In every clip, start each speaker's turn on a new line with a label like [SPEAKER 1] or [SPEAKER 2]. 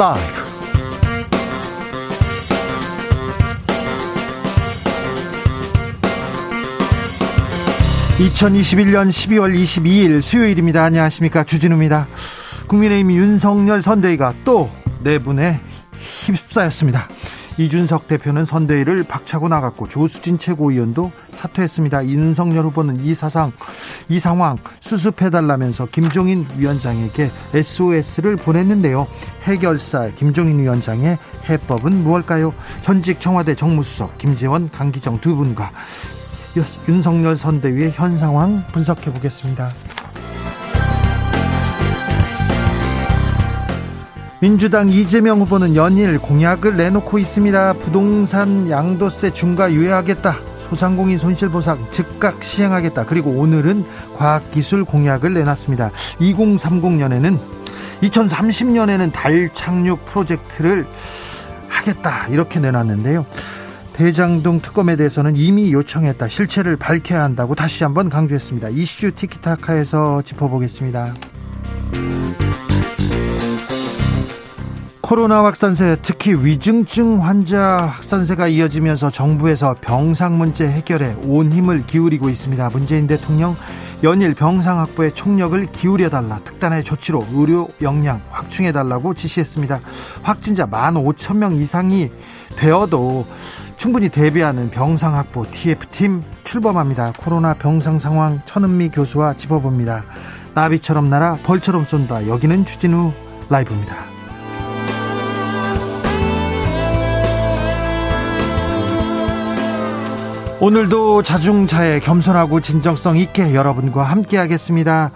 [SPEAKER 1] 라이브. 2021년 12월 22일 수요일입니다. 안녕하십니까. 주진우입니다. 국민의힘 윤석열 선대위가 또 내분에 휩싸였습니다. 이준석 대표는 선대위를 박차고 나갔고 조수진 최고위원도 사퇴했습니다. 윤석열 후보는 이 사상 이 상황 수습해달라면서 김종인 위원장에게 SOS를 보냈는데요. 해결사 김종인 위원장의 해법은 무엇일까요? 현직 청와대 정무수석 김재원, 강기정 두 분과 윤석열 선대위의 현 상황 분석해 보겠습니다. 민주당 이재명 후보는 연일 공약을 내놓고 있습니다. 부동산 양도세 중과 유예하겠다. 소상공인 손실보상 즉각 시행하겠다. 그리고 오늘은 과학기술 공약을 내놨습니다. 2030년에는 2030년에는 달 착륙 프로젝트를 하겠다. 이렇게 내놨는데요. 대장동 특검에 대해서는 이미 요청했다. 실체를 밝혀야 한다고 다시 한번 강조했습니다. 이슈 티키타카에서 짚어보겠습니다. 코로나 확산세 특히 위중증 환자 확산세가 이어지면서 정부에서 병상 문제 해결에 온 힘을 기울이고 있습니다. 문재인 대통령 연일 병상 확보에 총력을 기울여 달라 특단의 조치로 의료 역량 확충해 달라고 지시했습니다. 확진자 1만 5천 명 이상이 되어도 충분히 대비하는 병상 확보 TF팀 출범합니다. 코로나 병상 상황 천은미 교수와 짚어봅니다. 나비처럼 날아 벌처럼 쏜다. 여기는 추진우 라이브입니다. 오늘도 자중차에 겸손하고 진정성 있게 여러분과 함께하겠습니다.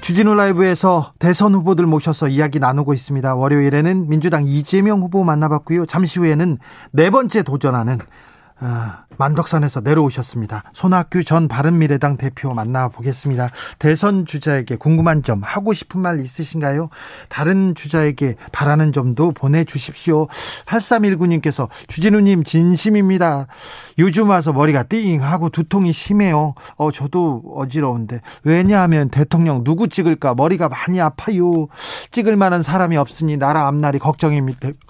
[SPEAKER 1] 주진우 라이브에서 대선 후보들 모셔서 이야기 나누고 있습니다. 월요일에는 민주당 이재명 후보 만나봤고요. 잠시 후에는 네 번째 도전하는 아, 만덕산에서 내려오셨습니다. 손학규 전 바른미래당 대표 만나보겠습니다. 대선 주자에게 궁금한 점, 하고 싶은 말 있으신가요? 다른 주자에게 바라는 점도 보내주십시오. 8319님께서 주진우님 진심입니다. 요즘 와서 머리가 띵하고 두통이 심해요. 어, 저도 어지러운데. 왜냐하면 대통령 누구 찍을까 머리가 많이 아파요. 찍을 만한 사람이 없으니 나라 앞날이 걱정이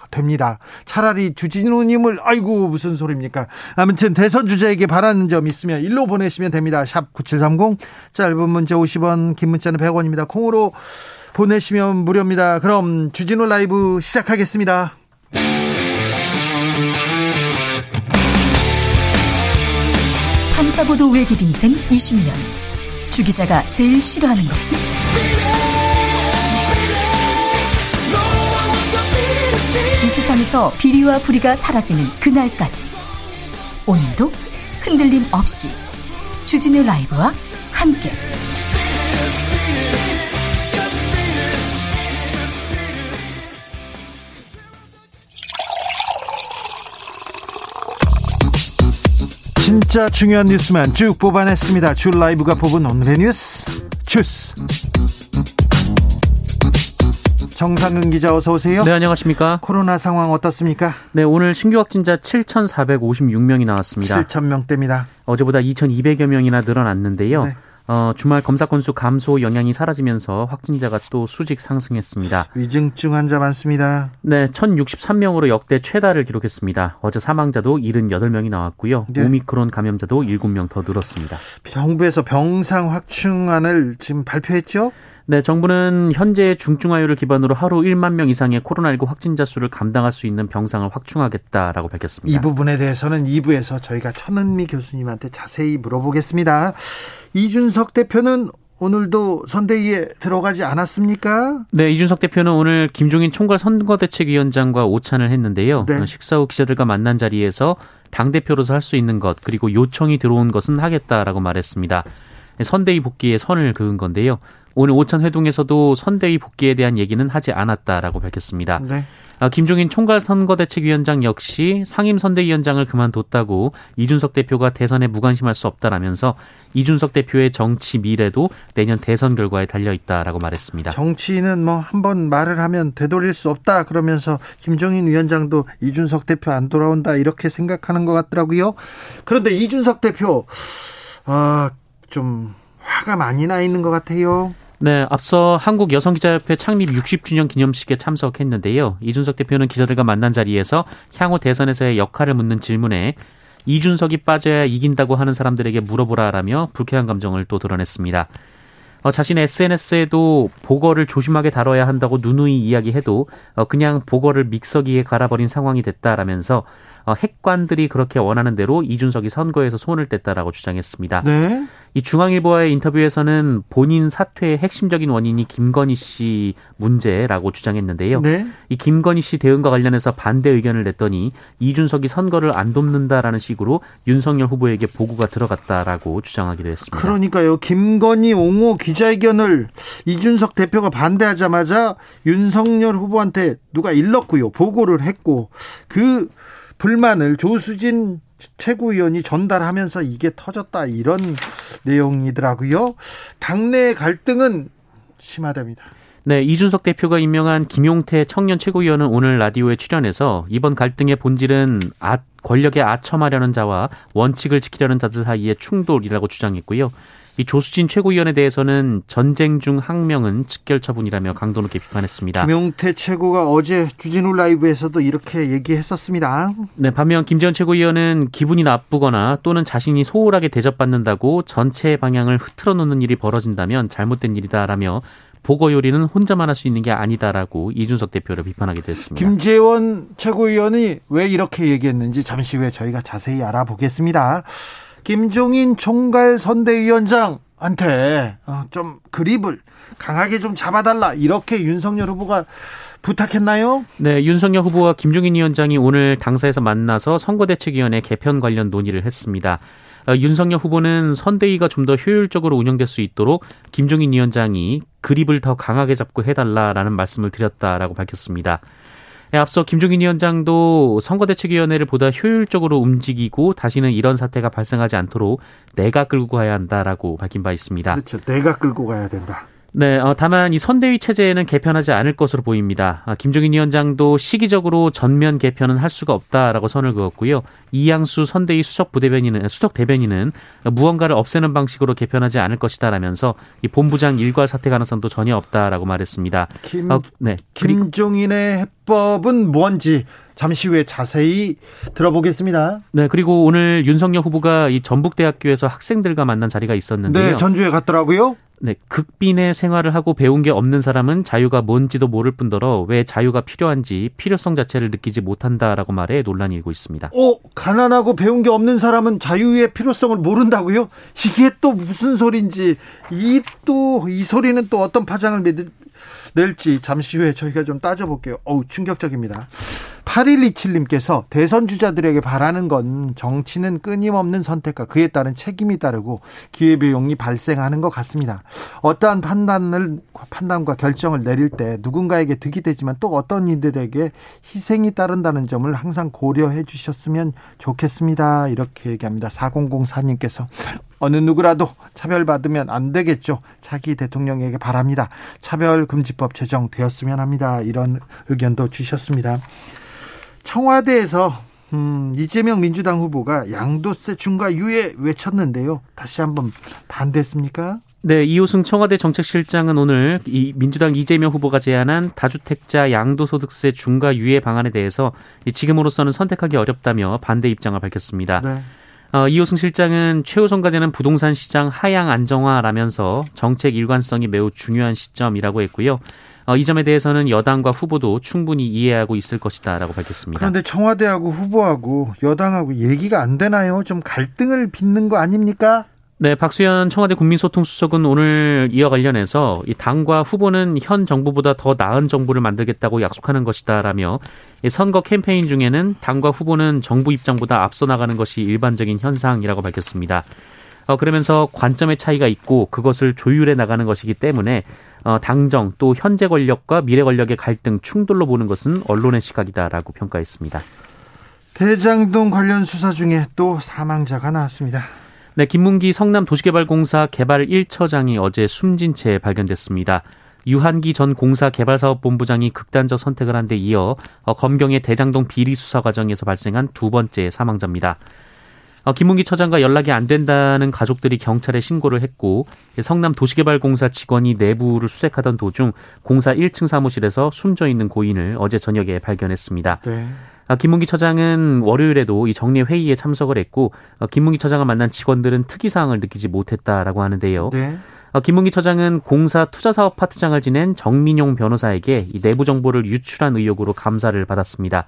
[SPEAKER 1] 됩니다. 차라리 주진우님을, 아이고, 무슨 소리입니까? 아무튼 대선 주자에게 바라는 점 있으면 일로 보내시면 됩니다. 샵 9730 짧은 문자 50원 긴 문자는 100원입니다. 콩으로 보내시면 무료입니다. 그럼 주진우 라이브 시작하겠습니다.
[SPEAKER 2] 탐사보도 외길 인생 20년 주 기자가 제일 싫어하는 것은? 이 세상에서 비리와 부리가 사라지는 그날까지 오늘도 흔들림 없이 주진우 라이브와 함께.
[SPEAKER 1] 진짜 중요한 뉴스만 쭉 뽑아냈습니다. 줄 라이브가 뽑은 오늘의 뉴스. 주스 정상근 기자 어서 오세요.
[SPEAKER 3] 네, 안녕하십니까?
[SPEAKER 1] 코로나 상황 어떻습니까?
[SPEAKER 3] 네, 오늘 신규 확진자 7,456명이 나왔습니다.
[SPEAKER 1] 7,000명대입니다.
[SPEAKER 3] 어제보다 2,200여 명이나 늘어났는데요. 네. 어, 주말 검사 건수 감소 영향이 사라지면서 확진자가 또 수직 상승했습니다.
[SPEAKER 1] 위중증 환자 많습니다.
[SPEAKER 3] 네, 1,063명으로 역대 최다를 기록했습니다. 어제 사망자도 78명이 나왔고요. 네. 오미크론 감염자도 7명 더 늘었습니다.
[SPEAKER 1] 정부에서 병상 확충안을 지금 발표했죠?
[SPEAKER 3] 네, 정부는 현재 중증화율을 기반으로 하루 1만 명 이상의 코로나19 확진자 수를 감당할 수 있는 병상을 확충하겠다라고 밝혔습니다.
[SPEAKER 1] 이 부분에 대해서는 2부에서 저희가 천은미 교수님한테 자세히 물어보겠습니다. 이준석 대표는 오늘도 선대위에 들어가지 않았습니까?
[SPEAKER 3] 네, 이준석 대표는 오늘 김종인 총괄 선거대책위원장과 오찬을 했는데요. 네. 식사 후 기자들과 만난 자리에서 당 대표로서 할 수 있는 것, 그리고 요청이 들어온 것은 하겠다라고 말했습니다. 선대위 복귀에 선을 그은 건데요. 오늘 오찬 회동에서도 선대위 복귀에 대한 얘기는 하지 않았다라고 밝혔습니다. 네. 아, 김종인 총괄 선거대책위원장 역시 상임 선대위원장을 그만뒀다고 이준석 대표가 대선에 무관심할 수 없다라면서 이준석 대표의 정치 미래도 내년 대선 결과에 달려 있다라고 말했습니다.
[SPEAKER 1] 정치는 뭐한번 말을 하면 되돌릴 수 없다 그러면서 김종인 위원장도 이준석 대표 안 돌아온다 이렇게 생각하는 것 같더라고요. 그런데 이준석 대표 아 좀 화가 많이 나 있는 것 같아요.
[SPEAKER 3] 네, 앞서 한국 여성기자협회 창립 60주년 기념식에 참석했는데요. 이준석 대표는 기자들과 만난 자리에서 향후 대선에서의 역할을 묻는 질문에 이준석이 빠져야 이긴다고 하는 사람들에게 물어보라라며 불쾌한 감정을 또 드러냈습니다. 어, 자신의 SNS에도 보거를 조심하게 다뤄야 한다고 누누이 이야기해도 어, 그냥 보거를 믹서기에 갈아버린 상황이 됐다라면서 어, 핵관들이 그렇게 원하는 대로 이준석이 선거에서 손을 뗐다라고 주장했습니다. 네. 이 중앙일보와의 인터뷰에서는 본인 사퇴의 핵심적인 원인이 김건희 씨 문제라고 주장했는데요. 네. 이 김건희 씨 대응과 관련해서 반대 의견을 냈더니 이준석이 선거를 안 돕는다라는 식으로 윤석열 후보에게 보고가 들어갔다라고 주장하기도 했습니다.
[SPEAKER 1] 그러니까요. 김건희 옹호 기자회견을 이준석 대표가 반대하자마자 윤석열 후보한테 누가 일렀고요. 보고를 했고 그 불만을 조수진 최고위원이 전달하면서 이게 터졌다 이런 내용이더라고요. 당내 갈등은 심화됩니다.
[SPEAKER 3] 네, 이준석 대표가 임명한 김용태 청년 최고위원은 오늘 라디오에 출연해서 이번 갈등의 본질은 아, 권력에 아첨하려는 자와 원칙을 지키려는 자들 사이의 충돌이라고 주장했고요. 이 조수진 최고위원에 대해서는 전쟁 중 항명은 직결 처분이라며 강도 높게 비판했습니다.
[SPEAKER 1] 김용태 최고가 어제 주진우 라이브에서도 이렇게 얘기했었습니다.
[SPEAKER 3] 네, 반면 김재원 최고위원은 기분이 나쁘거나 또는 자신이 소홀하게 대접받는다고 전체 방향을 흐트러 놓는 일이 벌어진다면 잘못된 일이다라며 보고 요리는 혼자만 할 수 있는 게 아니다라고 이준석 대표를 비판하기도 했습니다.
[SPEAKER 1] 김재원 최고위원이 왜 이렇게 얘기했는지 잠시 후에 저희가 자세히 알아보겠습니다. 김종인 총괄 선대위원장한테 어, 좀 그립을 강하게 좀 잡아달라 이렇게 윤석열 후보가 부탁했나요?
[SPEAKER 3] 네, 윤석열 후보와 김종인 위원장이 오늘 당사에서 만나서 선거대책위원회 개편 관련 논의를 했습니다. 어, 윤석열 후보는 선대위가 좀 더 효율적으로 운영될 수 있도록 김종인 위원장이 그립을 더 강하게 잡고 해달라라는 말씀을 드렸다라고 밝혔습니다. 네, 앞서 김종인 위원장도 선거대책위원회를 보다 효율적으로 움직이고 다시는 이런 사태가 발생하지 않도록 내가 끌고 가야 한다라고 밝힌 바 있습니다.
[SPEAKER 1] 그렇죠. 내가 끌고 가야 된다.
[SPEAKER 3] 네, 어, 다만 이 선대위 체제에는 개편하지 않을 것으로 보입니다. 아, 김종인 위원장도 시기적으로 전면 개편은 할 수가 없다라고 선을 그었고요. 이양수 선대위 수석 부대변인은 수석 대변인은 무언가를 없애는 방식으로 개편하지 않을 것이다라면서 이 본부장 일괄 사퇴 가능성도 전혀 없다라고 말했습니다.
[SPEAKER 1] 김, 어, 네, 김종인의 해법은 뭔지 잠시 후에 자세히 들어보겠습니다.
[SPEAKER 3] 네, 그리고 오늘 윤석열 후보가 이 전북대학교에서 학생들과 만난 자리가 있었는데요.
[SPEAKER 1] 네, 전주에 갔더라고요.
[SPEAKER 3] 네, 극빈의 생활을 하고 배운 게 없는 사람은 자유가 뭔지도 모를 뿐더러 왜 자유가 필요한지 필요성 자체를 느끼지 못한다라고 말해 논란이 일고 있습니다.
[SPEAKER 1] 어, 가난하고 배운 게 없는 사람은 자유의 필요성을 모른다고요? 이게 또 무슨 소리인지 이또이 소리는 또 어떤 파장을 낼지 잠시 후에 저희가 좀 따져볼게요. 어우, 충격적입니다. 8127님께서 대선 주자들에게 바라는 건 정치는 끊임없는 선택과 그에 따른 책임이 따르고 기회비용이 발생하는 것 같습니다. 어떠한 판단을, 판단과 결정을 내릴 때 누군가에게 득이 되지만 또 어떤 이들에게 희생이 따른다는 점을 항상 고려해 주셨으면 좋겠습니다. 이렇게 얘기합니다. 4004님께서 어느 누구라도 차별받으면 안 되겠죠. 차기 대통령에게 바랍니다. 차별금지법 제정되었으면 합니다. 이런 의견도 주셨습니다. 청와대에서 음, 이재명 민주당 후보가 양도세 중과 유예 외쳤는데요. 다시 한번 반대했습니까?
[SPEAKER 3] 네, 이호승 청와대 정책실장은 오늘 이 민주당 이재명 후보가 제안한 다주택자 양도소득세 중과 유예 방안에 대해서 지금으로서는 선택하기 어렵다며 반대 입장을 밝혔습니다. 네. 어, 이호승 실장은 최우선 과제는 부동산 시장 하향 안정화라면서 정책 일관성이 매우 중요한 시점이라고 했고요. 어, 이 점에 대해서는 여당과 후보도 충분히 이해하고 있을 것이다라고 밝혔습니다.
[SPEAKER 1] 그런데 청와대하고 후보하고 여당하고 얘기가 안 되나요? 좀 갈등을 빚는 거 아닙니까?
[SPEAKER 3] 네, 박수현 청와대 국민소통수석은 오늘 이어 관련해서 이 당과 후보는 현 정부보다 더 나은 정부를 만들겠다고 약속하는 것이다라며 선거 캠페인 중에는 당과 후보는 정부 입장보다 앞서 나가는 것이 일반적인 현상이라고 밝혔습니다. 어, 그러면서 관점의 차이가 있고 그것을 조율해 나가는 것이기 때문에 어, 당정 또 현재 권력과 미래 권력의 갈등 충돌로 보는 것은 언론의 시각이다라고 평가했습니다.
[SPEAKER 1] 대장동 관련 수사 중에 또 사망자가 나왔습니다.
[SPEAKER 3] 네, 김문기 성남 도시개발공사 개발 1처장이 어제 숨진 채 발견됐습니다. 유한기 전 공사 개발사업본부장이 극단적 선택을 한 데 이어 어, 검경의 대장동 비리 수사 과정에서 발생한 두 번째 사망자입니다. 어, 김문기 처장과 연락이 안 된다는 가족들이 경찰에 신고를 했고 성남 도시개발공사 직원이 내부를 수색하던 도중 공사 1층 사무실에서 숨져 있는 고인을 어제 저녁에 발견했습니다. 네. 아, 김문기 처장은 월요일에도 이 정례 회의에 참석을 했고 어, 김문기 처장을 만난 직원들은 특이 사항을 느끼지 못했다라고 하는데요. 네. 어, 김문기 처장은 공사 투자사업 파트장을 지낸 정민용 변호사에게 이 내부 정보를 유출한 의혹으로 감사를 받았습니다.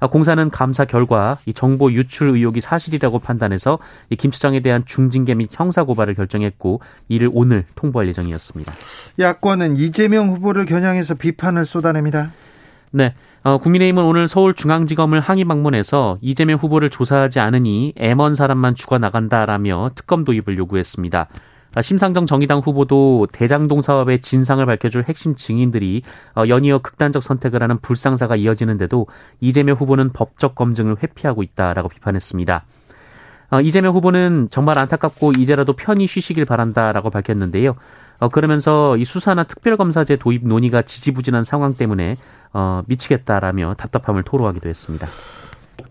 [SPEAKER 3] 아, 공사는 감사 결과 이 정보 유출 의혹이 사실이라고 판단해서 이김 처장에 대한 중징계 및 형사 고발을 결정했고 이를 오늘 통보할 예정이었습니다.
[SPEAKER 1] 야권은 이재명 후보를 겨냥해서 비판을 쏟아냅니다.
[SPEAKER 3] 네. 어, 국민의힘은 오늘 서울중앙지검을 항의 방문해서 이재명 후보를 조사하지 않으니 애먼 사람만 죽어 나간다라며 특검 도입을 요구했습니다. 아, 심상정 정의당 후보도 대장동 사업의 진상을 밝혀줄 핵심 증인들이 어, 연이어 극단적 선택을 하는 불상사가 이어지는데도 이재명 후보는 법적 검증을 회피하고 있다라고 비판했습니다. 어, 이재명 후보는 정말 안타깝고 이제라도 편히 쉬시길 바란다라고 밝혔는데요. 어, 그러면서 이 수사나 특별검사제 도입 논의가 지지부진한 상황 때문에 미치겠다라며 답답함을 토로하기도 했습니다.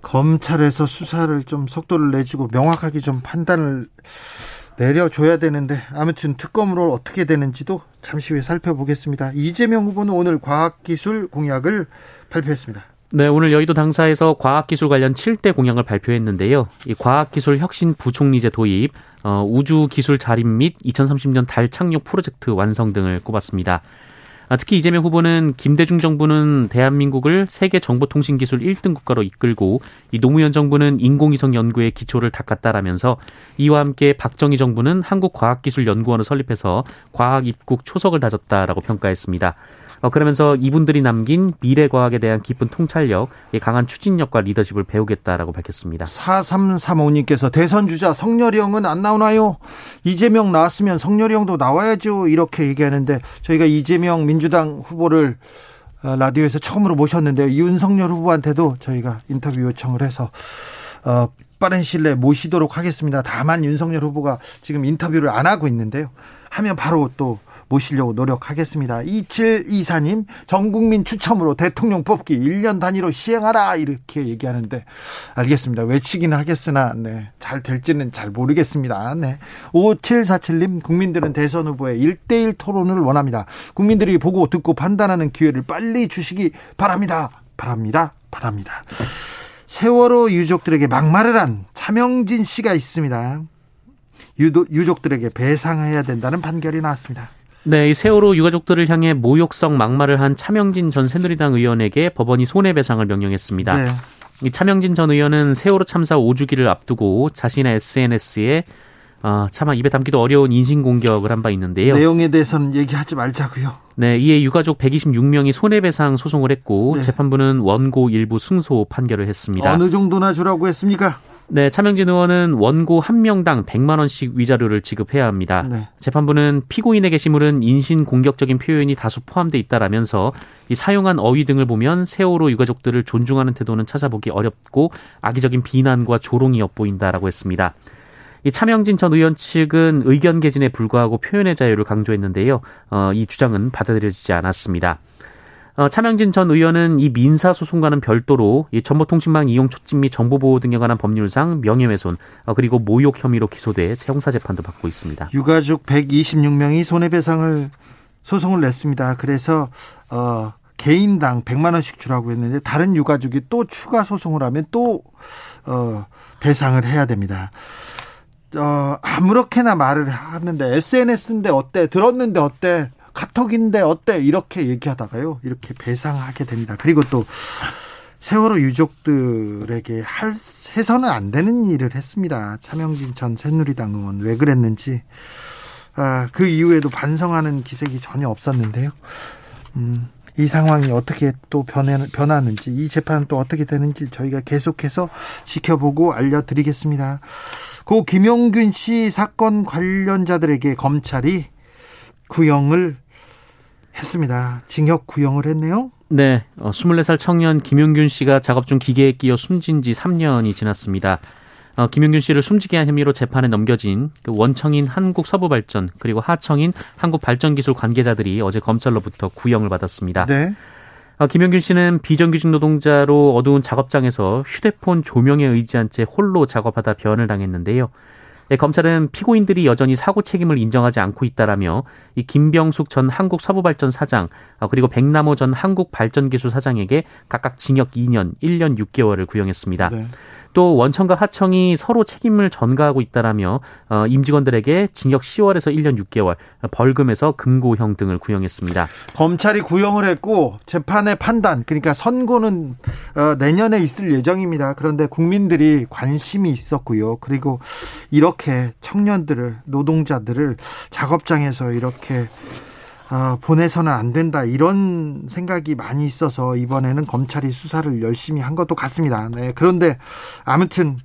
[SPEAKER 1] 검찰에서 수사를 좀 속도를 내주고 명확하게 좀 판단을 내려줘야 되는데 아무튼 특검으로 어떻게 되는지도 잠시 후에 살펴보겠습니다. 이재명 후보는 오늘 과학기술 공약을 발표했습니다.
[SPEAKER 3] 네, 오늘 여의도 당사에서 과학기술 관련 7대 공약을 발표했는데요. 이 과학기술 혁신 부총리제 도입, 어, 우주기술 자립 및 2030년 달 착륙 프로젝트 완성 등을 꼽았습니다. 아, 특히 이재명 후보는 김대중 정부는 대한민국을 세계 정보통신기술 1등 국가로 이끌고 이 노무현 정부는 인공위성 연구에 기초를 닦았다라면서 이와 함께 박정희 정부는 한국과학기술연구원을 설립해서 과학 입국 초석을 다졌다라고 평가했습니다. 어, 그러면서 이분들이 남긴 미래 과학에 대한 깊은 통찰력, 강한 추진력과 리더십을 배우겠다라고 밝혔습니다.
[SPEAKER 1] 4335님께서 대선 주자 성렬형은 안 나오나요? 이재명 나왔으면 성렬형도 나와야죠. 이렇게 얘기하는데 저희가 이재명 민주당 후보를 어, 라디오에서 처음으로 모셨는데 윤석열 후보한테도 저희가 인터뷰 요청을 해서 어, 빠른 시일 내에 모시도록 하겠습니다. 다만 윤석열 후보가 지금 인터뷰를 안 하고 있는데요. 하면 바로 또 모시려고 노력하겠습니다. 2724님, 전 국민 추첨으로 대통령 뽑기 1년 단위로 시행하라. 이렇게 얘기하는데, 알겠습니다. 외치기는 하겠으나, 네. 잘 될지는 잘 모르겠습니다. 네. 5747님, 국민들은 대선 후보의 1대1 토론을 원합니다. 국민들이 보고 듣고 판단하는 기회를 빨리 주시기 바랍니다. 바랍니다. 바랍니다. 세월호 유족들에게 막말을 한 차명진 씨가 있습니다. 유도, 유족들에게 배상해야 된다는 판결이 나왔습니다.
[SPEAKER 3] 네, 이 세월호 유가족들을 향해 모욕성 막말을 한 차명진 전 새누리당 의원에게 법원이 손해배상을 명령했습니다. 네. 이 차명진 전 의원은 세월호 참사 5주기를 앞두고 자신의 SNS에 어, 차마 입에 담기도 어려운 인신 공격을 한 바 있는데요.
[SPEAKER 1] 내용에 대해서는 얘기하지 말자고요.
[SPEAKER 3] 네, 이에 유가족 126명이 손해배상 소송을 했고 네. 재판부는 원고 일부 승소 판결을 했습니다.
[SPEAKER 1] 어느 정도나 주라고 했습니까?
[SPEAKER 3] 네, 차명진 의원은 원고 한 명당 100만 원씩 위자료를 지급해야 합니다. 네. 재판부는 피고인의 게시물은 인신 공격적인 표현이 다수 포함돼 있다라면서 이 사용한 어휘 등을 보면 세월호 유가족들을 존중하는 태도는 찾아보기 어렵고 악의적인 비난과 조롱이 엿보인다라고 했습니다. 이 차명진 전 의원 측은 의견 개진에 불과하고 표현의 자유를 강조했는데요. 어, 이 주장은 받아들여지지 않았습니다. 어, 차명진 전 의원은 이 민사 소송과는 별도로 이 정보통신망 이용 촉진 및 정보보호 등에 관한 법률상 명예훼손 어, 그리고 모욕 혐의로 기소돼 형사 재판도 받고 있습니다.
[SPEAKER 1] 유가족 126명이 손해배상을 소송을 냈습니다. 그래서 어, 개인당 100만 원씩 주라고 했는데 다른 유가족이 또 추가 소송을 하면 또 어, 배상을 해야 됩니다. 어, 아무렇게나 말을 하는데 SNS인데 어때? 들었는데 어때? 카톡인데 어때? 이렇게 얘기하다가요. 이렇게 배상하게 됩니다. 그리고 또 세월호 유족들에게 할, 해서는 안 되는 일을 했습니다. 차명진 전 새누리당 의원 왜 그랬는지 아, 그 이후에도 반성하는 기색이 전혀 없었는데요. 음, 이 상황이 어떻게 또 변해, 변하는지 이 재판은 또 어떻게 되는지 저희가 계속해서 지켜보고 알려드리겠습니다. 고 김용균 씨 사건 관련자들에게 검찰이 구형을 했습니다. 징역 구형을 했네요.
[SPEAKER 3] 네, 어, 24살 청년 김용균 씨가 작업 중 기계에 끼어 숨진 지 3년이 지났습니다. 어, 김용균 씨를 숨지게 한 혐의로 재판에 넘겨진 그 원청인 한국서부발전 그리고 하청인 한국발전기술 관계자들이 어제 검찰로부터 구형을 받았습니다. 네. 아, 김영균 씨는 비정규직 노동자로 어두운 작업장에서 휴대폰 조명에 의지한 채 홀로 작업하다 변을 당했는데요. 네, 검찰은 피고인들이 여전히 사고 책임을 인정하지 않고 있다라며 이 김병숙 전 한국서부발전 사장 아, 그리고 백남호 전 한국발전기술 사장에게 각각 징역 2년, 1년 6개월을 구형했습니다. 네. 또 원청과 하청이 서로 책임을 전가하고 있다라며 어, 임직원들에게 징역 10월에서 1년 6개월, 벌금에서 금고형 등을 구형했습니다.
[SPEAKER 1] 검찰이 구형을 했고 재판의 판단, 그러니까 선고는 어, 내년에 있을 예정입니다. 그런데 국민들이 관심이 있었고요. 그리고 이렇게 청년들을 노동자들을 작업장에서 이렇게 아, 보내서는 안 된다 이런 생각이 많이 있어서 이번에는 검찰이 수사를 열심히 한 것도 같습니다. 네, 그런데 아무튼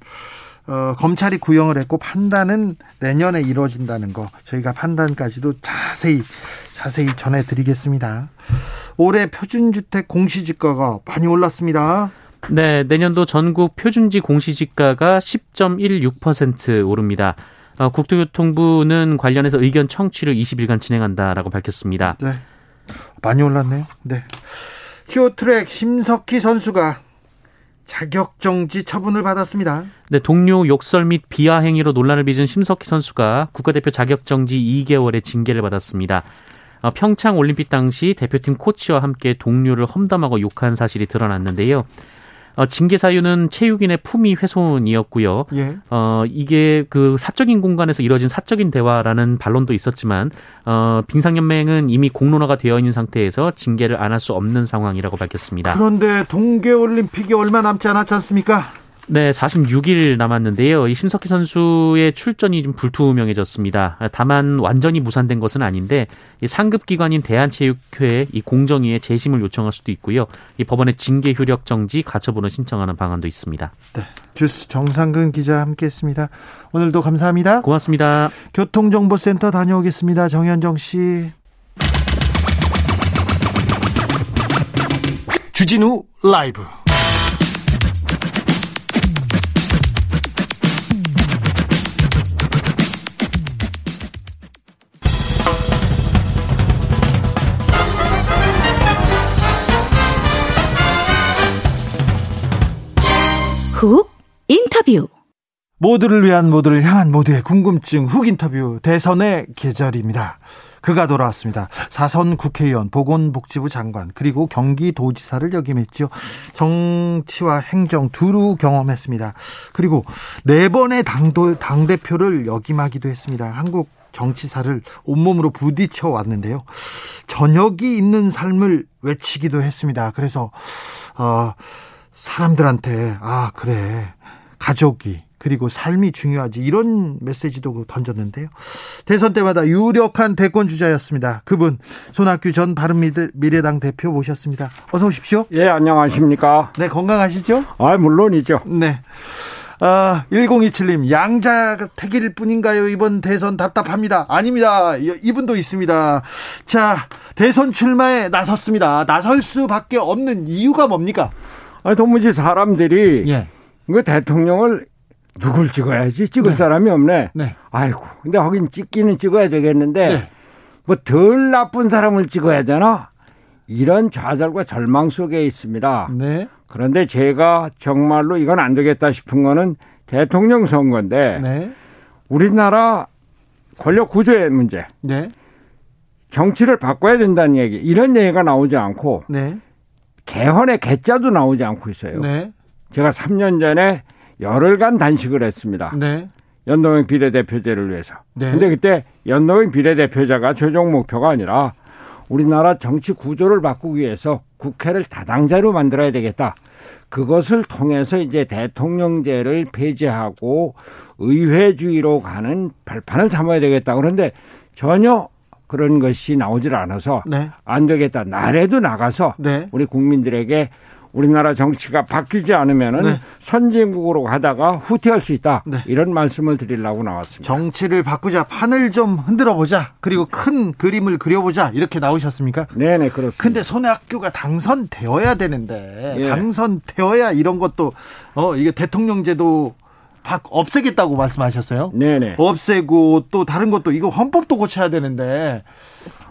[SPEAKER 1] 어, 검찰이 구형을 했고 판단은 내년에 이루어진다는 거 저희가 판단까지도 자세히 자세히 전해드리겠습니다. 올해 표준주택 공시지가가 많이 올랐습니다.
[SPEAKER 3] 네, 내년도 전국 표준지 공시지가가 10.16% 오릅니다. 어, 국토교통부는 관련해서 의견 청취를 20일간 진행한다라고 밝혔습니다.
[SPEAKER 1] 네. 많이 올랐네요. 네. 쇼트랙 심석희 선수가 자격 정지 처분을 받았습니다.
[SPEAKER 3] 네, 동료 욕설 및 비하 행위로 논란을 빚은 심석희 선수가 국가대표 자격 정지 2개월의 징계를 받았습니다. 어, 평창 올림픽 당시 대표팀 코치와 함께 동료를 험담하고 욕한 사실이 드러났는데요. 어, 징계 사유는 체육인의 품위 훼손이었고요. 예. 어, 이게 그 사적인 공간에서 이뤄진 사적인 대화라는 반론도 있었지만 어, 빙상연맹은 이미 공론화가 되어 있는 상태에서 징계를 안 할 수 없는 상황이라고 밝혔습니다.
[SPEAKER 1] 그런데 동계올림픽이 얼마 남지 않았지 않습니까?
[SPEAKER 3] 네, 46일 남았는데요. 이 심석희 선수의 출전이 좀 불투명해졌습니다. 다만 완전히 무산된 것은 아닌데 이 상급 기관인 대한체육회 이 공정위에 재심을 요청할 수도 있고요. 이 법원에 징계 효력 정지 가처분을 신청하는 방안도 있습니다.
[SPEAKER 1] 네, 주스 정상근 기자 함께했습니다. 오늘도 감사합니다.
[SPEAKER 3] 고맙습니다.
[SPEAKER 1] 교통정보센터 다녀오겠습니다. 정현정 씨. 주진우 라이브.
[SPEAKER 2] 훅 인터뷰
[SPEAKER 1] 모두를 위한 모두를 향한 모두의 궁금증 훅 인터뷰 대선의 계절입니다. 그가 돌아왔습니다. 사선 국회의원, 보건복지부 장관, 그리고 경기도지사를 역임했죠. 정치와 행정 두루 경험했습니다. 그리고 네 번의 당도, 당대표를 역임하기도 했습니다. 한국 정치사를 온몸으로 부딪혀 왔는데요. 저녁이 있는 삶을 외치기도 했습니다. 그래서, 어, 사람들한테 아 그래 가족이 그리고 삶이 중요하지 이런 메시지도 던졌는데요. 대선 때마다 유력한 대권 주자였습니다. 그분 손학규 전 바른미래당 대표 모셨습니다. 어서 오십시오.
[SPEAKER 4] 예, 안녕하십니까?
[SPEAKER 1] 네, 건강하시죠?
[SPEAKER 4] 아, 물론이죠.
[SPEAKER 1] 네. 아, 1027님, 양자택일 뿐인가요? 이번 대선 답답합니다. 아닙니다. 이분도 있습니다. 자, 대선 출마에 나섰습니다. 나설 수밖에 없는 이유가 뭡니까?
[SPEAKER 4] 아니, 도무지 사람들이 예. 그 대통령을 누굴 찍어야지 찍을 네. 사람이 없네. 네. 아이고, 근데 하긴 찍기는 찍어야 되겠는데 네. 뭐덜 나쁜 사람을 찍어야 되나? 이런 좌절과 절망 속에 있습니다. 네. 그런데 제가 정말로 이건 안 되겠다 싶은 거는 대통령 선거인데 네. 우리나라 권력 구조의 문제, 네. 정치를 바꿔야 된다는 얘기 이런 얘기가 나오지 않고 네. 개헌의 개자도 나오지 않고 있어요. 네. 제가 3년 전에 열흘간 단식을 했습니다. 네. 연동형 비례대표제를 위해서. 네. 근데 그때 연동형 비례대표자가 최종 목표가 아니라 우리나라 정치 구조를 바꾸기 위해서 국회를 다당제로 만들어야 되겠다. 그것을 통해서 이제 대통령제를 폐지하고 의회주의로 가는 발판을 삼아야 되겠다. 그런데 전혀 그런 것이 나오질 않아서 네. 안 되겠다. 나래도 나가서 네. 우리 국민들에게 우리나라 정치가 바뀌지 않으면은 네. 선진국으로 가다가 후퇴할 수 있다. 네. 이런 말씀을 드리려고 나왔습니다.
[SPEAKER 1] 정치를 바꾸자. 판을 좀 흔들어 보자. 그리고 큰 그림을 그려보자. 이렇게 나오셨습니까?
[SPEAKER 4] 네 네, 그렇습니다.
[SPEAKER 1] 근데 손해학교가 당선되어야 되는데 예. 당선되어야 이런 것도 어 이게 대통령제도 박 없애겠다고 말씀하셨어요. 네네. 없애고 또 다른 것도 이거 헌법도 고쳐야 되는데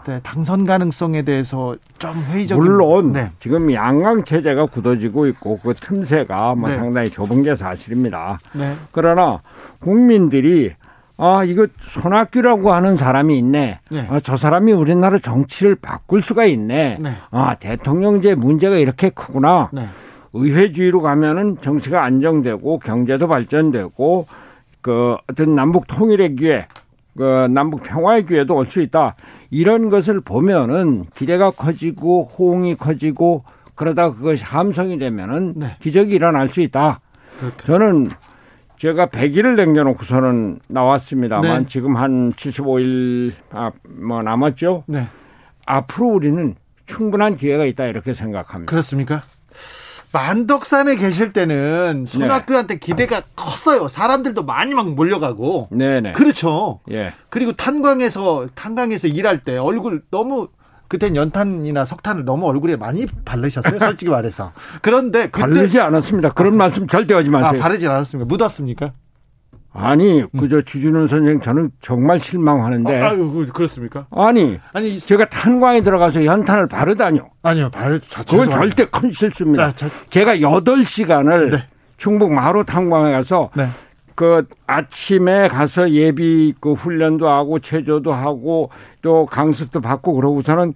[SPEAKER 1] 때 당선 가능성에 대해서 좀 회의적인
[SPEAKER 4] 물론 네. 지금 양강 체제가 굳어지고 있고 그 틈새가 뭐 네. 상당히 좁은 게 사실입니다. 네. 그러나 국민들이 아 이거 손학규라고 하는 사람이 있네. 네. 아, 저 사람이 우리나라 정치를 바꿀 수가 있네. 네. 아 대통령제 문제가 이렇게 크구나. 네. 의회주의로 가면은 정치가 안정되고 경제도 발전되고 그 어떤 남북 통일의 기회, 그 남북 평화의 기회도 올 수 있다. 이런 것을 보면은 기대가 커지고 호응이 커지고 그러다 그것이 함성이 되면은 네. 기적이 일어날 수 있다. 그렇게. 저는 제가 100일을 남겨놓고서는 나왔습니다만 네. 지금 한 75일 아, 뭐 남았죠. 네. 앞으로 우리는 충분한 기회가 있다 이렇게 생각합니다.
[SPEAKER 1] 그렇습니까? 만덕산에 계실 때는 손학규한테 네. 기대가 컸어요. 사람들도 많이 막 몰려가고. 네네. 그렇죠. 예. 그리고 탄광에서 탄광에서 일할 때 얼굴 너무 그땐 연탄이나 석탄을 너무 얼굴에 많이 바르셨어요. 솔직히 말해서. 그런데
[SPEAKER 4] 그때 바르지 않았습니다. 그런 아, 말씀 절대 하지 마세요.
[SPEAKER 1] 아, 바르지 않았습니까? 묻었습니까?
[SPEAKER 4] 아니, 그저 주준우 선생 저는 정말 실망하는데.
[SPEAKER 1] 아, 유 그렇습니까?
[SPEAKER 4] 아니, 아니 제가 탄광에 들어가서 연탄을 바르다뇨.
[SPEAKER 1] 아니요, 바르.
[SPEAKER 4] 그건 절대 큰 실수입니다. 아, 저... 제가 8시간을 네. 충북 마루 탄광에 가서 네. 그 아침에 가서 예비 그 훈련도 하고 체조도 하고 또 강습도 받고 그러고서는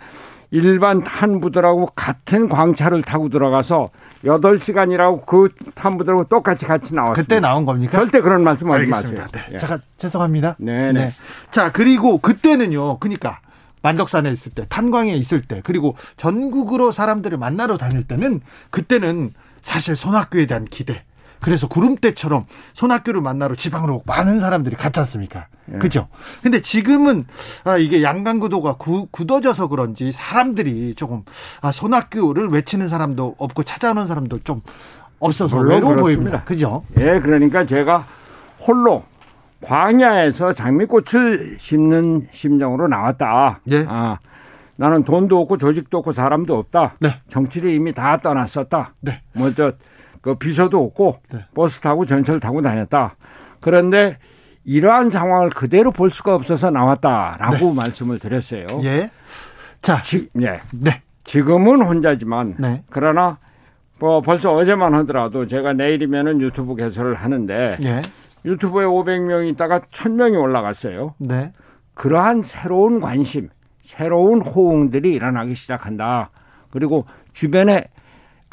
[SPEAKER 4] 일반 탄부들하고 같은 광차를 타고 들어가서 8시간이라고 그 탄부들하고 똑같이 같이 나왔습니다.
[SPEAKER 1] 그때 나온 겁니까?
[SPEAKER 4] 절대 그런 말씀 하지 마세요.
[SPEAKER 1] 네. 예. 잠깐 죄송합니다. 네, 네. 자, 그리고 그때는요. 그러니까 만덕산에 있을 때, 탄광에 있을 때, 그리고 전국으로 사람들을 만나러 다닐 때는 그때는 사실 손학규에 대한 기대, 그래서 구름대처럼 손학규를 만나러 지방으로 많은 사람들이 갔지 않습니까? 예. 그죠? 근데 지금은 아, 이게 양강구도가 구, 굳어져서 그런지 사람들이 조금 아, 손학규를 외치는 사람도 없고 찾아오는 사람도 좀 없어서 외로워 보입니다. 그죠?
[SPEAKER 4] 예, 그러니까 제가 홀로 광야에서 장미꽃을 심는 심정으로 나왔다. 예. 아, 나는 돈도 없고 조직도 없고 사람도 없다. 네. 정치를 이미 다 떠났었다. 네. 뭐저 그 비서도 없고 네. 버스 타고 전철 타고 다녔다. 그런데 이러한 상황을 그대로 볼 수가 없어서 나왔다라고 네. 말씀을 드렸어요. 예. 자, 지, 예. 네. 지금은 혼자지만 네. 그러나 뭐 벌써 어제만 하더라도 제가 내일이면은 유튜브 개설을 하는데 예. 유튜브에 500명 있다가 1000명이 올라갔어요. 네. 그러한 새로운 관심, 새로운 호응들이 일어나기 시작한다. 그리고 주변에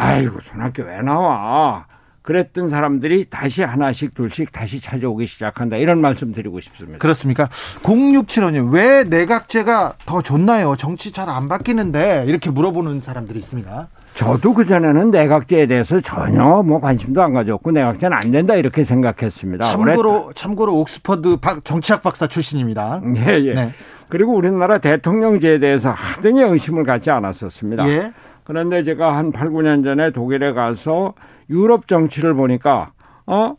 [SPEAKER 4] 아이고 손학규 왜 나와? 그랬던 사람들이 다시 하나씩 둘씩 다시 찾아오기 시작한다. 이런 말씀 드리고 싶습니다.
[SPEAKER 1] 그렇습니까? 0675님, 왜 내각제가 더 좋나요? 정치 잘 안 바뀌는데 이렇게 물어보는 사람들이 있습니다.
[SPEAKER 4] 저도 그전에는 내각제에 대해서 전혀 뭐 관심도 안 가졌고 내각제는 안 된다 이렇게 생각했습니다.
[SPEAKER 1] 참고로, 참고로 옥스퍼드 정치학 박사 출신입니다.
[SPEAKER 4] 예, 예. 네. 그리고 우리나라 대통령제에 대해서 하등의 의심을 갖지 않았었습니다. 예. 그런데 제가 한 8, 9년 전에 독일에 가서 유럽 정치를 보니까 어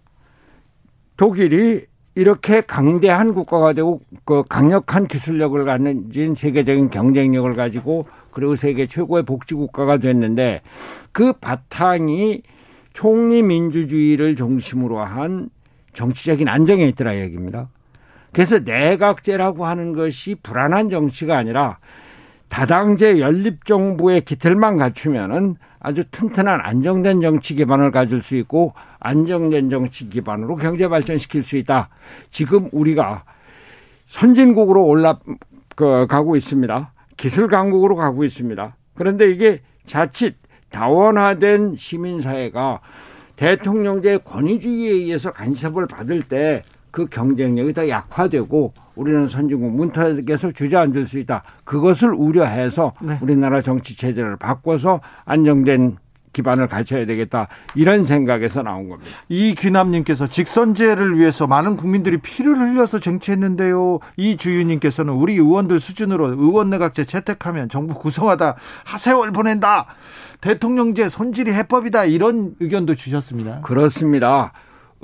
[SPEAKER 4] 독일이 이렇게 강대한 국가가 되고 그 강력한 기술력을 가진 세계적인 경쟁력을 가지고 그리고 세계 최고의 복지 국가가 됐는데 그 바탕이 총리 민주주의를 중심으로 한 정치적인 안정에 있더라 얘기입니다. 그래서 내각제라고 하는 것이 불안한 정치가 아니라 다당제 연립 정부의 기틀만 갖추면은 아주 튼튼한 안정된 정치 기반을 가질 수 있고 안정된 정치 기반으로 경제 발전시킬 수 있다. 지금 우리가 선진국으로 올라 그, 가고 있습니다. 기술 강국으로 가고 있습니다. 그런데 이게 자칫 다원화된 시민사회가 대통령제 권위주의에 의해서 간섭을 받을 때 그 경쟁력이 더 약화되고 우리는 선진국 문턱에서 주저앉을 수 있다. 그것을 우려해서 네. 우리나라 정치 체제를 바꿔서 안정된 기반을 갖춰야 되겠다 이런 생각에서 나온 겁니다.
[SPEAKER 1] 이 귀남님께서 직선제를 위해서 많은 국민들이 피를 흘려서 쟁취했는데요. 이 주유님께서는 우리 의원들 수준으로 의원 내각제 채택하면 정부 구성하다 하세월 보낸다. 대통령제 손질이 해법이다 이런 의견도 주셨습니다.
[SPEAKER 4] 그렇습니다.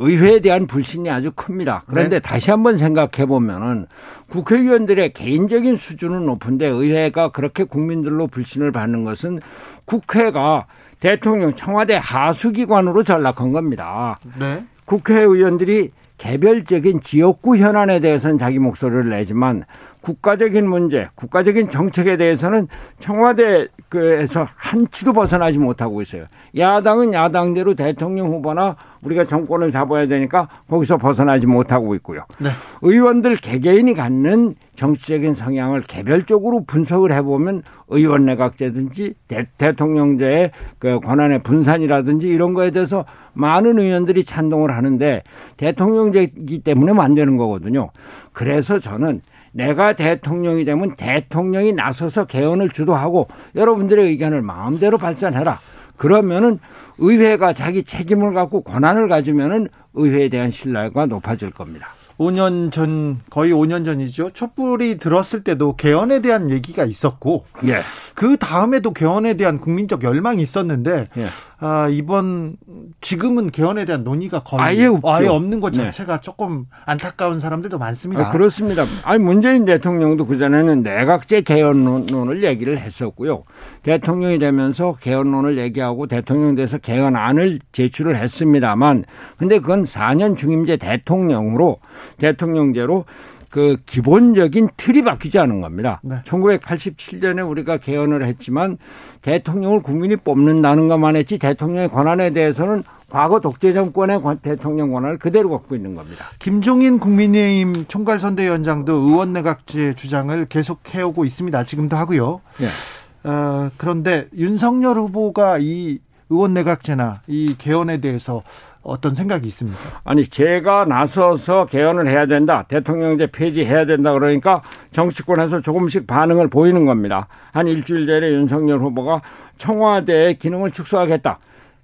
[SPEAKER 4] 의회에 대한 불신이 아주 큽니다. 그런데 네. 다시 한번 생각해 보면은 국회의원들의 개인적인 수준은 높은데 의회가 그렇게 국민들로 불신을 받는 것은 국회가 대통령 청와대 하수기관으로 전락한 겁니다. 네. 국회의원들이 개별적인 지역구 현안에 대해서는 자기 목소리를 내지만 국가적인 문제, 국가적인 정책에 대해서는 청와대에서 한치도 벗어나지 못하고 있어요. 야당은 야당대로 대통령 후보나 우리가 정권을 잡아야 되니까 거기서 벗어나지 못하고 있고요. 네. 의원들 개개인이 갖는 정치적인 성향을 개별적으로 분석을 해보면 의원 내각제든지 대, 통령제의 그 권한의 분산이라든지 이런 거에 대해서 많은 의원들이 찬동을 하는데 대통령제이기 때문에 만드는 거거든요. 그래서 저는 내가 대통령이 되면 대통령이 나서서 개헌을 주도하고 여러분들의 의견을 마음대로 발산해라. 그러면은 의회가 자기 책임을 갖고 권한을 가지면은 의회에 대한 신뢰가 높아질 겁니다.
[SPEAKER 1] 5년 전 거의 5년 전이죠. 촛불이 들었을 때도 개헌에 대한 얘기가 있었고 예. 그 다음에도 개헌에 대한 국민적 열망이 있었는데 예. 아, 이번 지금은 개헌에 대한 논의가 거의 아예. 아예 없는 것 네. 자체가 네. 조금 안타까운 사람들도 많습니다.
[SPEAKER 4] 아, 그렇습니다. 아니 문재인 대통령도 그 전에는 내각제 개헌론을 얘기를 했었고요. 대통령이 되면서 개헌론을 얘기하고 대통령 돼서 개헌안을 제출을 했습니다만 근데 그건 4년 중임제 대통령으로 대통령제로 그 기본적인 틀이 바뀌지 않은 겁니다. 네. 1987년에 우리가 개헌을 했지만 대통령을 국민이 뽑는다는 것만 했지 대통령의 권한에 대해서는 과거 독재 정권의 대통령 권한을 그대로 갖고 있는 겁니다.
[SPEAKER 1] 김종인 국민의힘 총괄선대위원장도 의원 내각제 주장을 계속 해오고 있습니다. 지금도 하고요. 네. 어, 그런데 윤석열 후보가 이 의원 내각제나 이 개헌에 대해서 어떤 생각이 있습니까?
[SPEAKER 4] 아니 제가 나서서 개헌을 해야 된다. 대통령제 폐지해야 된다 그러니까 정치권에서 조금씩 반응을 보이는 겁니다. 한 일주일 전에 윤석열 후보가 청와대의 기능을 축소하겠다.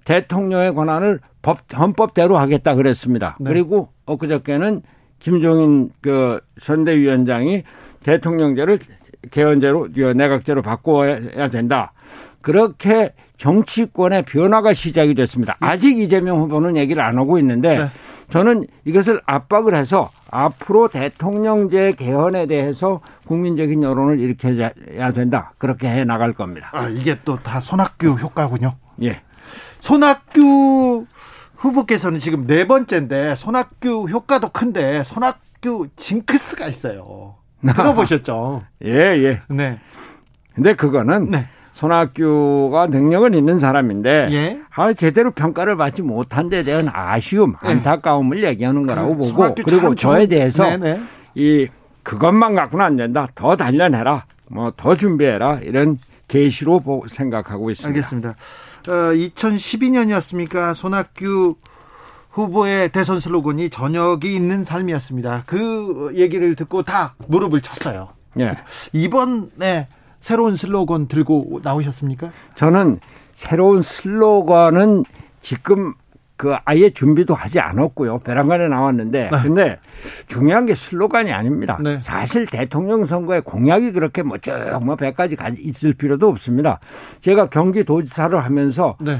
[SPEAKER 4] 대통령의 권한을 법 헌법대로 하겠다 그랬습니다. 네. 그리고 엊그저께는 김종인 그 선대위원장이 대통령제를 개헌제로 내각제로 바꿔야 된다. 그렇게 정치권의 변화가 시작이 됐습니다. 아직 이재명 후보는 얘기를 안 하고 있는데 네. 저는 이것을 압박을 해서 앞으로 대통령제 개헌에 대해서 국민적인 여론을 일으켜야 된다. 그렇게 해 나갈 겁니다.
[SPEAKER 1] 아, 이게 또 다 손학규 효과군요. 예. 손학규 후보께서는 지금 네 번째인데 손학규 효과도 큰데 손학규 징크스가 있어요. 들어보셨죠?
[SPEAKER 4] 예, 예. 네. 근데 그거는 네. 손학규가 능력은 있는 사람인데 예? 아, 제대로 평가를 받지 못한 데 대한 아쉬움, 예. 안타까움을 예. 얘기하는 거라고 그, 보고 그리고 저에 대해서 네네. 네. 이 그것만 갖고는 안 된다. 더 단련해라. 뭐 더 준비해라. 이런 계시로 생각하고 있습니다.
[SPEAKER 1] 알겠습니다. 어, 2012년이었습니까? 손학규 후보의 대선 슬로건이 저녁이 있는 삶이었습니다. 그 얘기를 듣고 다 무릎을 쳤어요. 예. 이번에 새로운 슬로건 들고 나오셨습니까?
[SPEAKER 4] 저는 새로운 슬로건은 지금 그 아예 준비도 하지 않았고요. 별안간에 나왔는데 네. 근데 중요한 게 슬로건이 아닙니다. 네. 사실 대통령 선거에 공약이 그렇게 뭐 쭉 뭐 100가지 있을 필요도 없습니다. 제가 경기도지사를 하면서 네.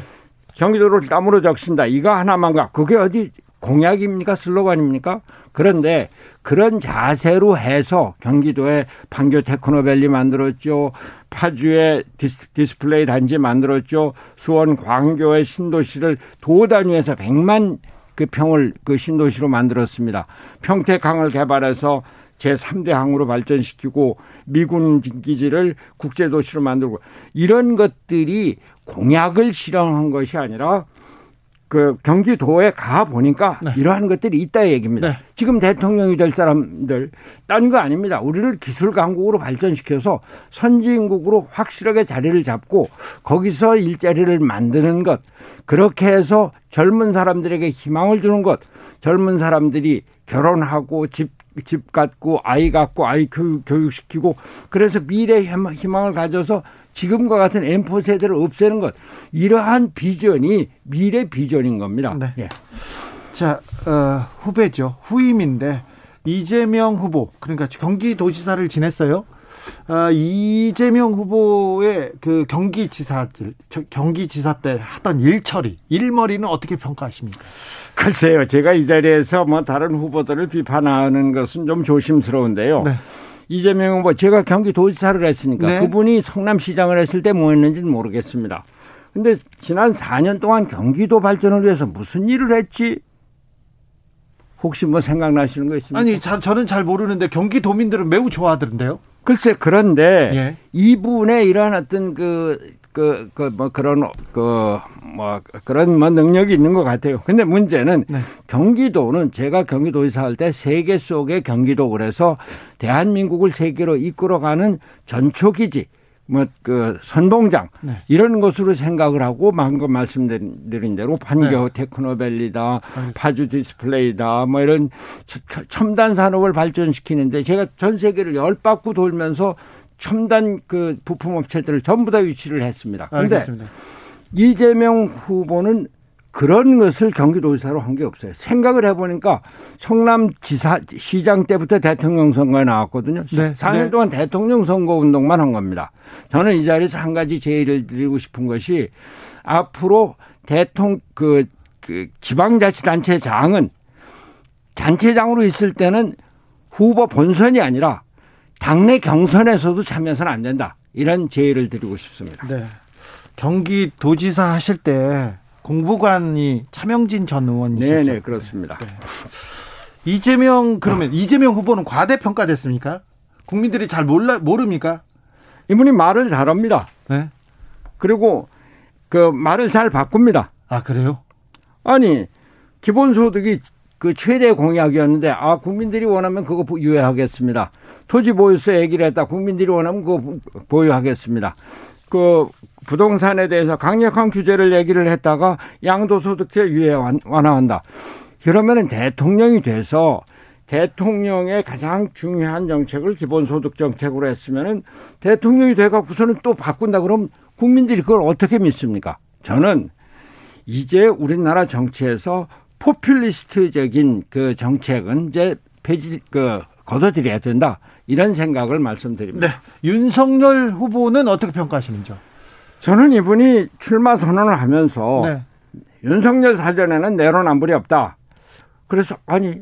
[SPEAKER 4] 경기도를 땀으로 적신다. 이거 하나만 가. 그게 어디 공약입니까? 슬로건입니까? 그런데 그런 자세로 해서 경기도에 판교 테크노밸리 만들었죠. 파주에 디스플레이 단지 만들었죠. 수원 광교의 신도시를 도 단위에서 100만 그 평을 그 신도시로 만들었습니다. 평택항을 개발해서 제3대 항으로 발전시키고 미군 기지를 국제도시로 만들고 이런 것들이 공약을 실현한 것이 아니라 그 경기도에 가 보니까 네. 이러한 것들이 있다 얘기입니다. 네. 지금 대통령이 될 사람들 딴 거 아닙니다. 우리를 기술 강국으로 발전시켜서 선진국으로 확실하게 자리를 잡고 거기서 일자리를 만드는 것 그렇게 해서 젊은 사람들에게 희망을 주는 것 젊은 사람들이 결혼하고 집, 집 갖고 아이 갖고 아이 교육, 교육시키고 그래서 미래 희망을 가져서 지금과 같은 엠포 세대를 없애는 것 이러한 비전이 미래 비전인 겁니다. 네. 예.
[SPEAKER 1] 자 어, 후배죠 후임인데 이재명 후보 그러니까 경기도지사를 지냈어요. 어, 이재명 후보의 그 경기지사들 경기지사 때 하던 일처리 일머리는 어떻게 평가하십니까?
[SPEAKER 4] 글쎄요, 제가 이 자리에서 뭐 다른 후보들을 비판하는 것은 좀 조심스러운데요. 네. 이재명 후보 제가 경기도지사를 했으니까 네. 그분이 성남시장을 했을 때 뭐 했는지는 모르겠습니다. 근데 지난 4년 동안 경기도 발전을 위해서 무슨 일을 했지? 혹시 뭐 생각나시는 거 있습니까?
[SPEAKER 1] 아니, 자, 저는 잘 모르는데 경기도민들은 매우 좋아하던데요.
[SPEAKER 4] 글쎄 그런데 예. 이분의 이러한 어떤 그 그, 그, 뭐, 그런, 그, 뭐, 그런 뭐 능력이 있는 것 같아요. 근데 문제는 네. 경기도는 제가 경기도지사 할 때 세계 속의 경기도 그래서 대한민국을 세계로 이끌어가는 전초기지, 뭐, 그, 선봉장, 네. 이런 것으로 생각을 하고 방금 말씀드린 대로 판교 네. 테크노밸리다, 파주 디스플레이다, 뭐 이런 첨단 산업을 발전시키는데 제가 전 세계를 열 바퀴 돌면서 첨단 그 부품 업체들을 전부 다 위치를 했습니다. 그런데 이재명 후보는 그런 것을 경기도지사로 한 게 없어요. 생각을 해보니까 성남 지사 시장 때부터 대통령 선거에 나왔거든요. 네. 4년 네. 동안 대통령 선거 운동만 한 겁니다. 저는 이 자리에서 한 가지 제의를 드리고 싶은 것이 앞으로 대통령 그, 그 지방자치단체장은 단체장으로 있을 때는 후보 본선이 아니라 당내 경선에서도 참여해서는 안 된다. 이런 제의를 드리고 싶습니다. 네.
[SPEAKER 1] 경기도지사 하실 때 공보관이 차명진 전 의원이시죠?
[SPEAKER 4] 네네 네, 그렇습니다. 네.
[SPEAKER 1] 이재명 그러면 어. 이재명 후보는 과대평가됐습니까? 국민들이 잘 몰라 모릅니까?
[SPEAKER 4] 이분이 말을 잘합니다. 네. 그리고 그 말을 잘 바꿉니다.
[SPEAKER 1] 아 그래요?
[SPEAKER 4] 아니 기본소득이 그 최대 공약이었는데 아 국민들이 원하면 그거 유예하겠습니다. 토지 보유세 얘기를 했다. 국민들이 원하면 그거 보유하겠습니다. 그 부동산에 대해서 강력한 규제를 얘기를 했다가 양도소득세 유예 완화한다. 그러면은 대통령이 돼서 대통령의 가장 중요한 정책을 기본소득 정책으로 했으면은 대통령이 돼갖고서는 또 바꾼다 그러면 국민들이 그걸 어떻게 믿습니까? 저는 이제 우리나라 정치에서 포퓰리스트적인 그 정책은 이제 폐지 그 걷어들여야 된다 이런 생각을 말씀드립니다. 네.
[SPEAKER 1] 윤석열 후보는 어떻게 평가하시는지요?
[SPEAKER 4] 저는 이분이 출마 선언을 하면서 네. 윤석열 사전에는 내로남불이 없다. 그래서 아니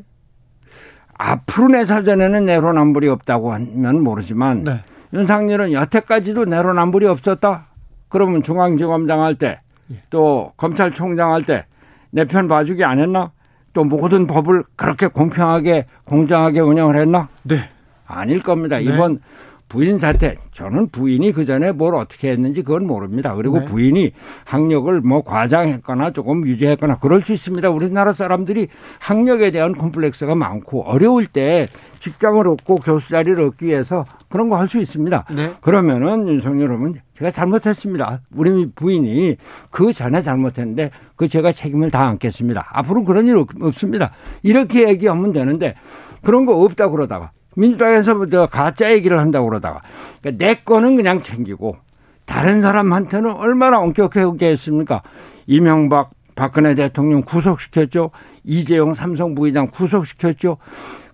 [SPEAKER 4] 앞으로 내 사전에는 내로남불이 없다고 하면 모르지만 네. 윤석열은 여태까지도 내로남불이 없었다. 그러면 중앙지검장 할 때또 예. 검찰총장 할 때 내 편 봐주기 안 했나? 또 모든 법을 그렇게 공평하게 공정하게 운영을 했나? 네. 아닐 겁니다. 네. 이번 부인 사태 저는 부인이 그 전에 뭘 어떻게 했는지 그건 모릅니다. 그리고 네. 부인이 학력을 뭐 과장했거나 조금 유지했거나 그럴 수 있습니다. 우리나라 사람들이 학력에 대한 콤플렉스가 많고 어려울 때 직장을 얻고 교수 자리를 얻기 위해서 그런 거 할 수 있습니다. 네. 그러면은 윤석열 후보는 제가 잘못했습니다. 우리 부인이 그 전에 잘못했는데 그 제가 책임을 다 안겠습니다. 앞으로 그런 일 없습니다. 이렇게 얘기하면 되는데 그런 거 없다 그러다가 민주당에서 가짜 얘기를 한다고 그러다가 그러니까 내 거는 그냥 챙기고 다른 사람한테는 얼마나 엄격하게 했습니까? 이명박 박근혜 대통령 구속시켰죠. 이재용 삼성 부회장 구속시켰죠.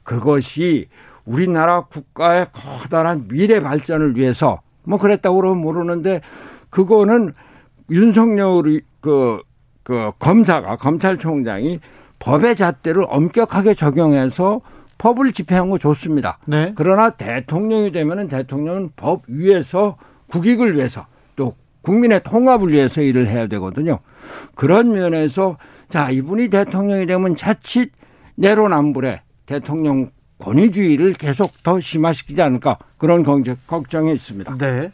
[SPEAKER 4] 그것이 우리나라 국가의 커다란 미래 발전을 위해서 뭐 그랬다고 그러면 모르는데 그거는 윤석열 그, 그 검사가 검찰총장이 법의 잣대를 엄격하게 적용해서 법을 집행한 거 좋습니다. 네. 그러나 대통령이 되면은 대통령은 법 위에서 국익을 위해서 또 국민의 통합을 위해서 일을 해야 되거든요. 그런 면에서 자 이분이 대통령이 되면 자칫 내로남불에 대통령 권위주의를 계속 더 심화시키지 않을까 그런 걱정이 있습니다.
[SPEAKER 1] 네.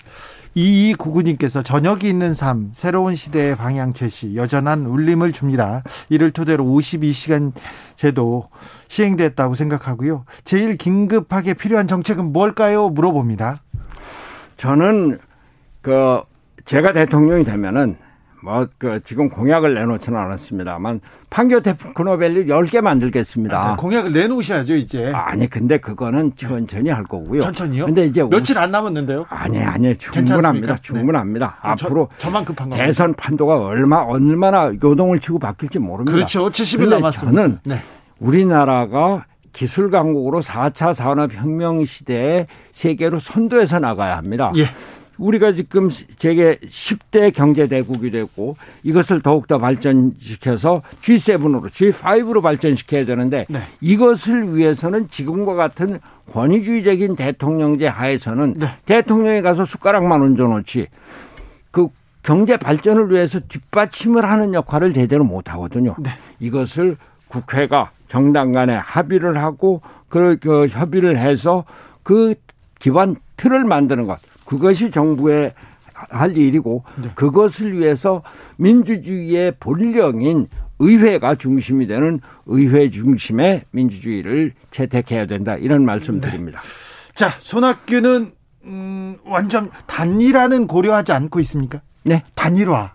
[SPEAKER 1] 이이 구구님께서 저녁이 있는 삶, 새로운 시대의 방향 제시, 여전한 울림을 줍니다. 이를 토대로 52시간 제도 시행됐다고 생각하고요. 제일 긴급하게 필요한 정책은 뭘까요? 물어봅니다.
[SPEAKER 4] 저는 그 제가 대통령이 되면은 뭐, 그, 지금 공약을 내놓지는 않았습니다만, 판교 테크노밸리 10개 만들겠습니다. 아,
[SPEAKER 1] 공약을 내놓으셔야죠, 이제.
[SPEAKER 4] 아니, 근데 그거는 천천히 할 거고요.
[SPEAKER 1] 천천히요? 근데 이제. 며칠 안 남았는데요?
[SPEAKER 4] 아니, 아니, 충분합니다. 네. 충분합니다. 네. 앞으로.
[SPEAKER 1] 저, 만 급한
[SPEAKER 4] 대선 판도가 얼마, 얼마나 요동을 치고 바뀔지 모릅니다.
[SPEAKER 1] 그렇죠. 70일 남았습니다.
[SPEAKER 4] 저는 네. 우리나라가 기술 강국으로 4차 산업혁명 시대에 세계로 선도해서 나가야 합니다. 예. 우리가 지금 세계 10대 경제대국이 되고 이것을 더욱더 발전시켜서 G7으로 G5로 발전시켜야 되는데 네. 이것을 위해서는 지금과 같은 권위주의적인 대통령제 하에서는 네. 대통령이 가서 숟가락만 얹어놓지 그 경제 발전을 위해서 뒷받침을 하는 역할을 제대로 못 하거든요. 네. 이것을 국회가 정당 간에 합의를 하고 그, 그 협의를 해서 그 기반 틀을 만드는 것 그것이 정부의 할 일이고 네. 그것을 위해서 민주주의의 본령인 의회가 중심이 되는 의회 중심의 민주주의를 채택해야 된다 이런 말씀드립니다. 네.
[SPEAKER 1] 자 손학규는 음, 완전 단일화는 고려하지 않고 있습니까?
[SPEAKER 4] 네.
[SPEAKER 1] 단일화.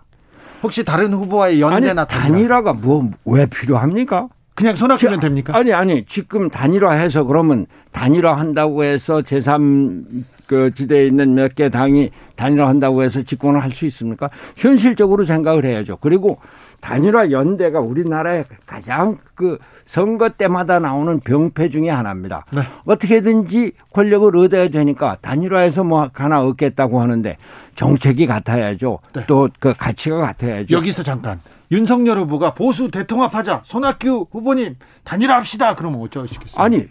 [SPEAKER 1] 혹시 다른 후보와의 연대나
[SPEAKER 4] 아니, 단일화? 가뭐 왜 필요합니까?
[SPEAKER 1] 그냥 손학규는 됩니까?
[SPEAKER 4] 아니 아니 지금 단일화해서 그러면 단일화 한다고 해서 제3 그 지대에 있는 몇 개 당이 단일화 한다고 해서 집권을 할 수 있습니까? 현실적으로 생각을 해야죠. 그리고 단일화 연대가 우리나라의 가장 그 선거 때마다 나오는 병폐 중의 하나입니다. 네. 어떻게든지 권력을 얻어야 되니까 단일화해서 뭐 하나 얻겠다고 하는데 정책이 같아야죠. 네. 또그 가치가 같아야죠.
[SPEAKER 1] 여기서 잠깐 윤석열 후보가 보수 대통합하자 손학규 후보님 단일화합시다. 그러면 어쩌시겠어요?
[SPEAKER 4] 아니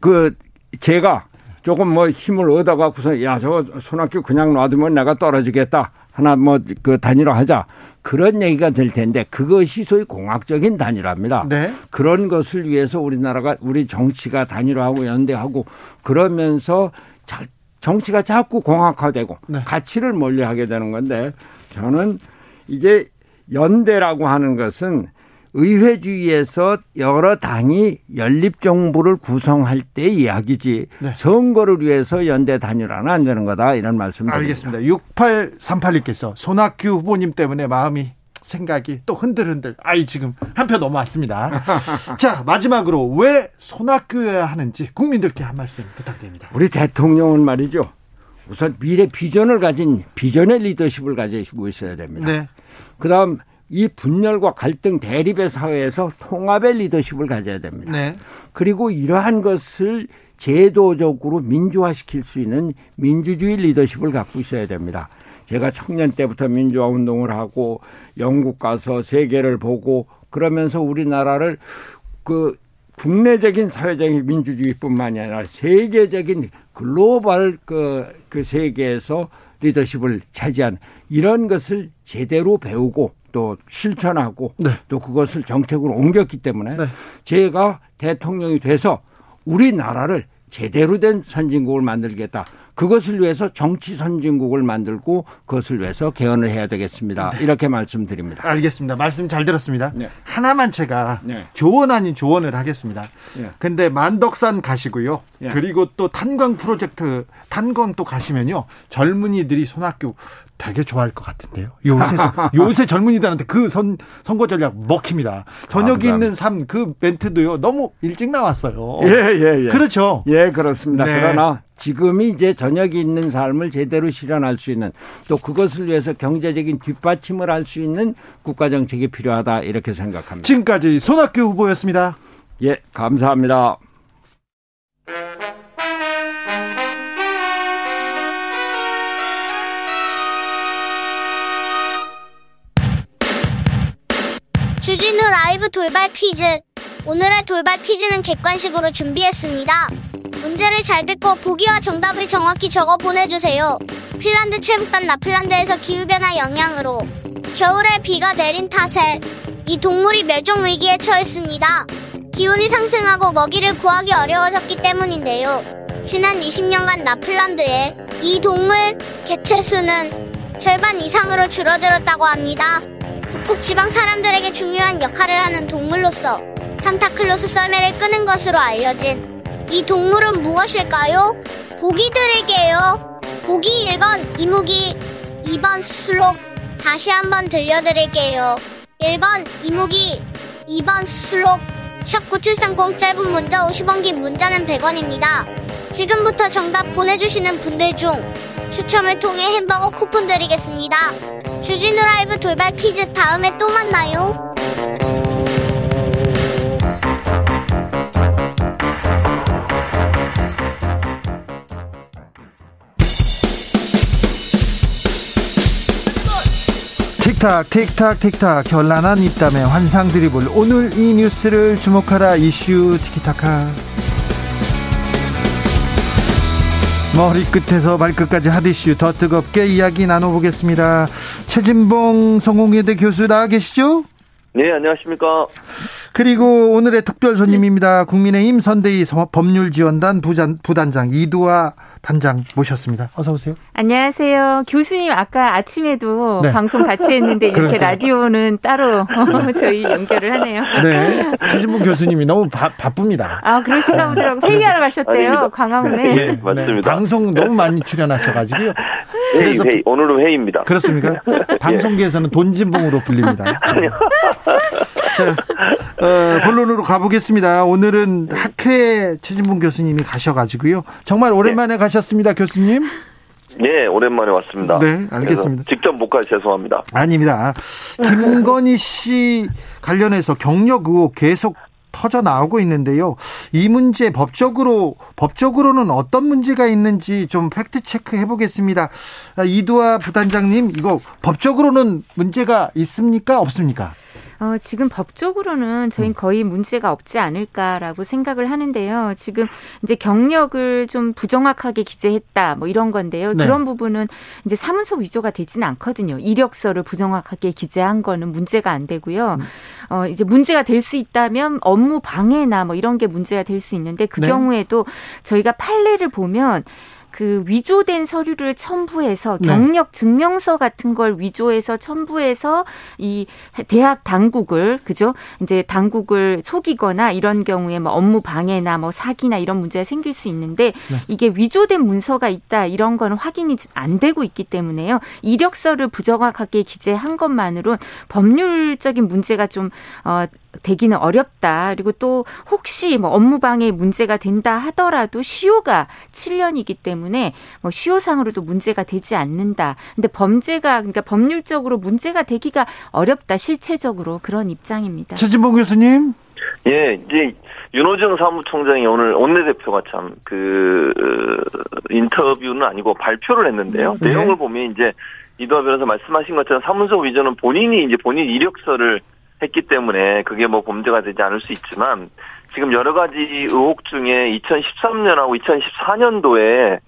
[SPEAKER 4] 그 제가 조금 뭐 힘을 얻어갖고서 야저 손학규 그냥 놔두면 내가 떨어지겠다. 하나 뭐 그 단일화하자. 그런 얘기가 될 텐데 그것이 소위 공학적인 단일화입니다. 네. 그런 것을 위해서 우리나라가 우리 정치가 단일화하고 연대하고 그러면서 정치가 자꾸 공학화되고 네. 가치를 멀리하게 되는 건데 저는 이게 연대라고 하는 것은 의회주의에서 여러 당이 연립정부를 구성할 때 이야기지 네. 선거를 위해서 연대 단일화는 안 되는 거다 이런 말씀 드립니다.
[SPEAKER 1] 알겠습니다. 6838님께서 손학규 후보님 때문에 마음이 생각이 또 흔들흔들. 아이 지금 한 표 넘어왔습니다. 자 마지막으로 왜 손학규여야 하는지 국민들께 한 말씀 부탁드립니다.
[SPEAKER 4] 우리 대통령은 말이죠. 우선 미래 비전을 가진 비전의 리더십을 가지고 있어야 됩니다. 네. 그다음 이 분열과 갈등 대립의 사회에서 통합의 리더십을 가져야 됩니다. 네. 그리고 이러한 것을 제도적으로 민주화시킬 수 있는 민주주의 리더십을 갖고 있어야 됩니다. 제가 청년 때부터 민주화 운동을 하고 영국 가서 세계를 보고 그러면서 우리나라를 그 국내적인 사회적인 민주주의뿐만이 아니라 세계적인 글로벌 그, 그 세계에서 리더십을 차지한 이런 것을 제대로 배우고 또 실천하고 네. 또 그것을 정책으로 옮겼기 때문에 네. 제가 대통령이 돼서 우리나라를 제대로 된 선진국을 만들겠다. 그것을 위해서 정치 선진국을 만들고 그것을 위해서 개헌을 해야 되겠습니다. 네. 이렇게 말씀드립니다.
[SPEAKER 1] 알겠습니다. 말씀 잘 들었습니다. 네. 하나만 제가 네. 조언 아닌 조언을 하겠습니다. 네. 근데 만덕산 가시고요. 네. 그리고 또 탄광 프로젝트 탄광 또 가시면요. 젊은이들이 손학규 되게 좋아할 것 같은데요. 요새 요새 젊은이들한테 그 선, 선거 전략 먹힙니다. 저녁이 아, 있는 삶 그 멘트도요. 너무 일찍 나왔어요.
[SPEAKER 4] 예, 예, 예.
[SPEAKER 1] 그렇죠.
[SPEAKER 4] 예, 그렇습니다. 네. 그러나 지금이 이제 저녁이 있는 삶을 제대로 실현할 수 있는 또 그것을 위해서 경제적인 뒷받침을 할 수 있는 국가 정책이 필요하다 이렇게 생각합니다.
[SPEAKER 1] 지금까지 손학규 후보였습니다.
[SPEAKER 4] 예, 감사합니다.
[SPEAKER 5] 라이브 돌발 퀴즈. 오늘의 돌발 퀴즈는 객관식으로 준비했습니다. 문제를 잘 듣고 보기와 정답을 정확히 적어 보내주세요. 핀란드 최북단 나핀란드에서 기후변화 영향으로 겨울에 비가 내린 탓에 이 동물이 멸종 위기에 처했습니다. 기온이 상승하고 먹이를 구하기 어려워졌기 때문인데요. 지난 20년간 나핀란드의 이 동물 개체 수는 절반 이상으로 줄어들었다고 합니다. 북극 지방 사람들에게 중요한 역할을 하는 동물로서 산타클로스 썰매를 끄는 것으로 알려진 이 동물은 무엇일까요? 보기 드릴게요. 보기 1번 이무기, 2번 수록. 다시 한번 들려드릴게요. 1번 이무기, 2번 수록. 샵9730 짧은 문자 50원 긴 문자는 100원입니다. 지금부터 정답 보내주시는 분들 중 추첨을 통해 햄버거 쿠폰 드리겠습니다. 주진우 라이브 돌발 퀴즈 다음에 또 만나요.
[SPEAKER 1] 틱탁 틱탁 틱탁. 결란한 입담의 환상 드리블 오늘 이 뉴스를 주목하라. 이슈 티키타카 머리끝에서 발끝까지 핫이슈 더 뜨겁게 이야기 나눠보겠습니다 최진봉 성공회대 교수 나와 계시죠?
[SPEAKER 6] 네 안녕하십니까
[SPEAKER 1] 그리고 오늘의 특별 손님입니다. 국민의힘 선대위 법률지원단 부단, 부단장 이두아 단장 모셨습니다. 어서 오세요.
[SPEAKER 6] 안녕하세요. 교수님 아까 아침에도 네. 방송 같이 했는데 이렇게 라디오는 따로 저희 연결을 하네요.
[SPEAKER 1] 네. 최진봉 교수님이 너무 바, 바쁩니다.
[SPEAKER 6] 아 그러신가 보더라고요. 회의하러 가셨대요. 아닙니다. 광화문에. 네,
[SPEAKER 7] 네, 맞습니다.
[SPEAKER 1] 방송 너무 많이 출연하셔 가지고요.
[SPEAKER 7] 회의, 회의. 오늘은 회의입니다.
[SPEAKER 1] 그렇습니까? 방송계에서는 돈진봉으로 불립니다. 아니요. 자, 어, 본론으로 가보겠습니다. 오늘은 학회 최진봉 교수님이 가셔 가지고요. 정말 오랜만에 네. 가셨습니다, 교수님.
[SPEAKER 7] 네, 오랜만에 왔습니다.
[SPEAKER 1] 네, 알겠습니다.
[SPEAKER 7] 직접 못 가서 죄송합니다.
[SPEAKER 1] 아닙니다. 김건희 씨 관련해서 경력 의혹 계속 터져 나오고 있는데요. 이 문제 법적으로 법적으로는 어떤 문제가 있는지 좀 팩트 체크 해 보겠습니다. 이두아 부단장님, 이거 법적으로는 문제가 있습니까? 없습니까?
[SPEAKER 6] 어, 지금 법적으로는 저희는 음. 거의 문제가 없지 않을까라고 생각을 하는데요. 지금 이제 경력을 좀 부정확하게 기재했다 뭐 이런 건데요. 네. 그런 부분은 이제 사문서 위조가 되지는 않거든요. 이력서를 부정확하게 기재한 거는 문제가 안 되고요. 음. 어, 이제 문제가 될 수 있다면 업무 방해나 뭐 이런 게 문제가 될 수 있는데 그 네. 경우에도 저희가 판례를 보면 그 위조된 서류를 첨부해서 네. 경력 증명서 같은 걸 위조해서 첨부해서 이 대학 당국을 그죠? 이제 당국을 속이거나 이런 경우에 뭐 업무 방해나 뭐 사기나 이런 문제가 생길 수 있는데 네. 이게 위조된 문서가 있다 이런 거는 확인이 안 되고 있기 때문에요. 이력서를 부정확하게 기재한 것만으론 법률적인 문제가 좀 어, 되기는 어렵다. 그리고 또 혹시 뭐 업무방해 문제가 된다 하더라도 시효가 7년이기 때문에 뭐 시효상으로도 문제가 되지 않는다. 근데 범죄가 그러니까 법률적으로 문제가 되기가 어렵다. 실체적으로 그런 입장입니다.
[SPEAKER 1] 최진봉 교수님.
[SPEAKER 7] 예, 이제 윤호정 사무총장이 오늘 원내대표가 참 그 인터뷰는 아니고 발표를 했는데요. 네. 내용을 보면 이제 이도하 변호사 말씀하신 것처럼 사문서 위조는 본인이 이제 본인 이력서를 했기 때문에 그게 뭐 범죄가 되지 않을 수 있지만 지금 여러 가지 의혹 중에 2013년하고 2014년도에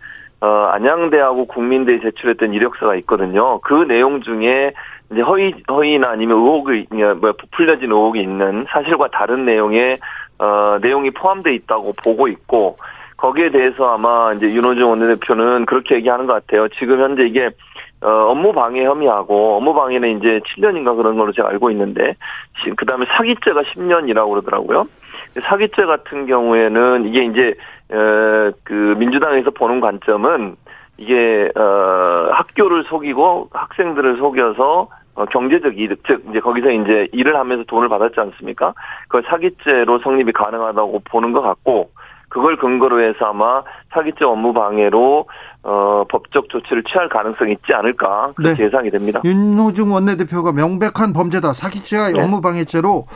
[SPEAKER 7] 어, 안양대하고 국민대에 제출했던 이력서가 있거든요. 그 내용 중에 이제 허위 허위나 아니면 의혹이 뭐 부풀려진 의혹이 있는 사실과 다른 내용의 어, 내용이 포함되어 있다고 보고 있고 거기에 대해서 아마 이제 윤호중 원내대표는 그렇게 얘기하는 것 같아요. 지금 현재 이게 어, 업무 방해 혐의하고 업무 방해는 이제 7년인가 그런 걸로 제가 알고 있는데 그 다음에 사기죄가 10년이라고 그러더라고요. 사기죄 같은 경우에는 이게 이제 어, 그 민주당에서 보는 관점은 이게 어, 학교를 속이고 학생들을 속여서 어, 경제적 이득, 즉, 이제 거기서 이제 일을 하면서 돈을 받았지 않습니까? 그걸 사기죄로 성립이 가능하다고 보는 것 같고, 그걸 근거로 해서 아마 사기죄 업무 방해로 어, 법적 조치를 취할 가능성이 있지 않을까 그렇게 네. 예상이 됩니다.
[SPEAKER 1] 윤호중 원내대표가 명백한 범죄다 사기죄와 네. 업무방해죄로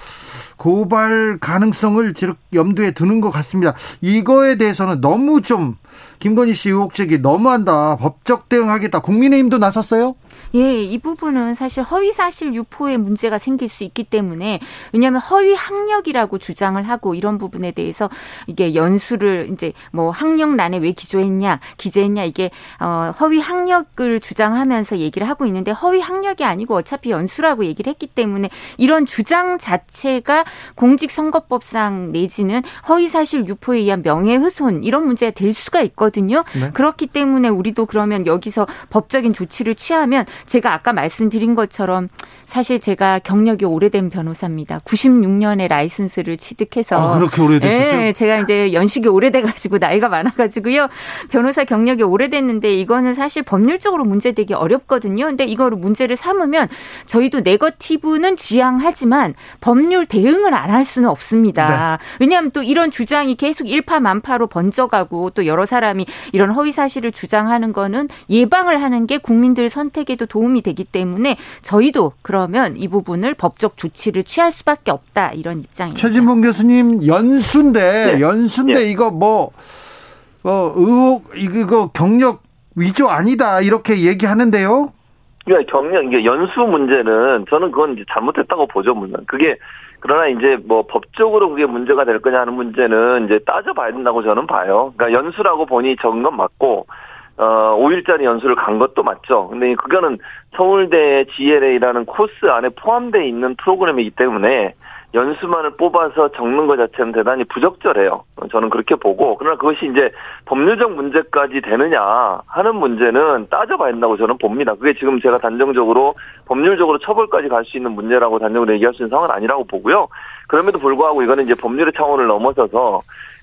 [SPEAKER 1] 고발 가능성을 염두에 두는 것 같습니다. 이거에 대해서는 너무 좀 김건희 씨 의혹 제기 너무한다. 법적 대응하겠다. 국민의힘도 나섰어요?
[SPEAKER 6] 예, 이 부분은 사실 허위 사실 유포에 문제가 생길 수 있기 때문에 왜냐하면 허위 학력이라고 주장을 하고 이런 부분에 대해서 이게 연수를 이제 뭐 학력란에 왜 기조했냐, 기재했냐 이게 어 허위 학력을 주장하면서 얘기를 하고 있는데 허위 학력이 아니고 어차피 연수라고 얘기를 했기 때문에 이런 주장 자체가 공직선거법상 내지는 허위 사실 유포에 의한 명예훼손 이런 문제가 될 수가 있거든요. 네. 그렇기 때문에 우리도 그러면 여기서 법적인 조치를 취하면 제가 아까 말씀드린 것처럼 사실 제가 경력이 오래된 변호사입니다. 96년에 라이선스를 취득해서
[SPEAKER 1] 아, 그렇게 오래됐어요?
[SPEAKER 6] 네, 제가 이제 연식이 오래돼 가지고 나이가 많아 가지고요. 변호사 경력이 오래됐는데 이거는 사실 법률적으로 문제되기 어렵거든요. 근데 이거를 문제를 삼으면 저희도 네거티브는 지향하지만 법률 대응을 안 할 수는 없습니다. 네. 왜냐하면 또 이런 주장이 계속 일파만파로 번져가고 또 여러 사람이 이런 허위 사실을 주장하는 거는 예방을 하는 게 국민들 선택에도 도움이 되기 때문에 저희도 그러면 이 부분을 법적 조치를 취할 수밖에 없다 이런 입장입니다.
[SPEAKER 1] 최진봉 교수님 연수인데 네. 연수인데 네. 이거 뭐 어, 의혹 이거 경력 위조 아니다 이렇게 얘기하는데요.
[SPEAKER 7] 그러니까 경력 이게 연수 문제는 저는 그건 이제 잘못했다고 보죠 물론 그게 그러나 이제 뭐 법적으로 그게 문제가 될 거냐 하는 문제는 이제 따져봐야 된다고 저는 봐요. 그러니까 연수라고 보니 적은 건 맞고 어, 5일짜리 연수를 간 것도 맞죠. 근데 그거는 서울대 GLA라는 코스 안에 포함되어 있는 프로그램이기 때문에 연수만을 뽑아서 적는 것 자체는 대단히 부적절해요. 저는 그렇게 보고 그러나 그것이 이제 법률적 문제까지 되느냐 하는 문제는 따져봐야 한다고 저는 봅니다. 그게 지금 제가 단정적으로 법률적으로 처벌까지 갈 수 있는 문제라고 단정으로 얘기할 수 있는 상황은 아니라고 보고요. 그럼에도 불구하고 이거는 이제 법률의 차원을 넘어서서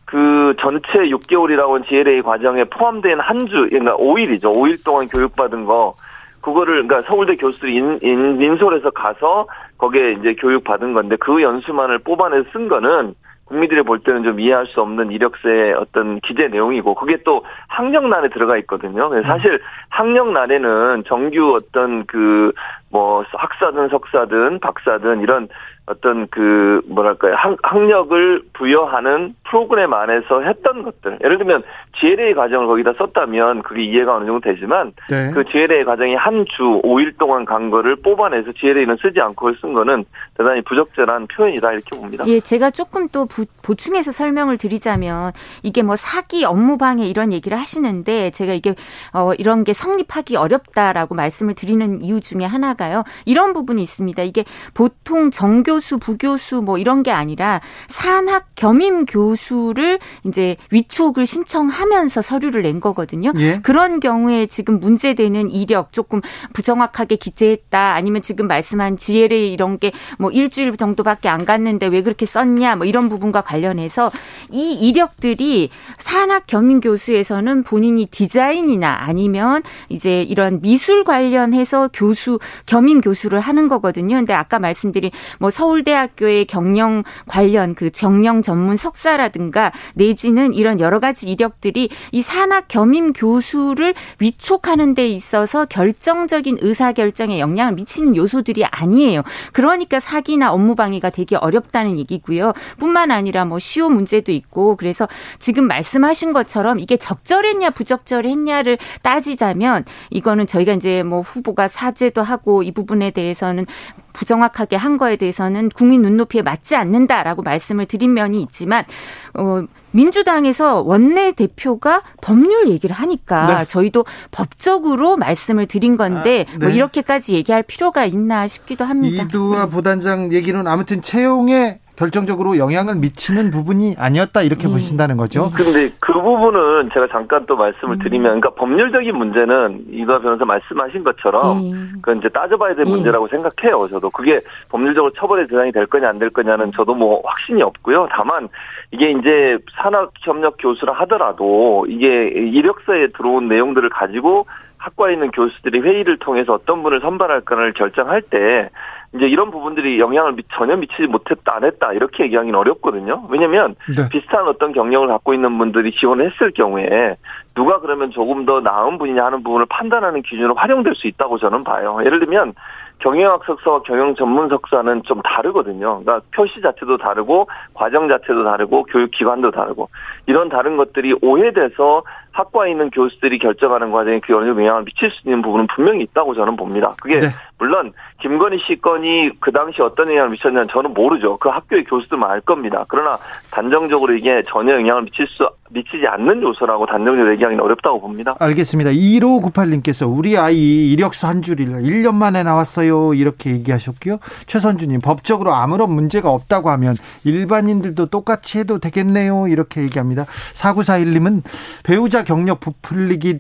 [SPEAKER 7] 그 전체 6개월이라고 한 GLA 과정에 포함된 한 주, 그러니까 5일이죠. 5일 동안 교육받은 거, 그거를, 그러니까 서울대 교수들이 인, 인, 민솔에서 가서 거기에 이제 교육받은 건데 그 연수만을 뽑아내서 쓴 거는 국민들이 볼 때는 좀 이해할 수 없는 이력서의 어떤 기재 내용이고 그게 또 학력란에 들어가 있거든요. 사실 학력란에는 정규 어떤 그 뭐 학사든 석사든 박사든 이런 어떤 그 뭐랄까요 학, 학력을 부여하는 프로그램 안에서 했던 것들 예를 들면 GLA 과정을 거기다 썼다면 그게 이해가 어느 정도 되지만 네. 그 GLA 과정이 한 주 5일 동안 간 거를 뽑아내서 GLA는 쓰지 않고 쓴 거는 대단히 부적절한 표현이다 이렇게 봅니다.
[SPEAKER 6] 예, 제가 조금 또 부, 보충해서 설명을 드리자면 이게 뭐 사기 업무 방해 이런 얘기를 하시는데 제가 이게 어 이런 게 성립하기 어렵다라고 말씀을 드리는 이유 중에 하나가요. 이런 부분이 있습니다. 이게 보통 정교 교수, 부교수 뭐 이런 게 아니라 산학 겸임 교수를 이제 위촉을 신청하면서 서류를 낸 거거든요. 예? 그런 경우에 지금 문제되는 이력 조금 부정확하게 기재했다 아니면 지금 말씀한 GLA 이런 게 뭐 일주일 정도밖에 안 갔는데 왜 그렇게 썼냐 뭐 이런 부분과 관련해서 이 이력들이 산학 겸임 교수에서는 본인이 디자인이나 아니면 이제 이런 미술 관련해서 교수 겸임 교수를 하는 거거든요. 근데 아까 말씀드린 뭐 서울 서울대학교의 경영 관련 그 경영 전문 석사라든가 내지는 이런 여러 가지 이력들이 이 산학 겸임 교수를 위촉하는 데 있어서 결정적인 의사 결정에 영향을 미치는 요소들이 아니에요. 그러니까 사기나 업무 방해가 되게 어렵다는 얘기고요. 뿐만 아니라 뭐 시효 문제도 있고 그래서 지금 말씀하신 것처럼 이게 적절했냐 부적절했냐를 따지자면 이거는 저희가 이제 뭐 후보가 사죄도 하고 이 부분에 대해서는 부정확하게 한 거에 대해서는 국민 눈높이에 맞지 않는다라고 말씀을 드린 면이 있지만 어 민주당에서 원내 대표가 법률 얘기를 하니까 네. 저희도 법적으로 말씀을 드린 건데 아, 뭐 네. 뭐 이렇게까지 얘기할 필요가 있나 싶기도 합니다.
[SPEAKER 1] 이두화 부단장 얘기는 아무튼 채용에 결정적으로 영향을 미치는 부분이 아니었다 이렇게 예. 보신다는 거죠.
[SPEAKER 7] 근데 그 부분은 제가 잠깐 또 말씀을 음. 드리면 그러니까 법률적인 문제는 이거 변호사 말씀하신 것처럼 예. 그건 이제 따져봐야 될 예. 문제라고 생각해요. 저도 그게 법률적으로 처벌의 대상이 될 거냐 안 될 거냐는 저도 뭐 확신이 없고요. 다만 이게 이제 산학협력 교수라 하더라도 이게 이력서에 들어온 내용들을 가지고 학과에 있는 교수들이 회의를 통해서 어떤 분을 선발할까를 결정할 때 이제 이런 부분들이 영향을 전혀 미치지 못했다 안 했다 이렇게 얘기하기는 어렵거든요. 왜냐하면 네. 비슷한 어떤 경력을 갖고 있는 분들이 지원을 했을 경우에 누가 그러면 조금 더 나은 분이냐 하는 부분을 판단하는 기준으로 활용될 수 있다고 저는 봐요. 예를 들면 경영학 석사와 경영 전문 석사는 좀 다르거든요. 그러니까 표시 자체도 다르고 과정 자체도 다르고 교육 기관도 다르고 이런 다른 것들이 오해돼서 학과에 있는 교수들이 결정하는 과정에 그 어느 정도 영향을 미칠 수 있는 부분은 분명히 있다고 저는 봅니다. 그게 네. 물론 김건희 씨 건이 그 당시 어떤 영향을 미쳤냐는 저는 모르죠. 그 학교의 교수들만 알 겁니다. 그러나 단정적으로 이게 전혀 영향을 미칠 수 미치지 않는 요소라고 단정적으로 얘기하기는 어렵다고 봅니다.
[SPEAKER 1] 알겠습니다. 1598님께서 우리 아이 이력서 한 줄을 1년 만에 나왔어요. 이렇게 얘기하셨고요. 최선주님 법적으로 아무런 문제가 없다고 하면 일반인들도 똑같이 해도 되겠네요. 이렇게 얘기합니다. 4941님은 배우자 경력 부풀리기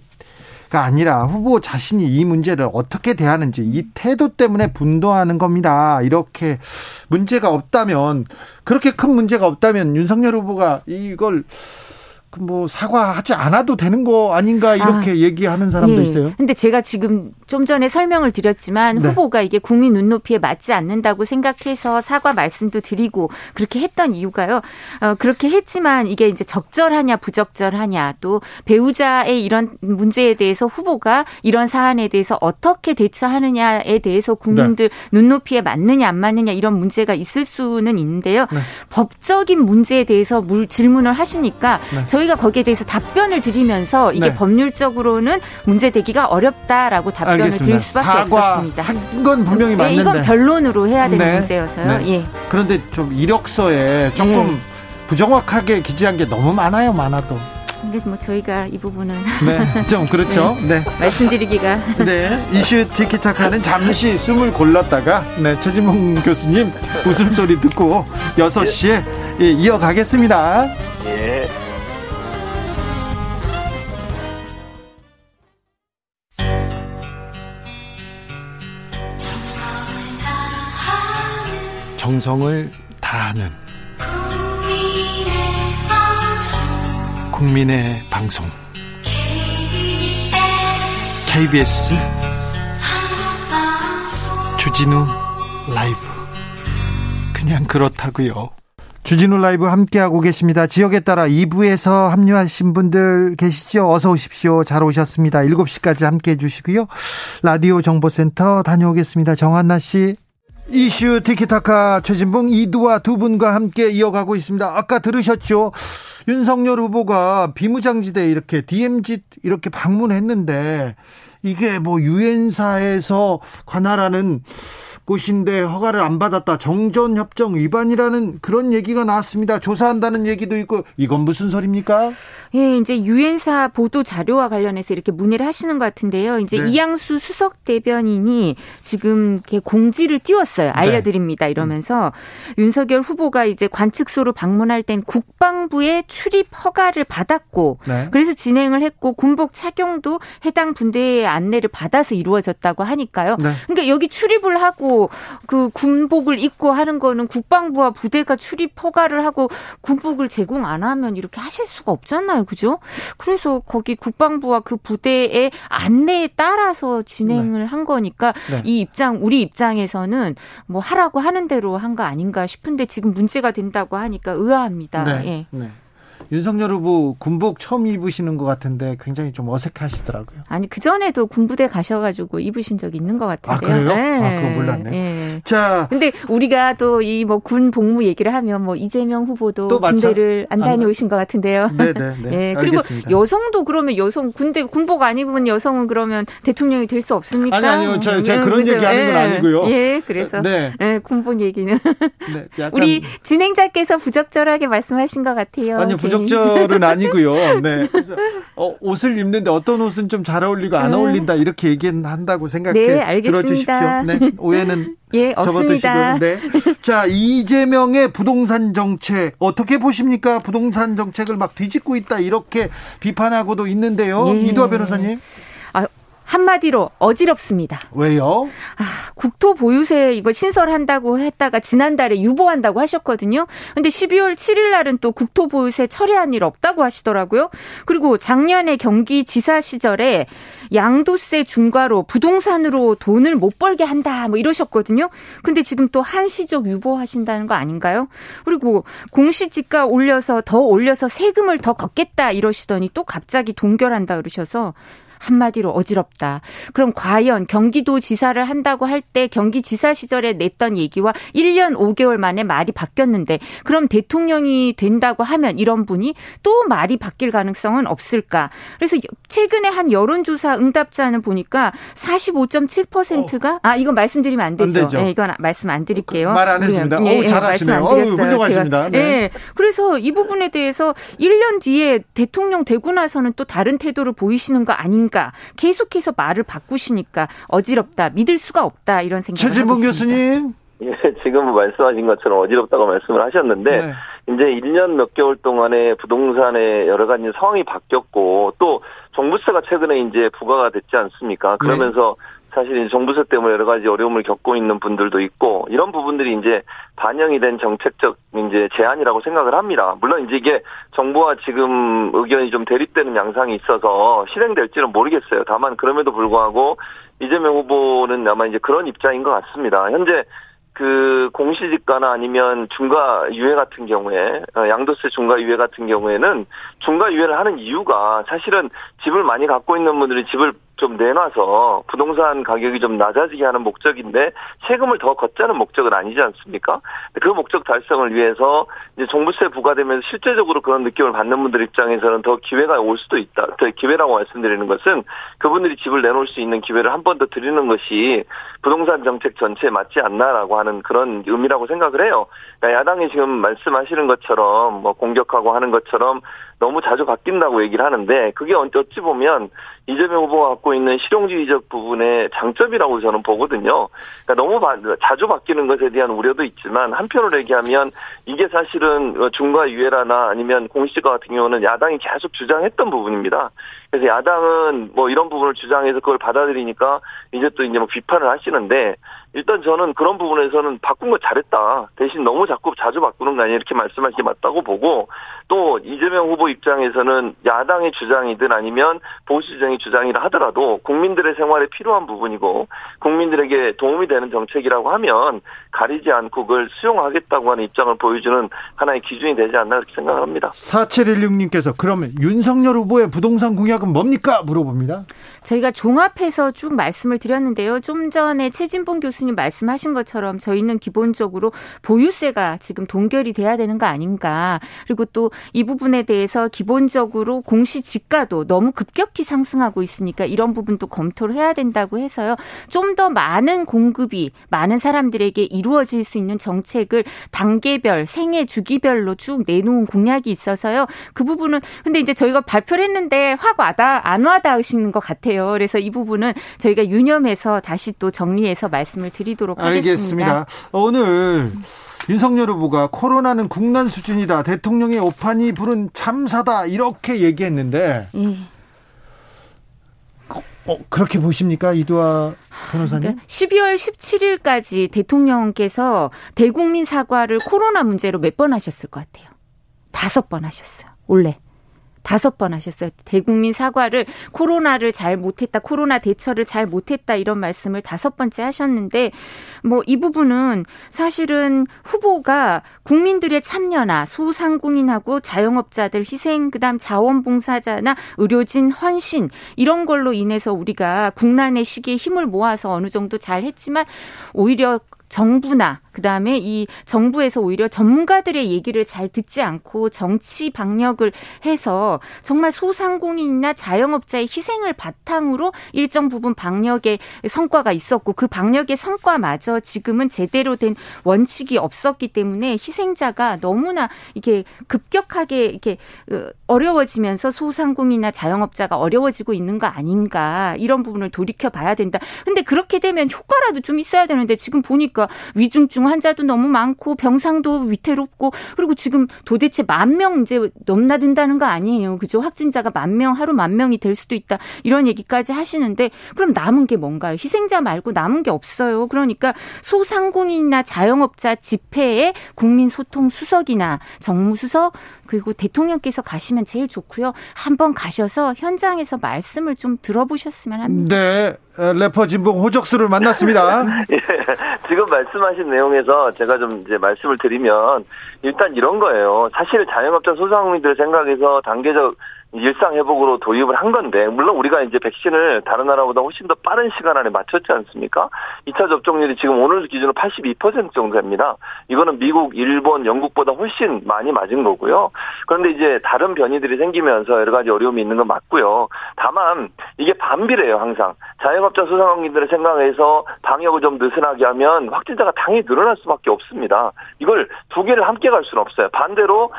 [SPEAKER 1] 가 아니라 후보 자신이 이 문제를 어떻게 대하는지 이 태도 때문에 분노하는 겁니다. 이렇게 문제가 없다면 그렇게 큰 문제가 없다면 윤석열 후보가 이걸 그 뭐 사과하지 않아도 되는 거 아닌가 이렇게 아, 얘기하는 사람도 예. 있어요.
[SPEAKER 6] 근데 제가 지금 좀 전에 설명을 드렸지만 네. 후보가 이게 국민 눈높이에 맞지 않는다고 생각해서 사과 말씀도 드리고 그렇게 했던 이유가요. 어, 그렇게 했지만 이게 이제 적절하냐 부적절하냐 또 배우자의 이런 문제에 대해서 후보가 이런 사안에 대해서 어떻게 대처하느냐에 대해서 국민들 네. 눈높이에 맞느냐 안 맞느냐 이런 문제가 있을 수는 있는데요. 네. 법적인 문제에 대해서 물 질문을 하시니까 네. 저희가 거기에 대해서 답변을 드리면서 이게 네. 법률적으로는 문제 되기가 어렵다라고 답변을 알겠습니다. 드릴 수밖에 없었습니다.
[SPEAKER 1] 한건 분명히 맞는데
[SPEAKER 6] 네, 이건 변론으로 해야 되는 네. 문제여서요. 네. 예.
[SPEAKER 1] 그런데 좀 이력서에 조금 네. 부정확하게 기재한 게 너무 많아요, 많아도.
[SPEAKER 6] 근데 뭐 저희가 이 부분은
[SPEAKER 1] 네, 좀 그렇죠. 네.
[SPEAKER 6] 네. 말씀드리기가
[SPEAKER 1] 네. 이슈 티키타카는 잠시 숨을 골랐다가 네, 최진봉 교수님 웃음소리 듣고 6 시에 예, 이어가겠습니다. 예. 정성을 다하는 국민의 방송 KBS 주진우 라이브 그냥 그렇다고요. 주진우 라이브 함께하고 계십니다. 지역에 따라 2부에서 합류하신 분들 계시죠? 어서 오십시오. 잘 오셨습니다. 7시까지 함께해 주시고요. 라디오 정보센터 다녀오겠습니다. 정한나 씨. 이슈 티키타카 최진봉 이두와 두 분과 함께 이어가고 있습니다. 아까 들으셨죠? 윤석열 후보가 비무장지대 이렇게 DMZ 이렇게 방문했는데 이게 뭐 유엔사에서 관할하는 곳인데 허가를 안 받았다. 정전협정 위반이라는 그런 얘기가 나왔습니다. 조사한다는 얘기도 있고 이건 무슨 소리입니까?
[SPEAKER 6] 예, 이제 유엔사 보도 자료와 관련해서 이렇게 문의를 하시는 것 같은데요. 이제 네. 이양수 수석 대변인이 지금 이렇게 공지를 띄웠어요. 네. 알려드립니다. 이러면서 음. 윤석열 후보가 이제 관측소로 방문할 땐 국방부의 출입 허가를 받았고 네. 그래서 진행을 했고 군복 착용도 해당 분대의 안내를 받아서 이루어졌다고 하니까요. 네. 그러니까 여기 출입을 하고 그 군복을 입고 하는 거는 국방부와 부대가 출입 허가를 하고 군복을 제공 안 하면 이렇게 하실 수가 없잖아요. 그죠? 그래서 거기 국방부와 그 부대의 안내에 따라서 진행을 네. 한 거니까 네. 이 입장 우리 입장에서는 뭐 하라고 하는 대로 한 거 아닌가 싶은데 지금 문제가 된다고 하니까 의아합니다.
[SPEAKER 1] 네. 예. 네. 윤석열 후보 군복 처음 입으시는 것 같은데 굉장히 좀 어색하시더라고요.
[SPEAKER 6] 아니 그 전에도 군부대 가셔가지고 입으신 적 있는 것 같은데요.
[SPEAKER 1] 아 그래요? 네. 아 그거 몰랐네. 네.
[SPEAKER 6] 자, 근데 우리가 또 이 뭐 군 복무 얘기를 하면 뭐 이재명 후보도 군대를 안 다녀오신 것 같은데요.
[SPEAKER 1] 네네. 네, 네. 네.
[SPEAKER 6] 그리고 알겠습니다. 여성도 그러면 여성 군대 군복 안 입은 여성은 그러면 대통령이 될 수 없습니까?
[SPEAKER 1] 아니 아니요, 저, 저 음, 그런 그죠? 얘기하는 건 아니고요.
[SPEAKER 6] 예, 그래서 네, 네 군복 얘기는 네. 우리 진행자께서 부적절하게 말씀하신 것 같아요.
[SPEAKER 1] 아니요, 부적 적절은 아니고요. 네. 그래서 어, 옷을 입는데 어떤 옷은 좀 잘 어울리고 안 음. 어울린다 이렇게 얘기는 한다고 생각해 네, 알겠습니다. 들어주십시오. 네. 오해는 예, 접어드시고. 네. 자, 이재명의 부동산 정책 어떻게 보십니까? 부동산 정책을 막 뒤집고 있다 이렇게 비판하고도 있는데요. 예. 이두아 변호사님.
[SPEAKER 6] 한마디로 어지럽습니다.
[SPEAKER 1] 왜요?
[SPEAKER 6] 아, 국토 보유세 이거 신설한다고 했다가 지난달에 유보한다고 하셨거든요. 근데 12월 7일 날은 또 국토 보유세 철회한 일 없다고 하시더라고요. 그리고 작년에 경기 지사 시절에 양도세 중과로 부동산으로 돈을 못 벌게 한다 뭐 이러셨거든요. 근데 지금 또 한시적 유보하신다는 거 아닌가요? 그리고 공시지가 올려서 더 올려서 세금을 더 걷겠다 이러시더니 또 갑자기 동결한다 그러셔서 한마디로 어지럽다. 그럼 과연 경기도 지사를 한다고 할 때 경기 지사 시절에 냈던 얘기와 1년 5개월 만에 말이 바뀌었는데 그럼 대통령이 된다고 하면 이런 분이 또 말이 바뀔 가능성은 없을까? 그래서 최근에 한 여론조사 응답자는 보니까 45.7%가 어. 아 이건 말씀드리면 안 되죠. 안 네, 이건 말씀 안 드릴게요.
[SPEAKER 1] 말안 했습니다. 예, 오, 잘하시네요. 어 훌륭하십니다.
[SPEAKER 6] 네. 네. 그래서 이 부분에 대해서 1년 뒤에 대통령 되고 나서는 또 다른 태도를 보이시는 거 아닌가? 아닌가 계속해서 말을 바꾸시니까 어지럽다 믿을 수가 없다 이런 생각을
[SPEAKER 1] 최진봉 교수님
[SPEAKER 7] 예, 지금 말씀하신 것처럼 어지럽다고 말씀을 하셨는데 네. 이제 1년 몇 개월 동안에 부동산의 여러 가지 상황이 바뀌었고 또 종부세가 최근에 이제 부과가 됐지 않습니까? 그러면서 네. 사실 정부세 때문에 여러 가지 어려움을 겪고 있는 분들도 있고 이런 부분들이 이제 반영이 된 정책적 이제 제안이라고 생각을 합니다. 물론 이제 이게 정부와 지금 의견이 좀 대립되는 양상이 있어서 실행될지는 모르겠어요. 다만 그럼에도 불구하고 이재명 후보는 아마 이제 그런 입장인 것 같습니다. 현재 그 공시지가나 아니면 중과 유예 같은 경우에 어, 양도세 중과 유예 같은 경우에는 중과 유예를 하는 이유가 사실은 집을 많이 갖고 있는 분들이 집을 좀 내놔서 부동산 가격이 좀 낮아지게 하는 목적인데 세금을 더 걷자는 목적은 아니지 않습니까? 그 목적 달성을 위해서 이제 종부세 부과되면서 실제적으로 그런 느낌을 받는 분들 입장에서는 더 기회가 올 수도 있다. 더 기회라고 말씀드리는 것은 그분들이 집을 내놓을 수 있는 기회를 한 번 더 드리는 것이 부동산 정책 전체에 맞지 않나라고 하는 그런 의미라고 생각을 해요. 그러니까 야당이 지금 말씀하시는 것처럼 뭐 공격하고 하는 것처럼 너무 자주 바뀐다고 얘기를 하는데 그게 어찌 보면 이재명 후보가 갖고 있는 실용주의적 부분의 장점이라고 저는 보거든요. 그러니까 너무 바, 자주 바뀌는 것에 대한 우려도 있지만 한편으로 얘기하면 이게 사실은 중과 유예라나 아니면 공시지가 같은 경우는 야당이 계속 주장했던 부분입니다. 그래서 야당은 뭐 이런 부분을 주장해서 그걸 받아들이니까 이제 또 이제 뭐 비판을 하시는데 일단 저는 그런 부분에서는 바꾼 거 잘했다. 대신 너무 자꾸 자주 바꾸는 거 아니야 이렇게 말씀하신 게 맞다고 보고 또 이재명 후보 입장에서는 야당의 주장이든 아니면 보수 주장의 주장이라 하더라도 국민들의 생활에 필요한 부분이고 국민들에게 도움이 되는 정책이라고 하면 가리지 않고 그걸 수용하겠다고 하는 입장을 보여주는 하나의 기준이 되지 않나 이렇게 생각을 합니다.
[SPEAKER 1] 4716님께서 그러면 윤석열 후보의 부동산 공약은 뭡니까 물어봅니다.
[SPEAKER 6] 저희가 종합해서 쭉 말씀을 드렸는데요. 좀 전에 최진봉 교수님 말씀하신 것처럼 저희는 기본적으로 보유세가 지금 동결이 돼야 되는 거 아닌가. 그리고 또 이 부분에 대해서 기본적으로 공시 지가도 너무 급격히 상승하고 있으니까 이런 부분도 검토를 해야 된다고 해서요. 좀 더 많은 공급이 많은 사람들에게 이루어질 수 있는 정책을 단계별, 생애 주기별로 쭉 내놓은 공약이 있어서요. 그 부분은 근데 이제 저희가 발표를 했는데 확 와다 안 와닿으시는 것 같아요. 그래서 이 부분은 저희가 유념해서 다시 또 정리해서 말씀을 드리도록 하겠습니다.
[SPEAKER 1] 알겠습니다. 오늘 윤석열 후보가 코로나는 국난 수준이다. 대통령의 오판이 부른 참사다. 이렇게 얘기했는데 예. 어, 그렇게 보십니까? 이두아 변호사님? 그러니까
[SPEAKER 6] 12월 17일까지 대통령께서 대국민 사과를 코로나 문제로 몇 번 하셨을 것 같아요. 다섯 번 하셨어요. 원래. 다섯 번 하셨어요. 대국민 사과를 코로나를 잘 못했다, 코로나 대처를 잘 못했다 이런 말씀을 다섯 번째 하셨는데 뭐 이 부분은 사실은 후보가 국민들의 참여나 소상공인하고 자영업자들 희생, 그다음 자원봉사자나 의료진 헌신 이런 걸로 인해서 우리가 국난의 시기에 힘을 모아서 어느 정도 잘 했지만 오히려 정부나 그다음에 이 정부에서 오히려 전문가들의 얘기를 잘 듣지 않고 정치 방역을 해서 정말 소상공인이나 자영업자의 희생을 바탕으로 일정 부분 방역의 성과가 있었고 그 방역의 성과마저 지금은 제대로 된 원칙이 없었기 때문에 희생자가 너무나 이게 급격하게 이렇게 어, 어려워지면서 소상공인이나 자영업자가 어려워지고 있는 거 아닌가 이런 부분을 돌이켜 봐야 된다. 근데 그렇게 되면 효과라도 좀 있어야 되는데 지금 보니까 위중증 환자도 너무 많고 병상도 위태롭고 그리고 지금 도대체 만 명 이제 넘나든다는 거 아니에요. 그죠? 확진자가 만 명, 하루 만 명이 될 수도 있다. 이런 얘기까지 하시는데 그럼 남은 게 뭔가요? 희생자 말고 남은 게 없어요. 그러니까 소상공인이나 자영업자 집회에 국민 소통 수석이나 정무수석 그리고 대통령께서 가시면 제일 좋고요. 한번 가셔서 현장에서 말씀을 좀 들어보셨으면 합니다.
[SPEAKER 1] 네. 래퍼 진봉 호적수를 만났습니다.
[SPEAKER 7] 예, 지금 말씀하신 내용에서 제가 좀 이제 말씀을 드리면 일단 이런 거예요. 사실 자영업자 소상공인들 생각해서 단계적 일상 회복으로 도입을 한 건데 물론 우리가 이제 백신을 다른 나라보다 훨씬 더 빠른 시간 안에 맞췄지 않습니까? 2차 접종률이 지금 오늘 기준으로 82% 정도 됩니다. 이거는 미국, 일본, 영국보다 훨씬 많이 맞은 거고요. 그런데 이제 다른 변이들이 생기면서 여러 가지 어려움이 있는 건 맞고요. 다만 이게 반비례예요, 항상. 자영업자 소상공인들을 생각해서 방역을 좀 느슨하게 하면 확진자가 당연히 늘어날 수밖에 없습니다. 이걸 두 개를 함께 갈 수는 없어요. 반대로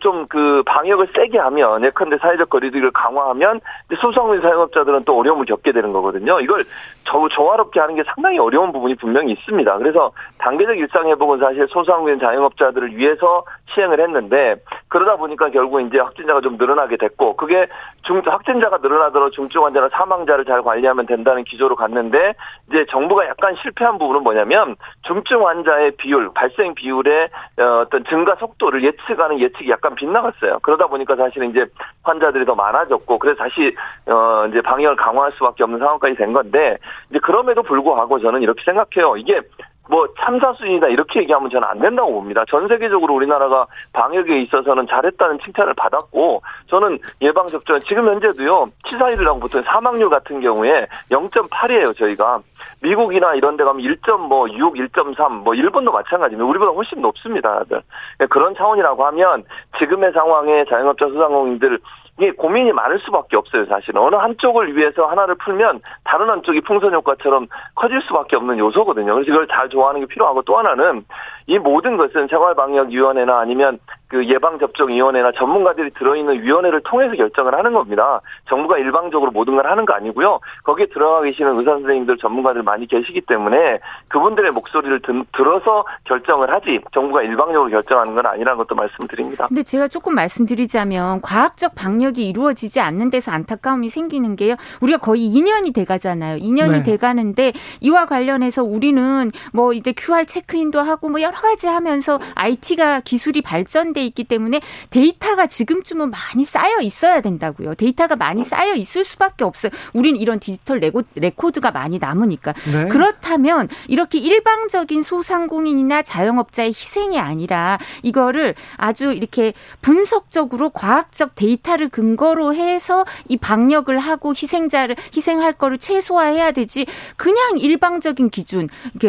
[SPEAKER 7] 좀 그 방역을 세게 하면 예컨대 사회적 거리두기를 강화하면 소상공인 사용업자들은 또 어려움을 겪게 되는 거거든요. 이걸 저, 조화롭게 하는 게 상당히 어려운 부분이 분명히 있습니다. 그래서 단계적 일상 회복은 사실 소상공인 자영업자들을 위해서 시행을 했는데 그러다 보니까 결국 이제 확진자가 좀 늘어나게 됐고 그게 중 확진자가 늘어나도록 중증 환자나 사망자를 잘 관리하면 된다는 기조로 갔는데 이제 정부가 약간 실패한 부분은 뭐냐면 중증 환자의 비율 발생 비율의 어, 어떤 증가 속도를 예측하는 예측이 약간 빗나갔어요. 그러다 보니까 사실은 이제 환자들이 더 많아졌고 그래서 다시 어 이제 방역을 강화할 수밖에 없는 상황까지 된 건데 이제 그럼에도 불구하고 저는 이렇게 생각해요. 이게 뭐 참사 수준이다 이렇게 얘기하면 저는 안 된다고 봅니다. 전 세계적으로 우리나라가 방역에 있어서는 잘했다는 칭찬을 받았고 저는 예방 접종 지금 현재도요 치사율이라고 보통 사망률 같은 경우에 0.8이에요 저희가 미국이나 이런 데 가면 1.6, 1.3, 뭐 일본도 마찬가지입니다. 우리보다 훨씬 높습니다. 다들. 그런 차원이라고 하면 지금의 상황에 자영업자 소상공인들 이게 고민이 많을 수밖에 없어요, 사실은. 어느 한쪽을 위해서 하나를 풀면 다른 한쪽이 풍선 효과처럼 커질 수밖에 없는 요소거든요. 그래서 이걸 잘 좋아하는 게 필요하고 또 하나는 이 모든 것은 생활방역위원회나 아니면 그 예방접종위원회나 전문가들이 들어있는 위원회를 통해서 결정을 하는 겁니다. 정부가 일방적으로 모든 걸 하는 거 아니고요. 거기에 들어가 계시는 의사 선생님들 전문가들 많이 계시기 때문에 그분들의 목소리를 든, 들어서 결정을 하지 정부가 일방적으로 결정하는 건 아니라는 것도 말씀드립니다.
[SPEAKER 6] 근데 제가 조금 말씀드리자면 과학적 방역 이 이루어지지 않는 데서 안타까움이 생기는 게요. 우리가 거의 2년이 돼 가잖아요. 2년이 네. 돼 가는데 이와 관련해서 우리는 뭐 이제 QR 체크인도 하고 뭐 여러 가지 하면서 IT가 기술이 발전돼 돼 있기 때문에 데이터가 지금쯤은 많이 쌓여 있어야 된다고요. 데이터가 많이 쌓여 있을 수밖에 없어요. 우린 이런 디지털 레고, 레코드가 많이 남으니까. 네. 그렇다면 이렇게 일방적인 소상공인이나 자영업자의 희생이 아니라 이거를 아주 이렇게 분석적으로 과학적 데이터를 근거로 해서 이 방역을 하고 희생자를 희생할 거를 최소화해야 되지 그냥 일방적인 기준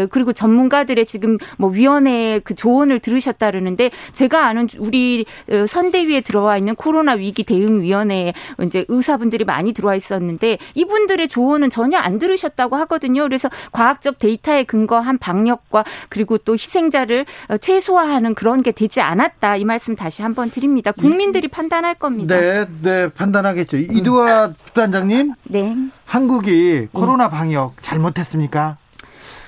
[SPEAKER 6] 그리고 전문가들의 지금 뭐 위원회의 그 조언을 들으셨다 그러는데 제가 아는 우리 어, 선대위에 들어와 있는 코로나 위기 대응 위원회에 이제 의사분들이 많이 들어와 있었는데 이분들의 조언은 전혀 안 들으셨다고 하거든요. 그래서 과학적 데이터에 근거한 방역과 그리고 또 희생자를 어, 최소화하는 그런 게 되지 않았다. 이 말씀 다시 한번 드립니다. 국민들이 판단할 겁니다.
[SPEAKER 1] 네, 네, 판단하겠죠. 이두화 부단장님. 네. 한국이 코로나 방역 잘못했습니까?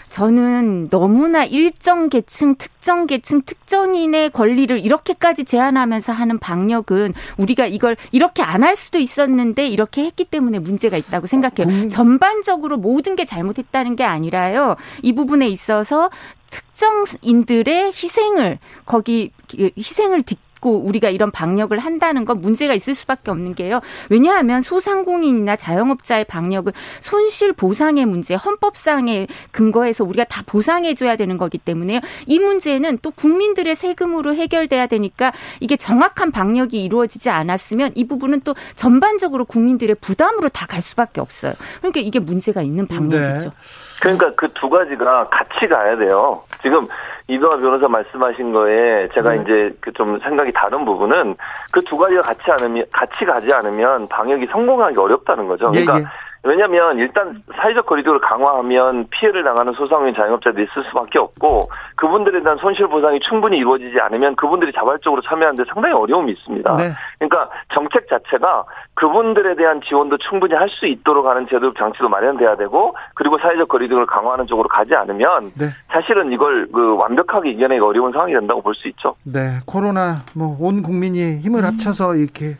[SPEAKER 6] 저는 너무나 일정 계층, 특정 계층, 특정인의 권리를 이렇게까지 제한하면서 하는 방역은 우리가 이걸 이렇게 안 할 수도 있었는데 이렇게 했기 때문에 문제가 있다고 생각해요. 음. 전반적으로 모든 게 잘못했다는 게 아니라요. 이 부분에 있어서 특정인들의 희생을 거기 희생을 딛 고 믿고 우리가 이런 방역을 한다는 건 문제가 있을 수밖에 없는 게요. 왜냐하면 소상공인이나 자영업자의 방역은 손실 보상의 문제, 헌법상의 근거에서 우리가 다 보상해 줘야 되는 거기 때문에요. 이 문제는 또 국민들의 세금으로 해결돼야 되니까 이게 정확한 방역이 이루어지지 않았으면 이 부분은 또 전반적으로 국민들의 부담으로 다 갈 수밖에 없어요. 그러니까 이게 문제가 있는 방역이죠. 네.
[SPEAKER 7] 그러니까 그 두 가지가 같이 가야 돼요. 지금 이도하 변호사 말씀하신 거에 제가 네. 이제 그 좀 생각이 다른 부분은 그 두 가지가 같이 않으면 같이 가지 않으면 방역이 성공하기 어렵다는 거죠. 그러니까 예, 예. 왜냐하면 일단 사회적 거리두기를 강화하면 피해를 당하는 소상공인 자영업자들이 있을 수밖에 없고 그분들에 대한 손실 보상이 충분히 이루어지지 않으면 그분들이 자발적으로 참여하는데 상당히 어려움이 있습니다. 네. 그러니까 정책 자체가 그분들에 대한 지원도 충분히 할 수 있도록 하는 제도 장치도 마련돼야 되고 그리고 사회적 거리두기를 강화하는 쪽으로 가지 않으면 네. 사실은 이걸 그 완벽하게 이겨내기 어려운 상황이 된다고 볼 수 있죠.
[SPEAKER 1] 네, 코로나 뭐 온 국민이 힘을 합쳐서 이렇게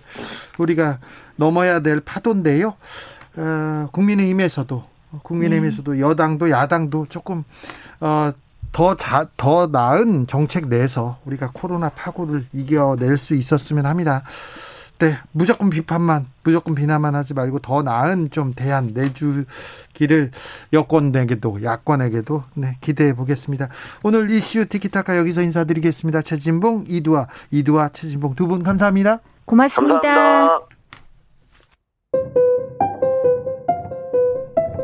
[SPEAKER 1] 우리가 넘어야 될 파도인데요. 어, 국민의힘에서도 국민의힘에서도 음. 여당도 야당도 조금 어, 더, 자, 더 나은 정책 내서 우리가 코로나 파고를 이겨낼 수 있었으면 합니다. 네, 무조건 비판만, 무조건 비난만 하지 말고 더 나은 좀 대안 내주기를 여권에게도, 야권에게도, 네, 기대해 보겠습니다. 오늘 이슈 티키타카 여기서 인사드리겠습니다. 최진봉, 이두아, 이두아, 최진봉 두 분 감사합니다.
[SPEAKER 6] 고맙습니다. 감사합니다.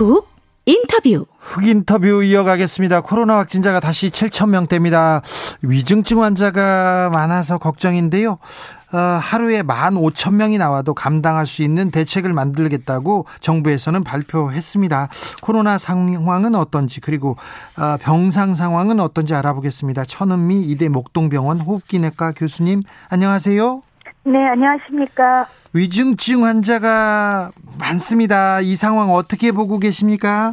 [SPEAKER 1] 훅 인터뷰. 흑 인터뷰 이어가겠습니다. 코로나 확진자가 다시 7천 명대입니다. 위중증 환자가 많아서 걱정인데요. 어, 하루에 1만 5천 명이 나와도 감당할 수 있는 대책을 만들겠다고 정부에서는 발표했습니다. 코로나 상황은 어떤지 그리고 어, 병상 상황은 어떤지 알아보겠습니다. 천은미 이대 목동병원 호흡기내과 교수님 안녕하세요.
[SPEAKER 8] 네, 안녕하십니까.
[SPEAKER 1] 위중증 환자가 많습니다. 이 상황 어떻게 보고 계십니까?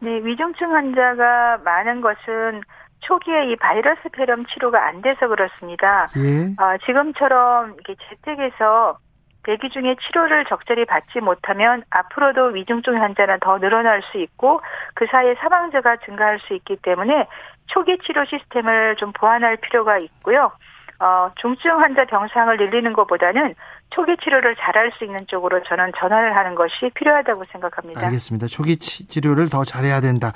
[SPEAKER 8] 네, 위중증 환자가 많은 것은 초기에 이 바이러스 폐렴 치료가 안 돼서 그렇습니다. 예. 어, 지금처럼 이게 재택에서 대기 중에 치료를 적절히 받지 못하면 앞으로도 위중증 환자는 더 늘어날 수 있고 그 사이에 사망자가 증가할 수 있기 때문에 초기 치료 시스템을 좀 보완할 필요가 있고요. 어, 중증 환자 병상을 늘리는 것보다는 초기 치료를 잘할 수 있는 쪽으로 저는 전환을 하는 것이 필요하다고 생각합니다.
[SPEAKER 1] 알겠습니다. 초기 치료를 더 잘해야 된다.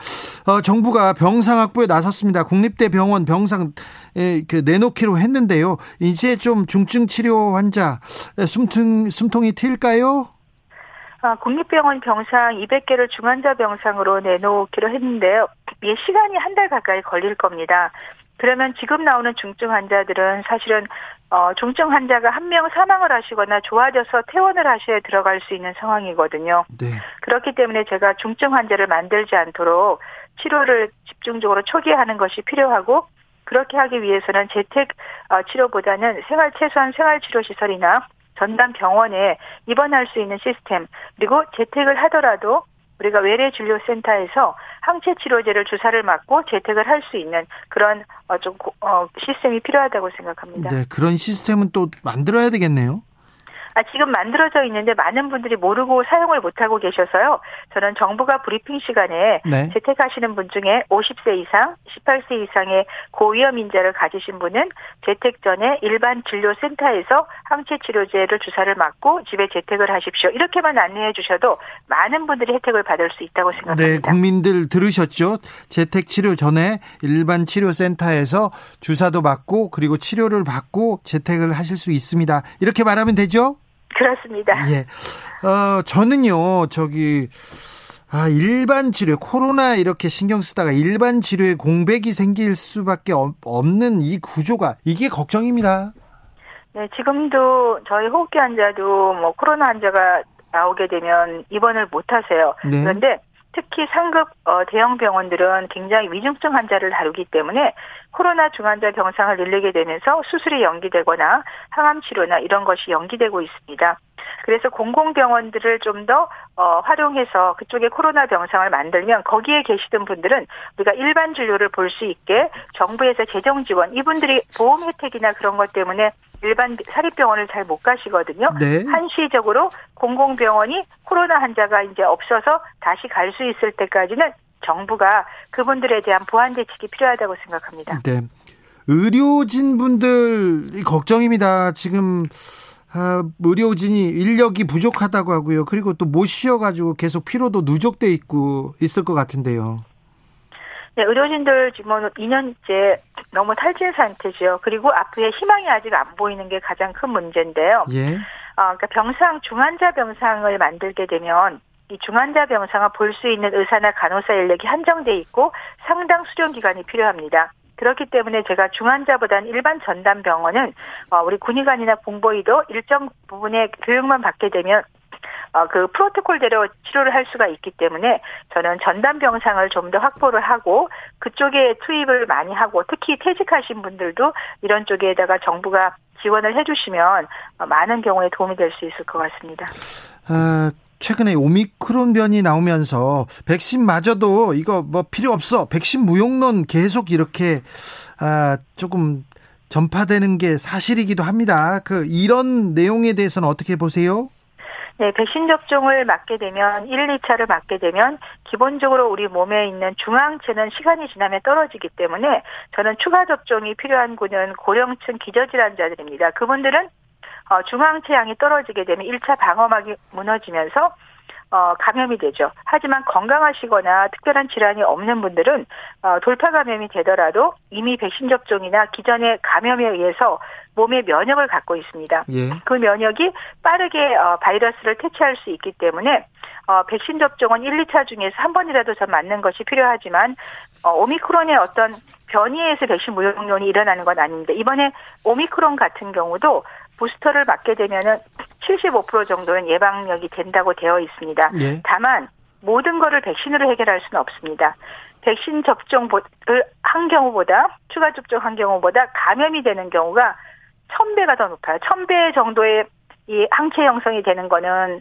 [SPEAKER 1] 어, 정부가 병상 확보에 나섰습니다. 국립대 병원 병상 그 내놓기로 했는데요. 이제 좀 중증 치료 환자 숨통 숨통이 트일까요?
[SPEAKER 8] 아, 국립병원 병상 200개를 중환자 병상으로 내놓기로 했는데요. 이 시간이 한 달 가까이 걸릴 겁니다. 그러면 지금 나오는 중증 환자들은 사실은 어, 중증 환자가 한 명 사망을 하시거나 좋아져서 퇴원을 하셔야 들어갈 수 있는 상황이거든요. 네. 그렇기 때문에 제가 중증 환자를 만들지 않도록 치료를 집중적으로 초기에 하는 것이 필요하고 그렇게 하기 위해서는 재택 어, 치료보다는 생활 최소한 생활 치료 시설이나 전담 병원에 입원할 수 있는 시스템 그리고 재택을 하더라도 우리가 외래진료센터에서 항체 치료제를 주사를 맞고 재택을 할 수 있는 그런 어, 좀 어, 시스템이 필요하다고 생각합니다.
[SPEAKER 1] 네, 그런 시스템은 또 만들어야 되겠네요.
[SPEAKER 8] 아, 지금 만들어져 있는데 많은 분들이 모르고 사용을 못하고 계셔서요. 저는 정부가 브리핑 시간에 네. 재택하시는 분 중에 50세 이상, 18세 이상의 고위험 인자를 가지신 분은 재택 전에 일반 진료센터에서 항체 치료제를 주사를 맞고 집에 재택을 하십시오. 이렇게만 안내해 주셔도 많은 분들이 혜택을 받을 수 있다고 생각합니다.
[SPEAKER 1] 네, 국민들 들으셨죠? 재택 치료 전에 일반 치료센터에서 주사도 맞고 그리고 치료를 받고 재택을 하실 수 있습니다. 이렇게 말하면 되죠?
[SPEAKER 8] 그렇습니다.
[SPEAKER 1] 예. 어, 저는요, 저기, 아, 일반 치료, 코로나 이렇게 신경 쓰다가 일반 치료에 공백이 생길 수밖에 없는 이 구조가, 이게 걱정입니다.
[SPEAKER 8] 네, 지금도 저희 호흡기 환자도 뭐 코로나 환자가 나오게 되면 입원을 못 하세요. 네. 그런데 특히 상급 어, 대형 병원들은 굉장히 위중증 환자를 다루기 때문에 코로나 중환자 병상을 늘리게 되면서 수술이 연기되거나 항암 치료나 이런 것이 연기되고 있습니다. 그래서 공공병원들을 좀더 어, 활용해서 그쪽에 코로나 병상을 만들면 거기에 계시던 분들은 우리가 일반 진료를 볼 수 있게 정부에서 재정 지원 이분들이 보험 혜택이나 그런 것 때문에 일반 사립병원을 잘 못 가시거든요. 네. 한시적으로 공공병원이 코로나 환자가 이제 없어서 다시 갈 수 있을 때까지는 정부가 그분들에 대한 보완 대책이 필요하다고 생각합니다.
[SPEAKER 1] 네. 의료진 분들 걱정입니다. 지금 아, 의료진이 인력이 부족하다고 하고요. 그리고 또 못 쉬어가지고 계속 피로도 누적돼 있고 있을 것 같은데요.
[SPEAKER 8] 네, 의료진들 지금 2년째 너무 탈진 상태죠. 그리고 앞으로 희망이 아직 안 보이는 게 가장 큰 문제인데요. 예. 어, 그러니까 병상 중환자 병상을 만들게 되면 이 중환자 병상을 볼 수 있는 의사나 간호사 인력이 한정돼 있고 상당 수련 기간이 필요합니다. 그렇기 때문에 제가 중환자보다는 일반 전담 병원은 어, 우리 군의관이나 공보위도 일정 부분의 교육만 받게 되면 어, 그 프로토콜대로 치료를 할 수가 있기 때문에 저는 전담 병상을 좀 더 확보를 하고 그쪽에 투입을 많이 하고 특히 퇴직하신 분들도 이런 쪽에다가 정부가 지원을 해주시면 어, 많은 경우에 도움이 될 수 있을 것 같습니다.
[SPEAKER 1] 아, 최근에 오미크론 변이 나오면서 백신 마저도 이거 뭐 필요 없어 백신 무용론 계속 이렇게 아, 조금 전파되는 게 사실이기도 합니다. 그 이런 내용에 대해서는 어떻게 보세요?
[SPEAKER 8] 네, 백신 접종을 맞게 되면 1, 2차를 맞게 되면 기본적으로 우리 몸에 있는 중앙체는 시간이 지나면 떨어지기 때문에 저는 추가 접종이 필요한 군은 고령층 기저질환자들입니다. 그분들은 어, 중앙 체 양이 떨어지게 되면 1차 방어막이 무너지면서 어, 감염이 되죠. 하지만 건강하시거나 특별한 질환이 없는 분들은 어, 돌파 감염이 되더라도 이미 백신 접종이나 기존의 감염에 의해서 몸의 면역을 갖고 있습니다. 예. 그 면역이 빠르게 어, 바이러스를 퇴치할 수 있기 때문에 어, 백신 접종은 1, 2차 중에서 한 번이라도 전 맞는 것이 필요하지만 어, 오미크론의 어떤 변이에서 백신 무용론이 일어나는 건 아닌데 이번에 오미크론 같은 경우도 부스터를 맞게 되면은 75% 정도는 예방력이 된다고 되어 있습니다. 예. 다만 모든 것을 백신으로 해결할 수는 없습니다. 백신 접종을 한 경우보다 추가 접종 한 경우보다 감염이 되는 경우가 1000배가 더 높아요. 1000배 정도의 이 항체 형성이 되는 거는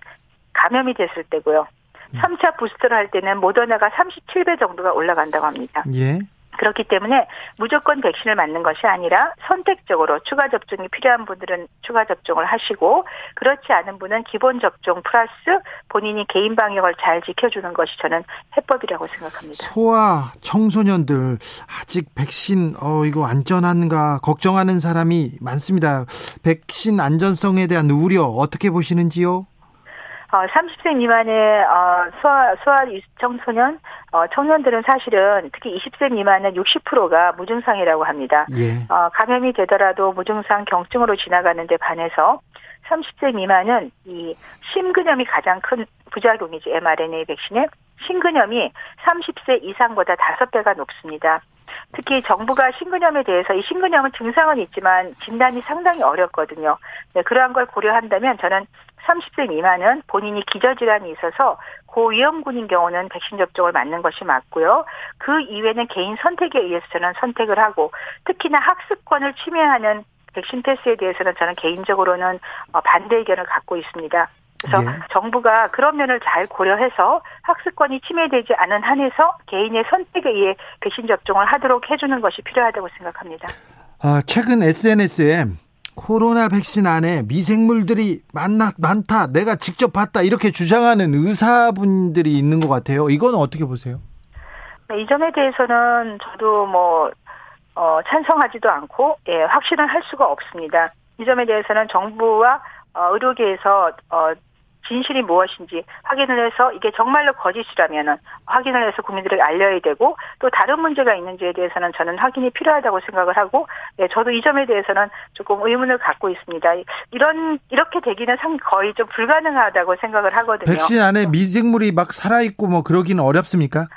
[SPEAKER 8] 감염이 됐을 때고요. 3차 음. 부스터를 할 때는 모더나가 37배 정도가 올라간다고 합니다. 예. 그렇기 때문에 무조건 백신을 맞는 것이 아니라 선택적으로 추가 접종이 필요한 분들은 추가 접종을 하시고 그렇지 않은 분은 기본 접종 플러스 본인이 개인 방역을 잘 지켜주는 것이 저는 해법이라고 생각합니다.
[SPEAKER 1] 소아 청소년들 아직 백신 어 이거 안전한가 걱정하는 사람이 많습니다. 백신 안전성에 대한 우려 어떻게 보시는지요?
[SPEAKER 8] 어, 30세 미만의 어, 소아 소아 청소년 어, 청년들은 사실은 특히 20세 미만은 60%가 무증상이라고 합니다. 예. 어, 감염이 되더라도 무증상 경증으로 지나가는데 반해서 30세 미만은 이 심근염이 가장 큰 부작용이지 mRNA 백신의 심근염이 30세 이상보다 5배가 높습니다. 특히 정부가 심근염에 대해서 이 심근염은 증상은 있지만 진단이 상당히 어렵거든요. 네, 그러한 걸 고려한다면 저는 30세 미만은 본인이 기저질환이 있어서 고위험군인 경우는 백신 접종을 맞는 것이 맞고요. 그 이외에는 개인 선택에 의해서 저는 선택을 하고 특히나 학습권을 침해하는 백신 패스에 대해서는 저는 개인적으로는 어, 반대 의견을 갖고 있습니다. 그래서 네. 정부가 그런 면을 잘 고려해서 학습권이 침해되지 않은 한에서 개인의 선택에 의해 백신 접종을 하도록 해주는 것이 필요하다고 생각합니다.
[SPEAKER 1] 아, 최근 SNS에 코로나 백신 안에 미생물들이 많나, 많다, 내가 직접 봤다, 이렇게 주장하는 의사분들이 있는 것 같아요. 이건 어떻게 보세요?
[SPEAKER 8] 네, 이 점에 대해서는 저도 뭐, 어, 찬성하지도 않고, 예, 확신을 할 수가 없습니다. 이 점에 대해서는 정부와 어, 의료계에서 어, 진실이 무엇인지 확인을 해서 이게 정말로 거짓이라면은 확인을 해서 국민들에게 알려야 되고 또 다른 문제가 있는지에 대해서는 저는 확인이 필요하다고 생각을 하고 예, 저도 이 점에 대해서는 조금 의문을 갖고 있습니다. 이런 이렇게 되기는 상 거의 좀 불가능하다고 생각을 하거든요.
[SPEAKER 1] 백신 안에 미생물이 막 살아 있고 뭐 그러기는 어렵습니까?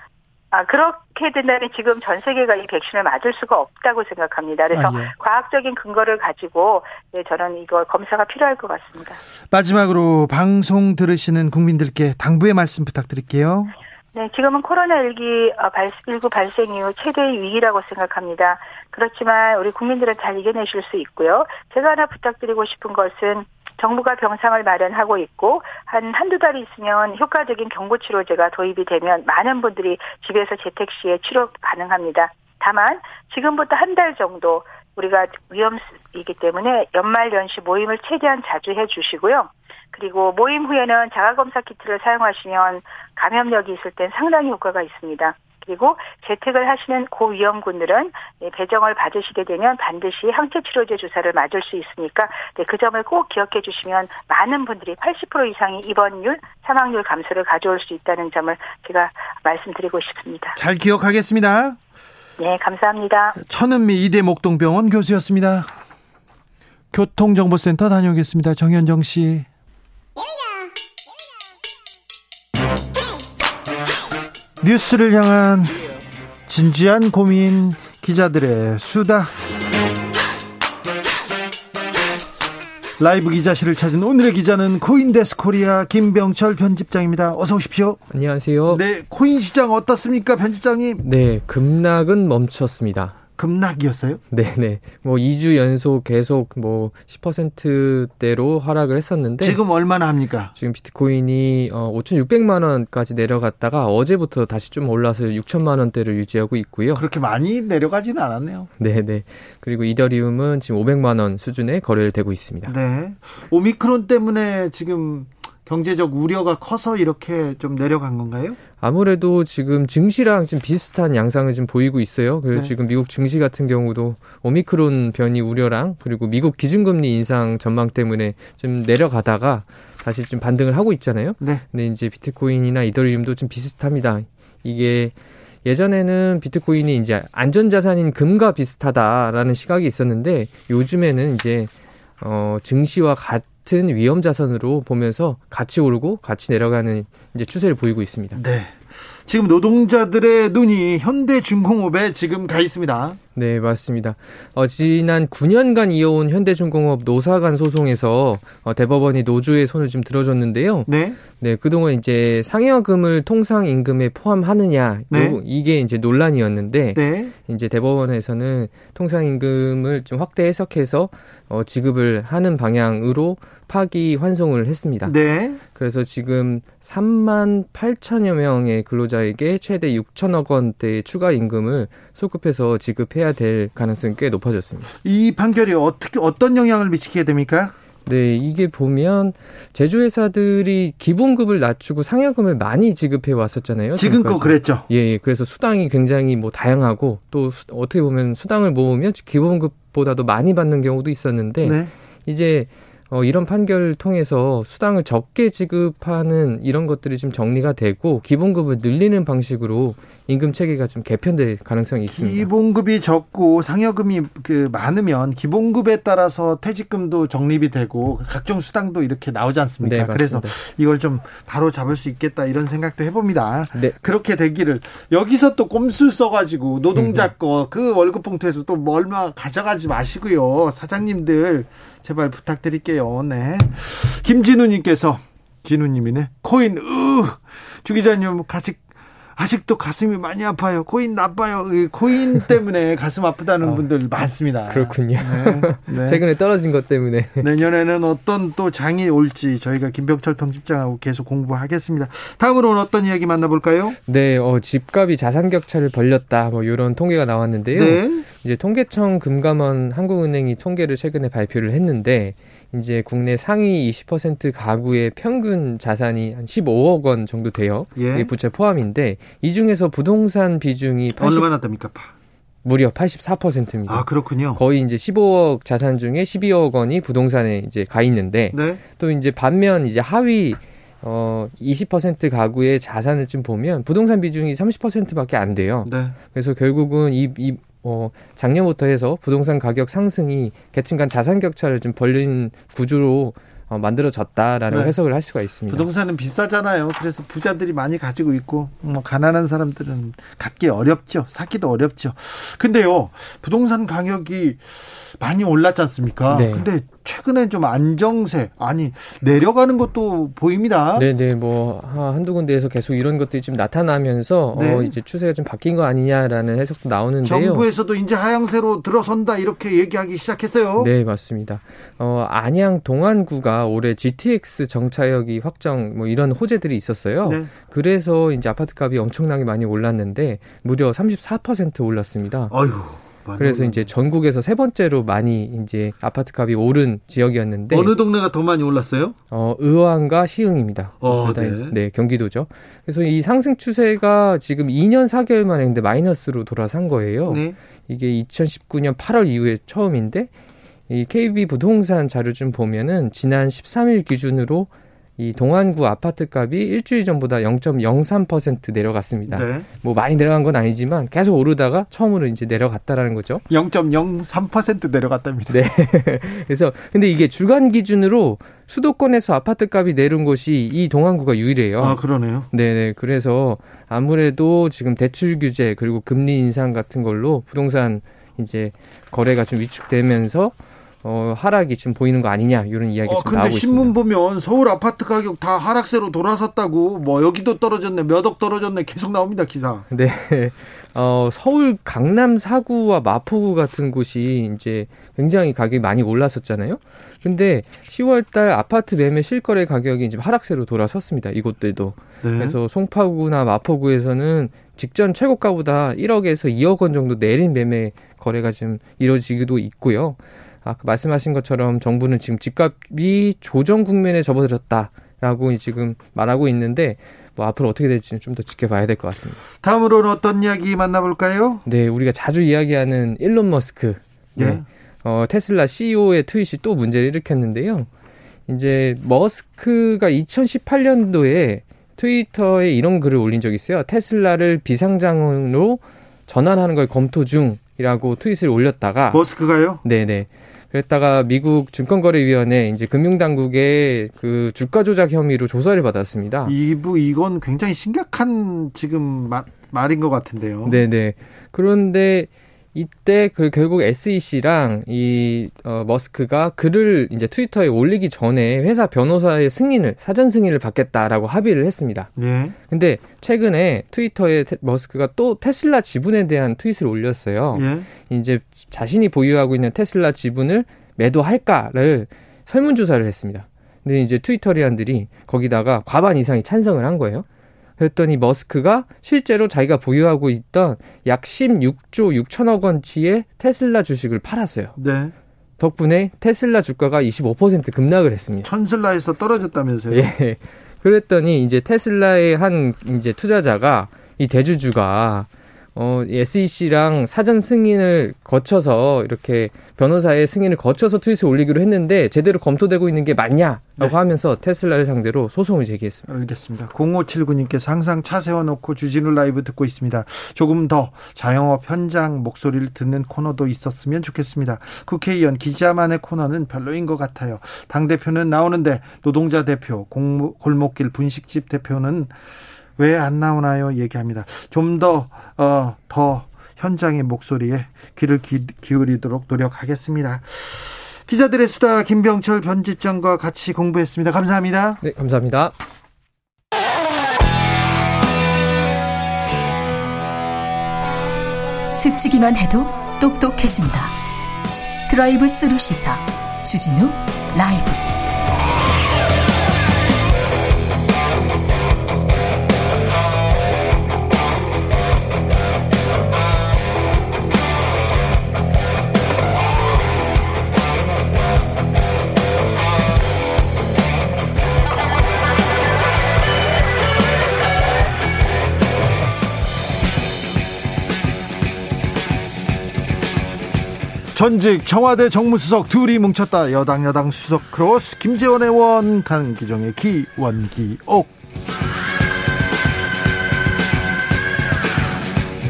[SPEAKER 8] 아, 그렇게 된다면 지금 전 세계가 이 백신을 맞을 수가 없다고 생각합니다. 그래서 아, 예. 과학적인 근거를 가지고 네, 저는 이거 검사가 필요할 것 같습니다.
[SPEAKER 1] 마지막으로 방송 들으시는 국민들께 당부의 말씀 부탁드릴게요.
[SPEAKER 8] 네, 지금은 코로나19 발생 이후 최대의 위기라고 생각합니다. 그렇지만 우리 국민들은 잘 이겨내실 수 있고요. 제가 하나 부탁드리고 싶은 것은 정부가 병상을 마련하고 있고 한 한두 달이 있으면 효과적인 경구 치료제가 도입이 되면 많은 분들이 집에서 재택 시에 치료 가능합니다. 다만 지금부터 한 달 정도 우리가 위험이기 때문에 연말 연시 모임을 최대한 자주 해 주시고요. 그리고 모임 후에는 자가검사 키트를 사용하시면 감염력이 있을 땐 상당히 효과가 있습니다. 그리고 재택을 하시는 고위험군들은 배정을 받으시게 되면 반드시 항체 치료제 주사를 맞을 수 있으니까 네, 그 점을 꼭 기억해 주시면 많은 분들이 80% 이상의 입원율, 사망률 감소를 가져올 수 있다는 점을 제가 말씀드리고 싶습니다.
[SPEAKER 1] 잘 기억하겠습니다.
[SPEAKER 8] 네, 감사합니다.
[SPEAKER 1] 천은미 이대 목동병원 교수였습니다. 교통정보센터 다녀오겠습니다. 정현정 씨. 뉴스를 향한 진지한 고민 기자들의 수다 라이브 기자실을 찾은 오늘의 기자는 코인데스크 코리아 김병철 편집장입니다. 어서 오십시오.
[SPEAKER 9] 안녕하세요.
[SPEAKER 1] 네, 코인 시장 어떻습니까, 편집장님?
[SPEAKER 9] 네, 급락은 멈췄습니다.
[SPEAKER 1] 급락이었어요?
[SPEAKER 9] 네네. 뭐 2주 연속 계속 뭐 10%대로 하락을 했었는데
[SPEAKER 1] 지금 얼마나 합니까?
[SPEAKER 9] 지금 비트코인이 어 5,600만 원까지 내려갔다가 어제부터 다시 좀 올라서 6천만 원대를 유지하고 있고요.
[SPEAKER 1] 그렇게 많이 내려가지는 않았네요.
[SPEAKER 9] 네네. 그리고 이더리움은 지금 500만 원 수준에 거래를 되고 있습니다.
[SPEAKER 1] 네. 오미크론 때문에 지금 경제적 우려가 커서 이렇게 좀 내려간 건가요?
[SPEAKER 9] 아무래도 지금 증시랑 지금 비슷한 양상을 지금 보이고 있어요. 그래서 네. 지금 미국 증시 같은 경우도 오미크론 변이 우려랑 그리고 미국 기준금리 인상 전망 때문에 좀 내려가다가 다시 좀 반등을 하고 있잖아요. 네. 근데 이제 비트코인이나 이더리움도 좀 비슷합니다. 이게 예전에는 비트코인이 이제 안전자산인 금과 비슷하다라는 시각이 있었는데 요즘에는 이제 어, 증시와 같 은 위험 자산으로 보면서 같이 오르고 같이 내려가는 이제 추세를 보이고 있습니다.
[SPEAKER 1] 네. 지금 노동자들의 눈이 현대중공업에 지금 가 있습니다.
[SPEAKER 9] 네, 맞습니다. 어, 지난 9년간 이어온 현대중공업 노사 간 소송에서 어, 대법원이 노조의 손을 좀 들어줬는데요. 네. 네, 그동안 이제 상여금을 통상 임금에 포함하느냐, 네. 요, 이게 이제 논란이었는데, 네. 이제 대법원에서는 통상 임금을 좀 확대 해석해서 어, 지급을 하는 방향으로 파기 환송을 했습니다. 네. 그래서 지금 3만 8천여 명의 근로자 근로자에게 최대 6천억 원대의 추가 임금을 소급해서 지급해야 될 가능성이 꽤 높아졌습니다.
[SPEAKER 1] 이 판결이 어떻게 어떤 영향을 미치게 됩니까?
[SPEAKER 9] 네, 이게 보면 제조회사들이 기본급을 낮추고 상여금을 많이 지급해 왔었잖아요.
[SPEAKER 1] 지금껏 그랬죠.
[SPEAKER 9] 예, 예, 그래서 수당이 굉장히 뭐 다양하고 또 수, 어떻게 보면 수당을 모으면 기본급보다도 많이 받는 경우도 있었는데 네. 이제 어, 이런 판결을 통해서 수당을 적게 지급하는 이런 것들이 좀 정리가 되고 기본급을 늘리는 방식으로 임금 체계가 좀 개편될 가능성이 있습니다.
[SPEAKER 1] 기본급이 적고 상여금이 그 많으면 기본급에 따라서 퇴직금도 적립이 되고 각종 수당도 이렇게 나오지 않습니까? 네, 그래서 이걸 좀 바로 잡을 수 있겠다 이런 생각도 해봅니다. 네. 그렇게 되기를 여기서 또 꼼수 써가지고 노동자 거 그 월급 봉투에서 또 얼마 가져가지 마시고요. 사장님들 제발 부탁드릴게요. 네. 김진우님께서 진우님이네. 코인 으 주 기자님 같이 아직도 가슴이 많이 아파요. 코인 나빠요. 코인 때문에 가슴 아프다는 어, 분들 많습니다.
[SPEAKER 9] 그렇군요. 네, 네. 최근에 떨어진 것 때문에.
[SPEAKER 1] 내년에는 어떤 또 장이 올지 저희가 김병철 평집장하고 계속 공부하겠습니다. 다음으로는 어떤 이야기 만나볼까요?
[SPEAKER 9] 네, 어, 집값이 자산 격차를 벌렸다. 뭐 이런 통계가 나왔는데요. 네. 이제 통계청 금감원 한국은행이 통계를 최근에 발표를 했는데 이제 국내 상위 20% 가구의 평균 자산이 한 15억 원 정도 돼요. 예. 이 부채 포함인데 이 중에서 부동산 비중이
[SPEAKER 1] 80, 얼마나 됩니까?
[SPEAKER 9] 무려 84%입니다.
[SPEAKER 1] 아, 그렇군요.
[SPEAKER 9] 거의 이제 15억 자산 중에 12억 원이 부동산에 이제 가 있는데 네. 또 이제 반면 이제 하위 어, 20% 가구의 자산을 좀 보면 부동산 비중이 30%밖에 안 돼요. 네. 그래서 결국은 이, 이 어, 작년부터 해서 부동산 가격 상승이 계층 간 자산 격차를 좀 벌린 구조로 어, 만들어졌다라는 네. 해석을 할 수가 있습니다.
[SPEAKER 1] 부동산은 비싸잖아요. 그래서 부자들이 많이 가지고 있고 뭐 가난한 사람들은 갖기 어렵죠. 사기도 어렵죠. 근데요, 부동산 가격이 많이 올랐지 않습니까? 네. 근데 최근에 좀 안정세 아니 내려가는 것도 보입니다.
[SPEAKER 9] 네네 뭐 한두 군데에서 계속 이런 것들이 좀 나타나면서 어, 네. 어, 이제 추세가 좀 바뀐 거 아니냐라는 해석도 나오는데요.
[SPEAKER 1] 정부에서도 이제 하향세로 들어선다 이렇게 얘기하기 시작했어요.
[SPEAKER 9] 네 맞습니다. 어, 안양 동안구가 올해 GTX 정차역이 확정 뭐 이런 호재들이 있었어요. 네. 그래서 이제 아파트값이 엄청나게 많이 올랐는데 무려 34% 올랐습니다.
[SPEAKER 1] 아유.
[SPEAKER 9] 그래서 이제 전국에서 세 번째로 많이 이제 아파트 값이 오른 지역이었는데
[SPEAKER 1] 어느 동네가 더 많이 올랐어요?
[SPEAKER 9] 어, 의왕과 시흥입니다. 어, 네. 네, 경기도죠. 그래서 이 상승 추세가 지금 2년 4개월 만에 근데 마이너스로 돌아선 거예요. 네. 이게 2019년 8월 이후에 처음인데 이 KB 부동산 자료 좀 보면은 지난 13일 기준으로 이 동안구 아파트 값이 일주일 전보다 0.03% 내려갔습니다. 네. 뭐 많이 내려간 건 아니지만 계속 오르다가 처음으로 이제 내려갔다라는 거죠.
[SPEAKER 1] 0.03% 내려갔답니다.
[SPEAKER 9] 네. 그래서 근데 이게 주간 기준으로 수도권에서 아파트 값이 내린 곳이 이 동안구가 유일해요.
[SPEAKER 1] 아, 그러네요.
[SPEAKER 9] 네, 네. 그래서 아무래도 지금 대출 규제 그리고 금리 인상 같은 걸로 부동산 이제 거래가 좀 위축되면서 어, 하락이 지금 보이는 거 아니냐 이런 이야기가 어, 지금 나오고
[SPEAKER 1] 있습니다. 신문 보면 서울 아파트 가격 다 하락세로 돌아섰다고 뭐 여기도 떨어졌네 몇 억 떨어졌네 계속 나옵니다 기사.
[SPEAKER 9] 네. 어, 서울 강남 사구와 마포구 같은 곳이 이제 굉장히 가격이 많이 올랐었잖아요. 근데 10월 달 아파트 매매 실거래 가격이 이제 하락세로 돌아섰습니다. 이곳들도. 네. 그래서 송파구나 마포구에서는 직전 최고가보다 1억에서 2억 원 정도 내린 매매 거래가 지금 이루어지기도 있고요. 아까 그 말씀하신 것처럼 정부는 지금 집값이 조정 국면에 접어들었다라고 지금 말하고 있는데 뭐 앞으로 어떻게 될지는 좀 더 지켜봐야 될 것 같습니다.
[SPEAKER 1] 다음으로는 어떤 이야기 만나볼까요?
[SPEAKER 9] 네, 우리가 자주 이야기하는 일론 머스크. 네. 네. 어, 테슬라 CEO의 트윗이 또 문제를 일으켰는데요. 이제 머스크가 2018년도에 트위터에 이런 글을 올린 적이 있어요. 테슬라를 비상장으로 전환하는 걸 검토 중이라고 트윗을 올렸다가
[SPEAKER 1] 머스크가요?
[SPEAKER 9] 네네. 그랬다가 미국 증권거래위원회 이제 금융당국의 그 주가 조작 혐의로 조사를 받았습니다.
[SPEAKER 1] 이부 이건 굉장히 심각한 지금 마, 말인 것 같은데요.
[SPEAKER 9] 네네. 그런데 이때 그 결국 SEC랑 이 어, 머스크가 글을 이제 트위터에 올리기 전에 회사 변호사의 승인을 사전 승인을 받겠다라고 합의를 했습니다. 네. 근데 최근에 트위터에 테, 머스크가 또 테슬라 지분에 대한 트윗을 올렸어요. 네. 이제 자신이 보유하고 있는 테슬라 지분을 매도할까를 설문조사를 했습니다. 근데 이제 트위터리안들이 거기다가 과반 이상이 찬성을 한 거예요. 그랬더니 머스크가 실제로 자기가 보유하고 있던 약 16조 6천억 원치의 테슬라 주식을 팔았어요. 네. 덕분에 테슬라 주가가 25% 급락을 했습니다.
[SPEAKER 1] 천슬라에서 떨어졌다면서요?
[SPEAKER 9] 예. 그랬더니 이제 테슬라의 한 이제 투자자가 이 대주주가 어, SEC랑 사전 승인을 거쳐서 이렇게 변호사의 승인을 거쳐서 트윗을 올리기로 했는데 제대로 검토되고 있는 게 맞냐라고 네. 하면서 테슬라를 상대로 소송을 제기했습니다.
[SPEAKER 1] 알겠습니다. 0579님께서 항상 차 세워놓고 주진우 라이브 듣고 있습니다. 조금 더 자영업 현장 목소리를 듣는 코너도 있었으면 좋겠습니다. 국회의원 기자만의 코너는 별로인 것 같아요. 당대표는 나오는데 노동자 대표, 골목길 분식집 대표는 왜 안 나오나요? 얘기합니다. 좀 더, 어, 더 현장의 목소리에 귀를 기, 기울이도록 노력하겠습니다. 기자들의 수다 김병철 편집장과 같이 공부했습니다. 감사합니다.
[SPEAKER 9] 네, 감사합니다.
[SPEAKER 2] 스치기만 해도 똑똑해진다. 드라이브 스루 시사 주진우 라이브
[SPEAKER 1] 전직 청와대 정무수석 둘이 뭉쳤다. 여당 야당 수석 크로스 김재원 의원 강기정의 기원기옥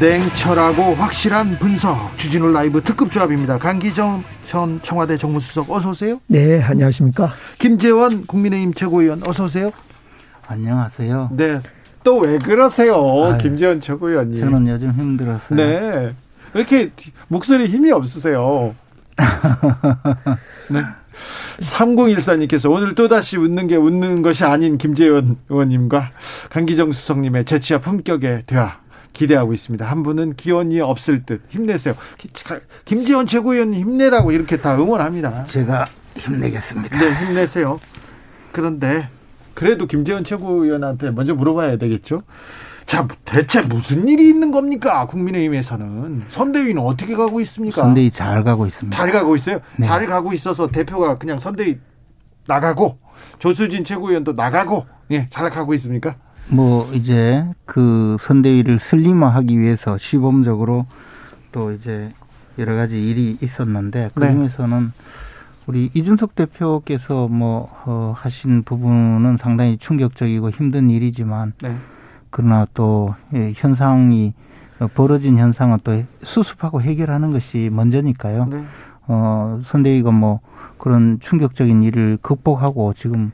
[SPEAKER 1] 냉철하고 확실한 분석 주진우 라이브 특급 조합입니다. 강기정 전 청와대 정무수석 어서 오세요.
[SPEAKER 10] 네, 안녕하십니까?
[SPEAKER 1] 김재원 국민의힘 최고위원 어서 오세요.
[SPEAKER 11] 안녕하세요.
[SPEAKER 1] 네. 또 왜 그러세요? 아유, 김재원 최고위원님.
[SPEAKER 11] 저는 요즘 힘들었어요.
[SPEAKER 1] 네. 왜 이렇게 목소리 힘이 없으세요? 네. 3014님께서 오늘 또다시 웃는 게 웃는 것이 아닌 김재원 의원님과 강기정 수석님의 재치와 품격의 대화 기대하고 있습니다. 한 분은 기원이 없을 듯 힘내세요. 김재원 최고위원님 힘내라고 이렇게 다 응원합니다.
[SPEAKER 11] 제가 힘내겠습니다.
[SPEAKER 1] 네, 힘내세요. 그런데 그래도 김재원 최고위원한테 먼저 물어봐야 되겠죠. 자, 대체 무슨 일이 있는 겁니까? 국민의힘에서는 선대위는 어떻게 가고 있습니까?
[SPEAKER 11] 선대위 잘 가고 있습니다.
[SPEAKER 1] 잘 가고 있어요. 네. 잘 가고 있어서 대표가 그냥 선대위 나가고 조수진 최고위원도 나가고 예, 잘 가고 있습니까?
[SPEAKER 11] 뭐 이제 그 선대위를 슬림화하기 위해서 시범적으로 또 이제 여러 가지 일이 있었는데 그 네. 중에서는 네. 우리 이준석 대표께서 뭐 어, 하신 부분은 상당히 충격적이고 힘든 일이지만 네. 그러나 또 현상이 벌어진 현상은 또 수습하고 해결하는 것이 먼저니까요. 네. 어, 선대위가 뭐 그런 충격적인 일을 극복하고 지금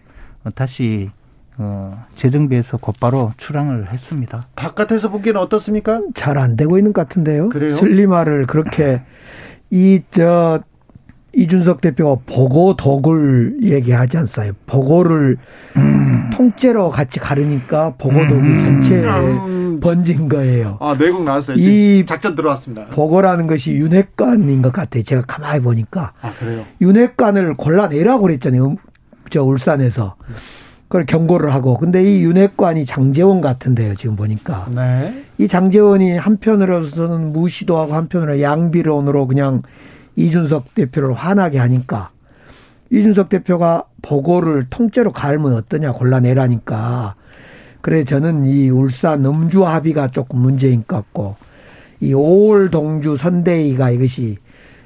[SPEAKER 11] 다시 어, 재정비에서 곧바로 출항을 했습니다.
[SPEAKER 1] 바깥에서 보기에는 어떻습니까?
[SPEAKER 10] 잘 안 되고 있는 것 같은데요.
[SPEAKER 1] 그래요?
[SPEAKER 10] 슬리마를 그렇게 이 저 이준석 대표가 보고 덕을 얘기하지 않어요. 보고를 음. 통째로 같이 가르니까 보고 덕이 음. 전체 음. 번진 거예요.
[SPEAKER 1] 아 내국 나왔어요. 이 작전 들어왔습니다.
[SPEAKER 10] 보고라는 것이 윤핵관인 것 같아요. 제가 가만히 보니까.
[SPEAKER 1] 아 그래요?
[SPEAKER 10] 윤핵관을 골라내라고 그랬잖아요. 저 울산에서. 그걸 경고를 하고. 근데 이 윤핵관이 장재원 같은데요. 지금 보니까. 네. 이 장재원이 한편으로서는 무시도 하고 한편으로 양비론으로 그냥 이준석 대표를 화나게 하니까 이준석 대표가 보고를 통째로 갈면 어떠냐 골라내라니까 그래 저는 이 울산 음주 합의가 조금 문제인 것 같고 이 5월 동주 선대위가 이것이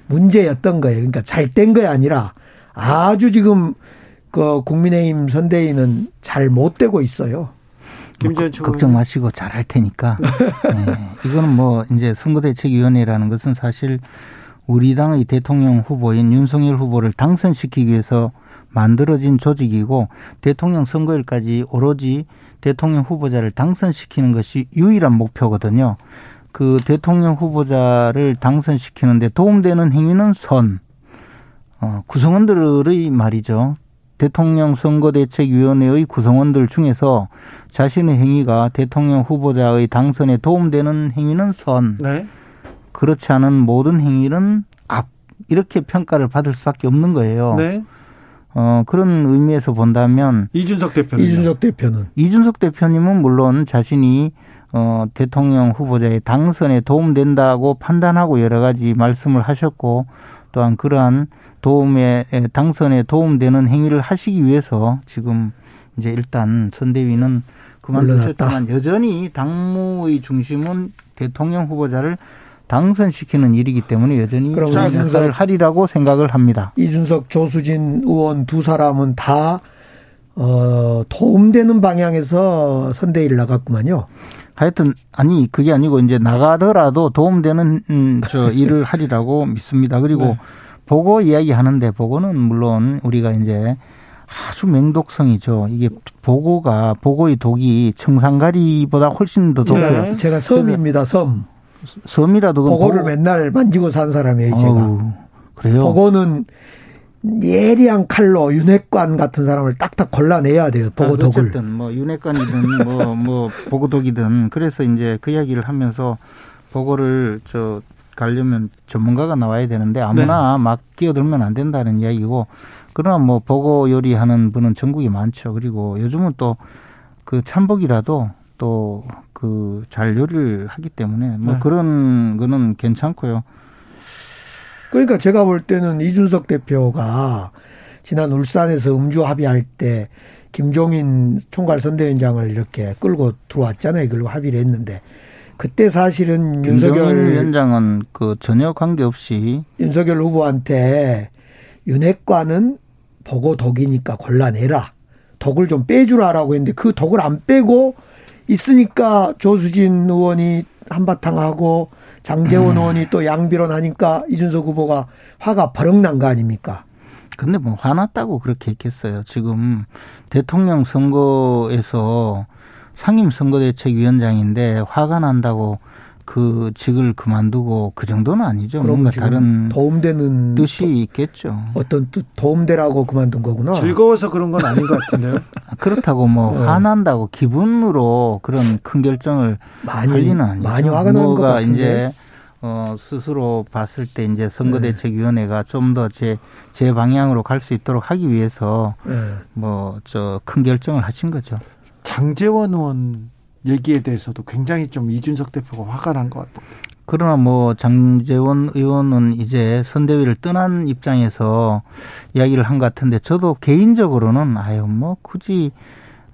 [SPEAKER 10] 문제였던 거예요. 그러니까 잘된게 아니라 아주 지금 그 국민의힘 선대위는 잘 못 되고 있어요.
[SPEAKER 11] 뭐, 걱정 마시고 잘 할 테니까. 네. 이거는 뭐 이제 선거대책위원회라는 것은 사실 우리 당의 대통령 후보인 윤석열 후보를 당선시키기 위해서 만들어진 조직이고 대통령 선거일까지 오로지 대통령 후보자를 당선시키는 것이 유일한 목표거든요. 그 대통령 후보자를 당선시키는데 도움되는 행위는 선. 어, 구성원들의 말이죠. 대통령 선거대책위원회의 구성원들 중에서 자신의 행위가 대통령 후보자의 당선에 도움되는 행위는 선. 네. 그렇지 않은 모든 행위는 앞 이렇게 평가를 받을 수밖에 없는 거예요. 네. 어, 그런 의미에서 본다면
[SPEAKER 1] 이준석 대표는
[SPEAKER 10] 이준석 대표는
[SPEAKER 11] 이준석 대표님은 물론 자신이 어, 대통령 후보자의 당선에 도움된다고 판단하고 여러 가지 말씀을 하셨고 또한 그러한 도움에 당선에 도움되는 행위를 하시기 위해서 지금 이제 일단 선대위는 그만두셨지만 여전히 당무의 중심은 대통령 후보자를 당선시키는 일이기 때문에 여전히 역할을 하리라고 생각을 합니다.
[SPEAKER 10] 이준석, 조수진 의원 두 사람은 다 어, 도움되는 방향에서 선대위를 나갔구만요.
[SPEAKER 11] 하여튼 아니 그게 아니고 이제 나가더라도 도움되는 음, 저 일을 하리라고 믿습니다. 그리고 네. 보고 이야기하는데 보고는 물론 우리가 이제 아주 맹독성이죠. 이게 보고가 보고의 독이 청산가리보다 훨씬 더 독해요.
[SPEAKER 10] 제가, 제가 섬입니다. 섬.
[SPEAKER 11] 섬이라도
[SPEAKER 10] 보고를 보고. 맨날 만지고 산 사람이에요. 제가. 어우,
[SPEAKER 11] 그래요.
[SPEAKER 10] 보고는 예리한 칼로 윤핵관 같은 사람을 딱딱 골라내야 돼요. 보고독을.
[SPEAKER 11] 아, 어쨌든 뭐 윤핵관이든 뭐뭐 보고독이든 그래서 이제 그 이야기를 하면서 보고를 저 가려면 전문가가 나와야 되는데 아무나 네. 막 끼어들면 안 된다는 이야기고 그러나 뭐 보고 요리하는 분은 전국에 많죠. 그리고 요즘은 또 그 참복이라도 또 그 잘 요리를 하기 때문에 뭐 네. 그런 거는 괜찮고요.
[SPEAKER 10] 그러니까 제가 볼 때는 이준석 대표가 지난 울산에서 음주 합의할 때 김종인 총괄 선대위원장을 이렇게 끌고 들어왔잖아요. 그리고 합의를 했는데 그때 사실은 윤석열
[SPEAKER 11] 위원장은 그 전혀 관계없이
[SPEAKER 10] 윤석열 후보한테 윤핵관은 보고 독이니까 골라내라. 독을 좀 빼주라라고 했는데 그 독을 안 빼고 있으니까 조수진 의원이 한바탕 하고 장재원 음. 의원이 또 양비론 하니까 이준석 후보가 화가 버럭 난 거 아닙니까?
[SPEAKER 11] 근데 뭐 화났다고 그렇게 했겠어요. 지금 대통령 선거에서 상임 선거대책위원장인데 화가 난다고 그 직을 그만두고 그 정도는 아니죠. 뭔가 다른
[SPEAKER 10] 도움되는
[SPEAKER 11] 뜻이 있겠죠.
[SPEAKER 10] 어떤 뜻 도움되라고 그만둔 거구나.
[SPEAKER 1] 즐거워서 그런 건 아닌 것 같은데요.
[SPEAKER 11] 그렇다고 뭐 네. 화난다고 기분으로 그런 큰 결정을 많이 할 리는 아니죠.
[SPEAKER 10] 많이 화가 난것 같은데. 이제
[SPEAKER 11] 어 스스로 봤을 때 이제 선거대책위원회가 네. 좀더 제 제 방향으로 갈 수 있도록 하기 위해서 네. 뭐저 큰 결정을 하신 거죠.
[SPEAKER 1] 장재원 의원 얘기에 대해서도 굉장히 좀 이준석 대표가 화가 난 것 같아요.
[SPEAKER 11] 그러나 뭐 장재원 의원은 이제 선대위를 떠난 입장에서 이야기를 한 것 같은데 저도 개인적으로는 아유 뭐 굳이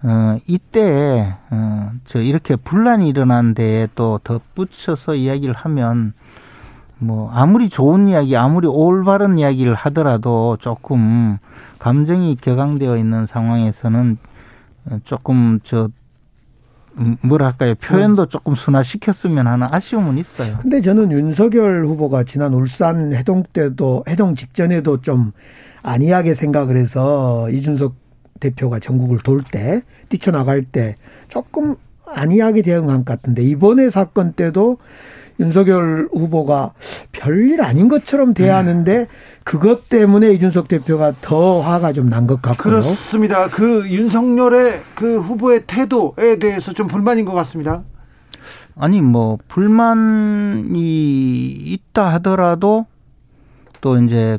[SPEAKER 11] 어 이때 어저 이렇게 분란이 일어난 데에 또 덧붙여서 이야기를 하면 뭐 아무리 좋은 이야기 아무리 올바른 이야기를 하더라도 조금 감정이 격앙되어 있는 상황에서는 조금 저 음, 뭐랄까요 표현도 조금 순화시켰으면 하는 아쉬움은 있어요.
[SPEAKER 10] 근데 저는 윤석열 후보가 지난 울산 해동 때도 해동 직전에도 좀 안이하게 생각을 해서 이준석 대표가 전국을 돌 때 뛰쳐나갈 때 조금 안이하게 대응한 것 같은데 이번에 사건 때도 윤석열 후보가 별일 아닌 것처럼 대하는데 네. 그것 때문에 이준석 대표가 더 화가 좀 난 것 같고요.
[SPEAKER 1] 그렇습니다. 그 윤석열의 그 후보의 태도에 대해서 좀 불만인 것 같습니다.
[SPEAKER 11] 아니 뭐 불만이 있다 하더라도 또 이제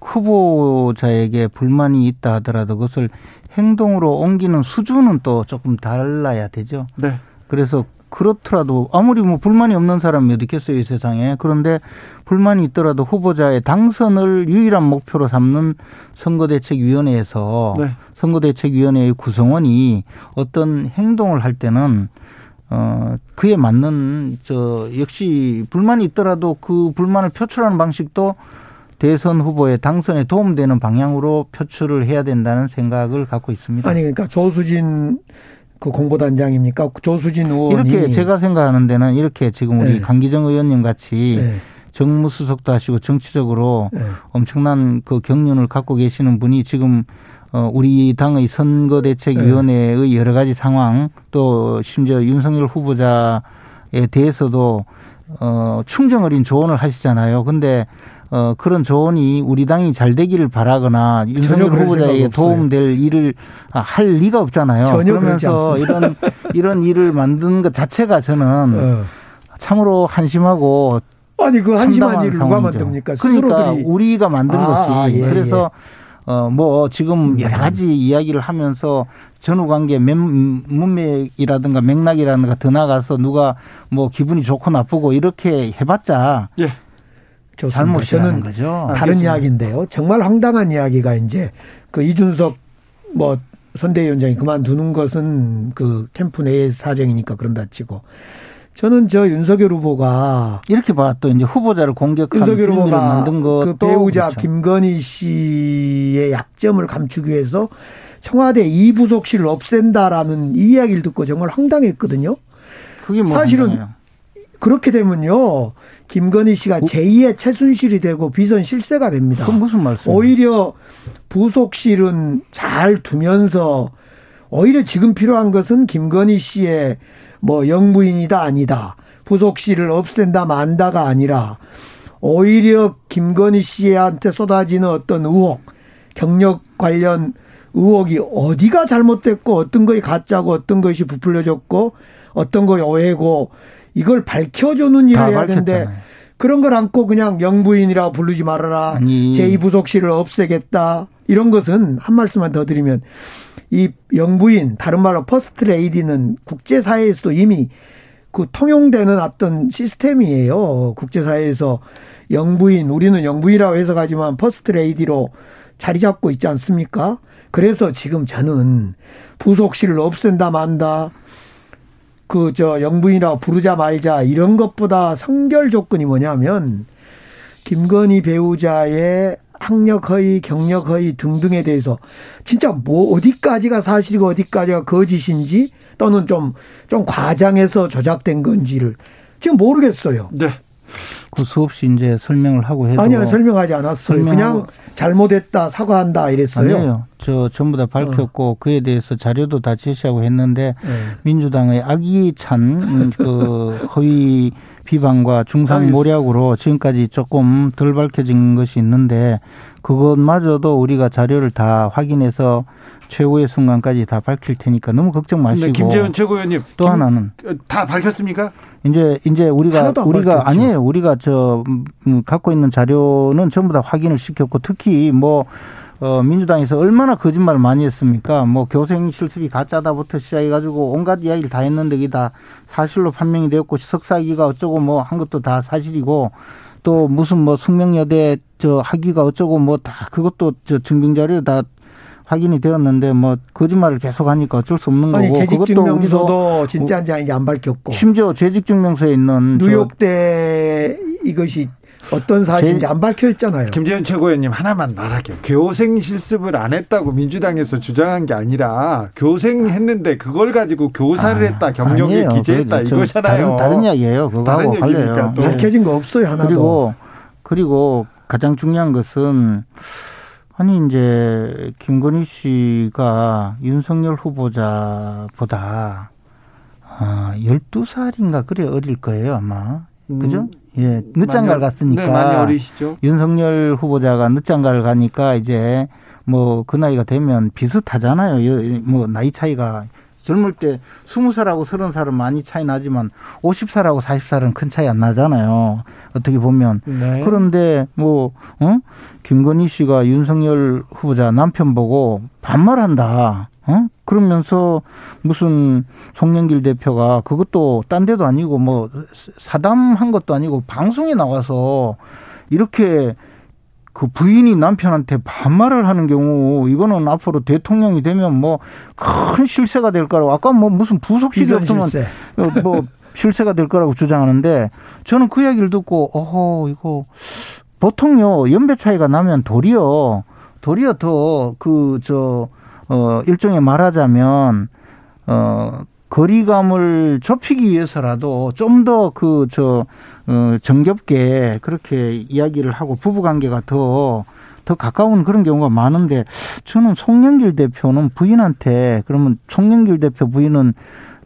[SPEAKER 11] 후보자에게 불만이 있다 하더라도 그것을 행동으로 옮기는 수준은 또 조금 달라야 되죠.
[SPEAKER 1] 네.
[SPEAKER 11] 그래서 그렇더라도 아무리 뭐 불만이 없는 사람이 어디 있겠어요, 이 세상에. 그런데 불만이 있더라도 후보자의 당선을 유일한 목표로 삼는 선거대책위원회에서 네. 선거대책위원회의 구성원이 어떤 행동을 할 때는 어 그에 맞는 저 역시 불만이 있더라도 그 불만을 표출하는 방식도 대선 후보의 당선에 도움되는 방향으로 표출을 해야 된다는 생각을 갖고 있습니다.
[SPEAKER 10] 아니 그러니까 조수진 그 공보단장입니까? 조수진 의원이
[SPEAKER 11] 이렇게 제가 생각하는 데는 이렇게 지금 우리 네. 강기정 의원님 같이 네. 정무수석도 하시고 정치적으로 네. 엄청난 그 경륜을 갖고 계시는 분이 지금 어 우리 당의 선거대책위원회의 여러 가지 상황 또 심지어 윤석열 후보자에 대해서도 어 충정 어린 조언을 하시잖아요. 근데 어, 그런 조언이 우리 당이 잘 되기를 바라거나 윤석열 후보자에게 도움될 일을 아, 할 리가 없잖아요. 그러면서 이런 이런 일을 만든 것 자체가 저는 어. 참으로 한심하고
[SPEAKER 10] 아니 그 한심한 일을 누가 만듭니까?
[SPEAKER 11] 그러니까 우리가 만든 아, 것이 아, 예, 그래서 어, 뭐, 지금 음. 여러 가지 이야기를 하면서 전후 관계 문맥이라든가 맥락이라든가 더 나가서 누가 뭐 기분이 좋고 나쁘고 이렇게 해봤자. 예. 잘못이라는 거죠.
[SPEAKER 10] 다른 알겠습니다. 이야기인데요. 정말 황당한 이야기가 이제 그 이준석 뭐 선대위원장이 그만두는 것은 그 캠프 내의 사정이니까 그런다 치고 저는 저 윤석열 후보가
[SPEAKER 11] 이렇게 봐 또 이제 후보자를 공격한 윤석열 후보가 만든
[SPEAKER 10] 그 배우자 그렇죠. 김건희 씨의 약점을 감추기 위해서 청와대 이 부속실을 없앤다라는 이야기를 듣고 정말 황당했거든요.
[SPEAKER 11] 그게 뭐
[SPEAKER 10] 사실은
[SPEAKER 11] 황당해요.
[SPEAKER 10] 그렇게 되면요. 김건희 씨가 제2의 최순실이 되고 비선 실세가 됩니다.
[SPEAKER 11] 그 무슨 말씀?
[SPEAKER 10] 오히려 부속실은 잘 두면서 오히려 지금 필요한 것은 김건희 씨의 뭐 영부인이다 아니다. 부속실을 없앤다 만다가 아니라 오히려 김건희 씨한테 쏟아지는 어떤 의혹, 경력 관련 의혹이 어디가 잘못됐고 어떤 것이 가짜고 어떤 것이 부풀려졌고 어떤 것이 오해고 이걸 밝혀주는 일을 해야 되는데 그런 걸 않고 그냥 영부인이라고 부르지 말아라. 제2부속실을 없애겠다. 이런 것은 한 말씀만 더 드리면 이 영부인 다른 말로 퍼스트 레이디는 국제사회에서도 이미 그 통용되는 어떤 시스템이에요. 국제사회에서 영부인 우리는 영부인이라고 해석하지만 퍼스트 레이디로 자리 잡고 있지 않습니까? 그래서 지금 저는 부속실을 없앤다 만다 그 저 영부인이라고 부르자 말자 이런 것보다 선결 조건이 뭐냐면 김건희 배우자의 학력 허위, 경력 허위 등등에 대해서 진짜 뭐 어디까지가 사실이고 어디까지가 거짓인지 또는 좀좀 과장해서 조작된 건지를 지금 모르겠어요.
[SPEAKER 1] 네.
[SPEAKER 11] 그 수없이 이제 설명을 하고 해도
[SPEAKER 10] 아니요 설명하지 않았어요. 그냥 잘못했다 사과한다 이랬어요.
[SPEAKER 11] 아니에요. 저 전부 다 밝혔고 어. 그에 대해서 자료도 다 제시하고 했는데 네. 민주당의 악의찬 그 허위 비방과 중상 모략으로 지금까지 조금 덜 밝혀진 것이 있는데 그것마저도 우리가 자료를 다 확인해서 최후의 순간까지 다 밝힐 테니까 너무 걱정 마시고.
[SPEAKER 1] 김재현 최고위원님
[SPEAKER 11] 또 김, 하나는
[SPEAKER 1] 다 밝혔습니까?
[SPEAKER 11] 이제 이제 우리가 우리가 밝혔죠. 아니에요. 우리가 저 음, 갖고 있는 자료는 전부 다 확인을 시켰고 특히 뭐 어, 민주당에서 얼마나 거짓말을 많이 했습니까? 뭐 교생 실습이 가짜다부터 시작해가지고 온갖 이야기를 다 했는데 이게 다 사실로 판명이 되었고 석사기가 어쩌고 뭐 한 것도 다 사실이고 또 무슨 뭐 숙명여대 저 학위가 어쩌고 뭐 다 그것도 저 증빙 자료 다 확인이 되었는데 뭐 거짓말을 계속 하니까 어쩔 수 없는
[SPEAKER 10] 아니,
[SPEAKER 11] 거고
[SPEAKER 10] 재직 증명서도 진짜인지 아닌지 안 밝혔고
[SPEAKER 11] 심지어 재직 증명서에 있는
[SPEAKER 10] 뉴욕대 이것이 어떤 사실인지 안 밝혀 있잖아요.
[SPEAKER 1] 김재현 최고위원님 하나만 말할게요. 교생 실습을 안 했다고 민주당에서 주장한 게 아니라 교생했는데 그걸 가지고 교사를 아, 했다, 경력에 아니에요. 기재했다 이거잖아요.
[SPEAKER 11] 다른, 다른 이야기예요.
[SPEAKER 1] 다른 얘기니까
[SPEAKER 10] 밝혀진 거 없어요 하나도.
[SPEAKER 11] 그리고 그리고 가장 중요한 것은 아니 이제 김건희 씨가 윤석열 후보자보다 아, 12살인가 그래 어릴 거예요, 아마. 그죠? 음. 예, 늦장가를 갔으니까.
[SPEAKER 1] 네, 많이 어리시죠.
[SPEAKER 11] 윤석열 후보자가 늦장가를 가니까 이제 뭐 그 나이가 되면 비슷하잖아요. 뭐 나이 차이가 젊을 때 스무 살하고 서른 살은 많이 차이 나지만 오십 살하고 사십 살은 큰 차이 안 나잖아요. 어떻게 보면. 네. 그런데 뭐, 어? 김건희 씨가 윤석열 후보자 남편 보고 반말한다. 어? 그러면서 무슨 송영길 대표가 그것도 딴 데도 아니고 뭐 사담한 것도 아니고 방송에 나와서 이렇게 그 부인이 남편한테 반말을 하는 경우 이거는 앞으로 대통령이 되면 뭐 큰 실세가 될 거라고 아까 뭐 무슨 부속실이 없으면 어, 뭐 실세가 될 거라고 주장하는데 저는 그 이야기를 듣고 어허 이거 보통요 연배 차이가 나면 도리어 도리어 더 그 저 어, 일종의 말하자면, 어, 거리감을 좁히기 위해서라도 좀 더 그, 저, 어, 정겹게 그렇게 이야기를 하고 부부 관계가 더, 더 가까운 그런 경우가 많은데 저는 송영길 대표는 부인한테 그러면 송영길 대표 부인은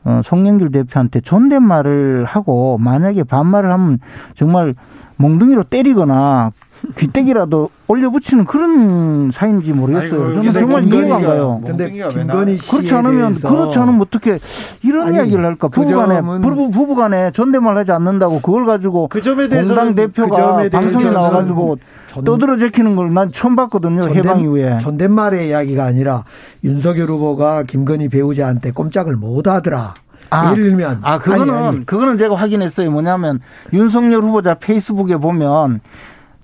[SPEAKER 11] 어, 송영길 대표한테 존댓말을 하고 만약에 반말을 하면 정말 몽둥이로 때리거나 귀때기라도 올려붙이는 그런 사인지 모르겠어요. 아이고, 저는 정말 이해가 안 가요.
[SPEAKER 10] 근데 김건희
[SPEAKER 11] 그렇지 않으면 그렇지 않으면 어떻게 이런 아니, 이야기를 할까? 그 부부간에 부부 부부간에 존댓말하지 않는다고 그걸 가지고 그 점에 대해서 공당 대표가 그 방송에 나와가지고 떠들어 제키는 걸 난 처음 봤거든요. 존댓, 해방 이후에
[SPEAKER 10] 존댓말의 이야기가 아니라 윤석열 후보가 김건희 배우자한테 꼼짝을 못 하더라. 아, 예를 들면
[SPEAKER 11] 아 그거는 아니, 아니. 그거는 제가 확인했어요. 뭐냐면 윤석열 후보자 페이스북에 보면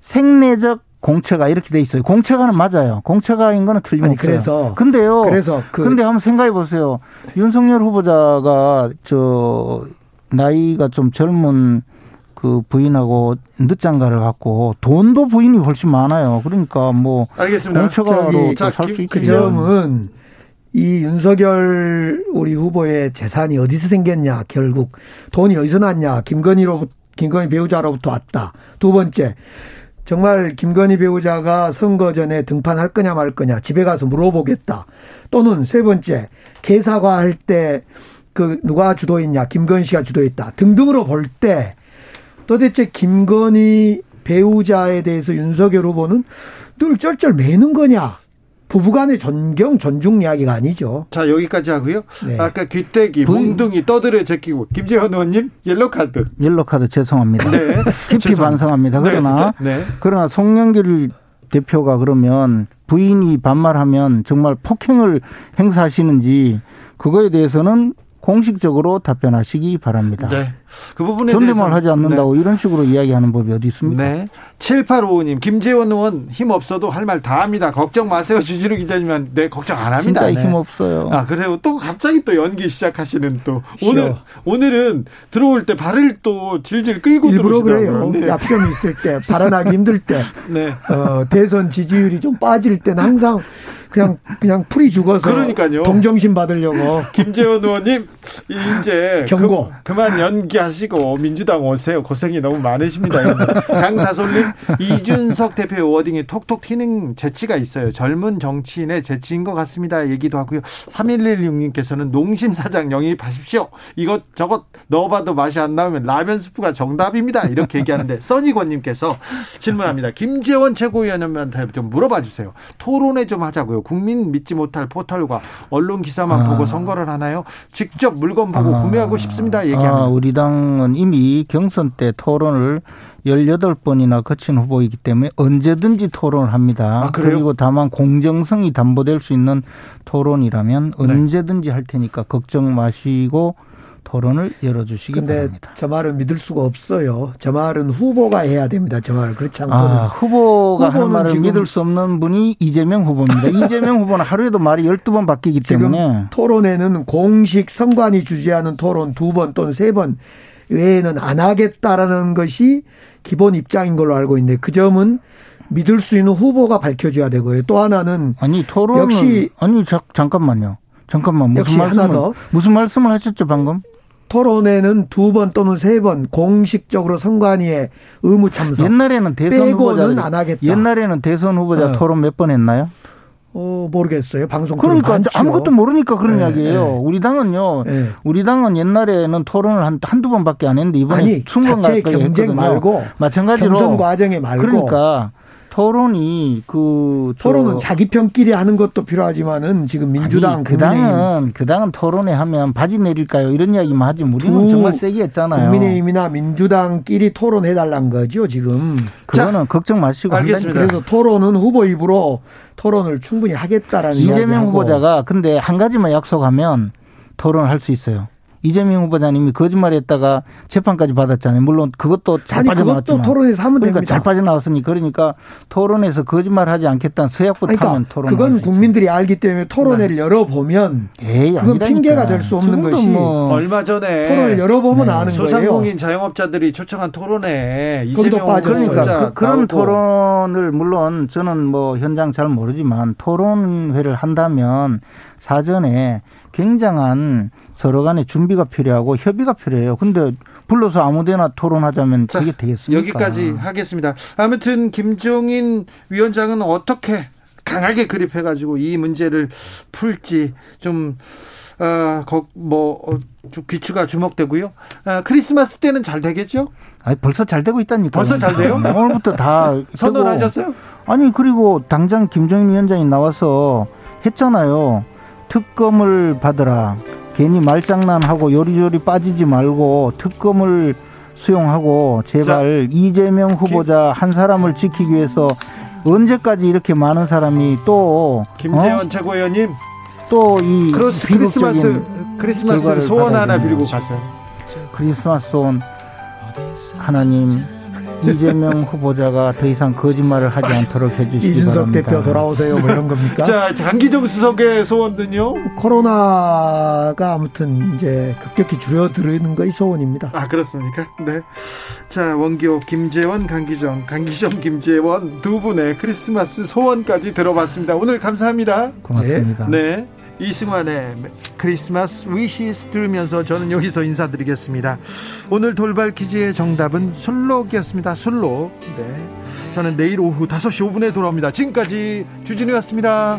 [SPEAKER 11] 생내적 공채가 이렇게 돼 있어요. 공채가는 맞아요. 공채가인 거는 틀림없어요.
[SPEAKER 10] 그래서
[SPEAKER 11] 근데요. 그래서 그 근데 한번 생각해 보세요. 윤석열 후보자가 저 나이가 좀 젊은 그 부인하고 늦장가를 갖고 돈도 부인이 훨씬 많아요. 그러니까 뭐
[SPEAKER 1] 알겠습니다.
[SPEAKER 11] 공채가로
[SPEAKER 10] 살수 있죠. 그 점은 이 윤석열 우리 후보의 재산이 어디서 생겼냐 결국 돈이 어디서 났냐 김건희로 김건희 배우자로부터 왔다. 두 번째 정말 김건희 배우자가 선거 전에 등판할 거냐 말 거냐 집에 가서 물어보겠다. 또는 세 번째 개사과 할 때 그 누가 주도했냐 김건희 씨가 주도했다 등등으로 볼 때 도대체 김건희 배우자에 대해서 윤석열 후보는 늘 쩔쩔 매는 거냐 부부간의 존경 존중 이야기가 아니죠.
[SPEAKER 1] 자 여기까지 하고요. 네. 아까 귀때기, 부... 몽둥이 떠들어 제끼고 김재현 의원님 옐로 카드.
[SPEAKER 11] 옐로 카드 죄송합니다. 네. 깊이 반성합니다. 그러나 네. 네. 그러나 송영길 대표가 그러면 부인이 반말하면 정말 폭행을 행사하시는지 그거에 대해서는 공식적으로 답변하시기 바랍니다. 네. 그 부분에 존댓말 하지 않는다고 네. 이런 식으로 이야기하는 법이 어디 있습니까? 네.
[SPEAKER 1] 7855님, 김재원 의원 힘 없어도 할 말 다 합니다. 걱정 마세요. 주진우 기자님은 네, 걱정 안 합니다.
[SPEAKER 11] 진짜 네. 힘 없어요.
[SPEAKER 1] 아, 그래요. 또 갑자기 또 연기 시작하시는 또 오늘 오늘은 들어올 때 발을 또 질질 끌고
[SPEAKER 10] 일부러 그래요. 네. 약점이 있을 때 발언하기 힘들 때 네. 어, 대선 지지율이 좀 빠질 때는 항상 그냥 그냥 풀이 죽어서 그러니까요. 동정심 받으려고
[SPEAKER 1] 김재원 의원님 이제 경고 그, 만 연기 하시고 민주당 오세요 고생이 너무 많으십니다. 강다솔님 이준석 대표의 워딩이 톡톡 튀는 재치가 있어요. 젊은 정치인의 재치인 것 같습니다. 얘기도 하고요. 3116님께서는 농심 사장 영입하십시오. 이것 저것 넣어봐도 맛이 안 나오면 라면 스프가 정답입니다. 이렇게 얘기하는데 써니권님께서 질문합니다. 김재원 최고위원한테 좀 물어봐 주세요. 토론회 좀 하자고요. 국민 믿지 못할 포털과 언론 기사만 아. 보고 선거를 하나요? 직접 물건 보고 아. 구매하고 싶습니다. 얘기합니다. 아,
[SPEAKER 11] 우리 당은 이미 경선 때 토론을 18번이나 거친 후보이기 때문에 언제든지 토론을 합니다. 아, 그리고 다만 공정성이 담보될 수 있는 토론이라면 네. 언제든지 할 테니까 걱정 마시고 토론을 열어주시기 근데 바랍니다.
[SPEAKER 10] 저 말은 믿을 수가 없어요. 저 말은 후보가 해야 됩니다. 저 말. 그렇지 않고는.
[SPEAKER 11] 아, 후보가 하는 말을 믿을 수 없는 분이 이재명 후보입니다. 이재명 후보는 하루에도 말이 12번 바뀌기 때문에.
[SPEAKER 10] 토론에는 공식 선관위 주재하는 토론 두 번 또는 세 번 외에는 안 하겠다라는 것이 기본 입장인 걸로 알고 있는데 그 점은 믿을 수 있는 후보가 밝혀줘야 되고요. 또 하나는
[SPEAKER 11] 아니 토론 역시 아니 자, 잠깐만요. 잠깐만 무슨 말씀을 무슨 말씀을 하셨죠 방금?
[SPEAKER 10] 토론회는 두 번 또는 세 번 공식적으로 선관위에 의무 참석.
[SPEAKER 11] 옛날에는 대선 후보자 안 하겠다. 옛날에는 대선 후보자 어. 토론 몇 번 했나요?
[SPEAKER 10] 어 모르겠어요. 방송
[SPEAKER 11] 그러니까 많죠. 아무것도 모르니까 그런 네, 이야기예요. 네. 우리 당은요. 네. 우리 당은 옛날에는 토론을 한 한두 번밖에 안 했는데 이번에 아니,
[SPEAKER 10] 충분 자체 경쟁 했거든요. 말고
[SPEAKER 11] 마찬가지로
[SPEAKER 10] 경선 과정에 말고
[SPEAKER 11] 그러니까 토론이 그
[SPEAKER 10] 토론은 자기 편끼리 하는 것도 필요하지만은 지금 민주당
[SPEAKER 11] 아니, 그 당은 그 당은 토론회 하면 바지 내릴까요 이런 이야기만 하지 우리는 정말 세게 했잖아요.
[SPEAKER 10] 국민의힘이나 민주당끼리 토론해 달란 거죠 지금.
[SPEAKER 11] 그거는 자, 걱정 마시고
[SPEAKER 10] 알겠습니다. 그래서 토론은 후보 입으로 토론을 충분히 하겠다라는
[SPEAKER 11] 이재명 후보자가 근데 한 가지만 약속하면 토론을 할 수 있어요. 이재명 후보자님이 거짓말했다가 재판까지 받았잖아요. 물론 그것도 잘 아니, 빠져나왔지만.
[SPEAKER 10] 그것도 토론에서 하면
[SPEAKER 11] 그러니까
[SPEAKER 10] 됩니다.
[SPEAKER 11] 잘 빠져나왔으니 그러니까 토론에서 거짓말하지 않겠다는 서약부터 그러니까 하면 토론.
[SPEAKER 10] 그건 국민들이 알기 때문에 토론회를 네. 열어보면 에이, 그건 핑계가 될 수 없는 것이 뭐
[SPEAKER 1] 얼마 전에
[SPEAKER 10] 토론을 열어보면 네. 아는
[SPEAKER 1] 소상공인
[SPEAKER 10] 거예요.
[SPEAKER 1] 자영업자들이 초청한 토론회 이재명
[SPEAKER 11] 그러니까 그, 런 토론을 물론 저는 뭐 현장 잘 모르지만 토론회를 한다면 사전에 굉장한 서로 간에 준비가 필요하고 협의가 필요해요. 근데 불러서 아무데나 토론하자면 자, 그게 되겠습니까?
[SPEAKER 1] 여기까지 하겠습니다. 아무튼 김종인 위원장은 어떻게 강하게 그립해가지고 이 문제를 풀지 좀 어, 뭐 어, 귀추가 주목되고요. 어, 크리스마스 때는 잘 되겠죠?
[SPEAKER 11] 아니 벌써 잘 되고 있다니까.
[SPEAKER 1] 벌써 잘 돼요?
[SPEAKER 11] 오늘부터 다
[SPEAKER 1] 선언하셨어요?
[SPEAKER 11] 아니 그리고 당장 김정인 위원장이 나와서 했잖아요. 특검을 받으라. 괜히 말장난하고 요리조리 빠지지 말고 특검을 수용하고 제발 자, 이재명 후보자 김, 한 사람을 지키기 위해서 언제까지 이렇게 많은 사람이 또
[SPEAKER 1] 김재원 어? 최고위원님
[SPEAKER 11] 또 이
[SPEAKER 1] 크리스마스 크리스마스 소원 하나 빌고 가세요.
[SPEAKER 11] 크리스마스 소원 하나님 이재명 후보자가 더 이상 거짓말을 하지 않도록 해주시기 이준석 바랍니다.
[SPEAKER 10] 대표 돌아오세요. 뭐 이런 겁니까?
[SPEAKER 1] 자, 장기정 수석의 소원은요?
[SPEAKER 10] 코로나가 아무튼 이제 급격히 줄어드는 것이 소원입니다.
[SPEAKER 1] 아, 그렇습니까? 네. 자, 원기호, 김재원, 강기정, 강기정, 김재원 두 분의 크리스마스 소원까지 들어봤습니다. 오늘 감사합니다.
[SPEAKER 11] 고맙습니다.
[SPEAKER 1] 네. 네. 이승환의 크리스마스 위시스 들으면서 저는 여기서 인사드리겠습니다. 오늘 돌발 퀴즈의 정답은 술록이었습니다. 술록. 네. 저는 내일 오후 5시 5분에 돌아옵니다. 지금까지 주진우였습니다.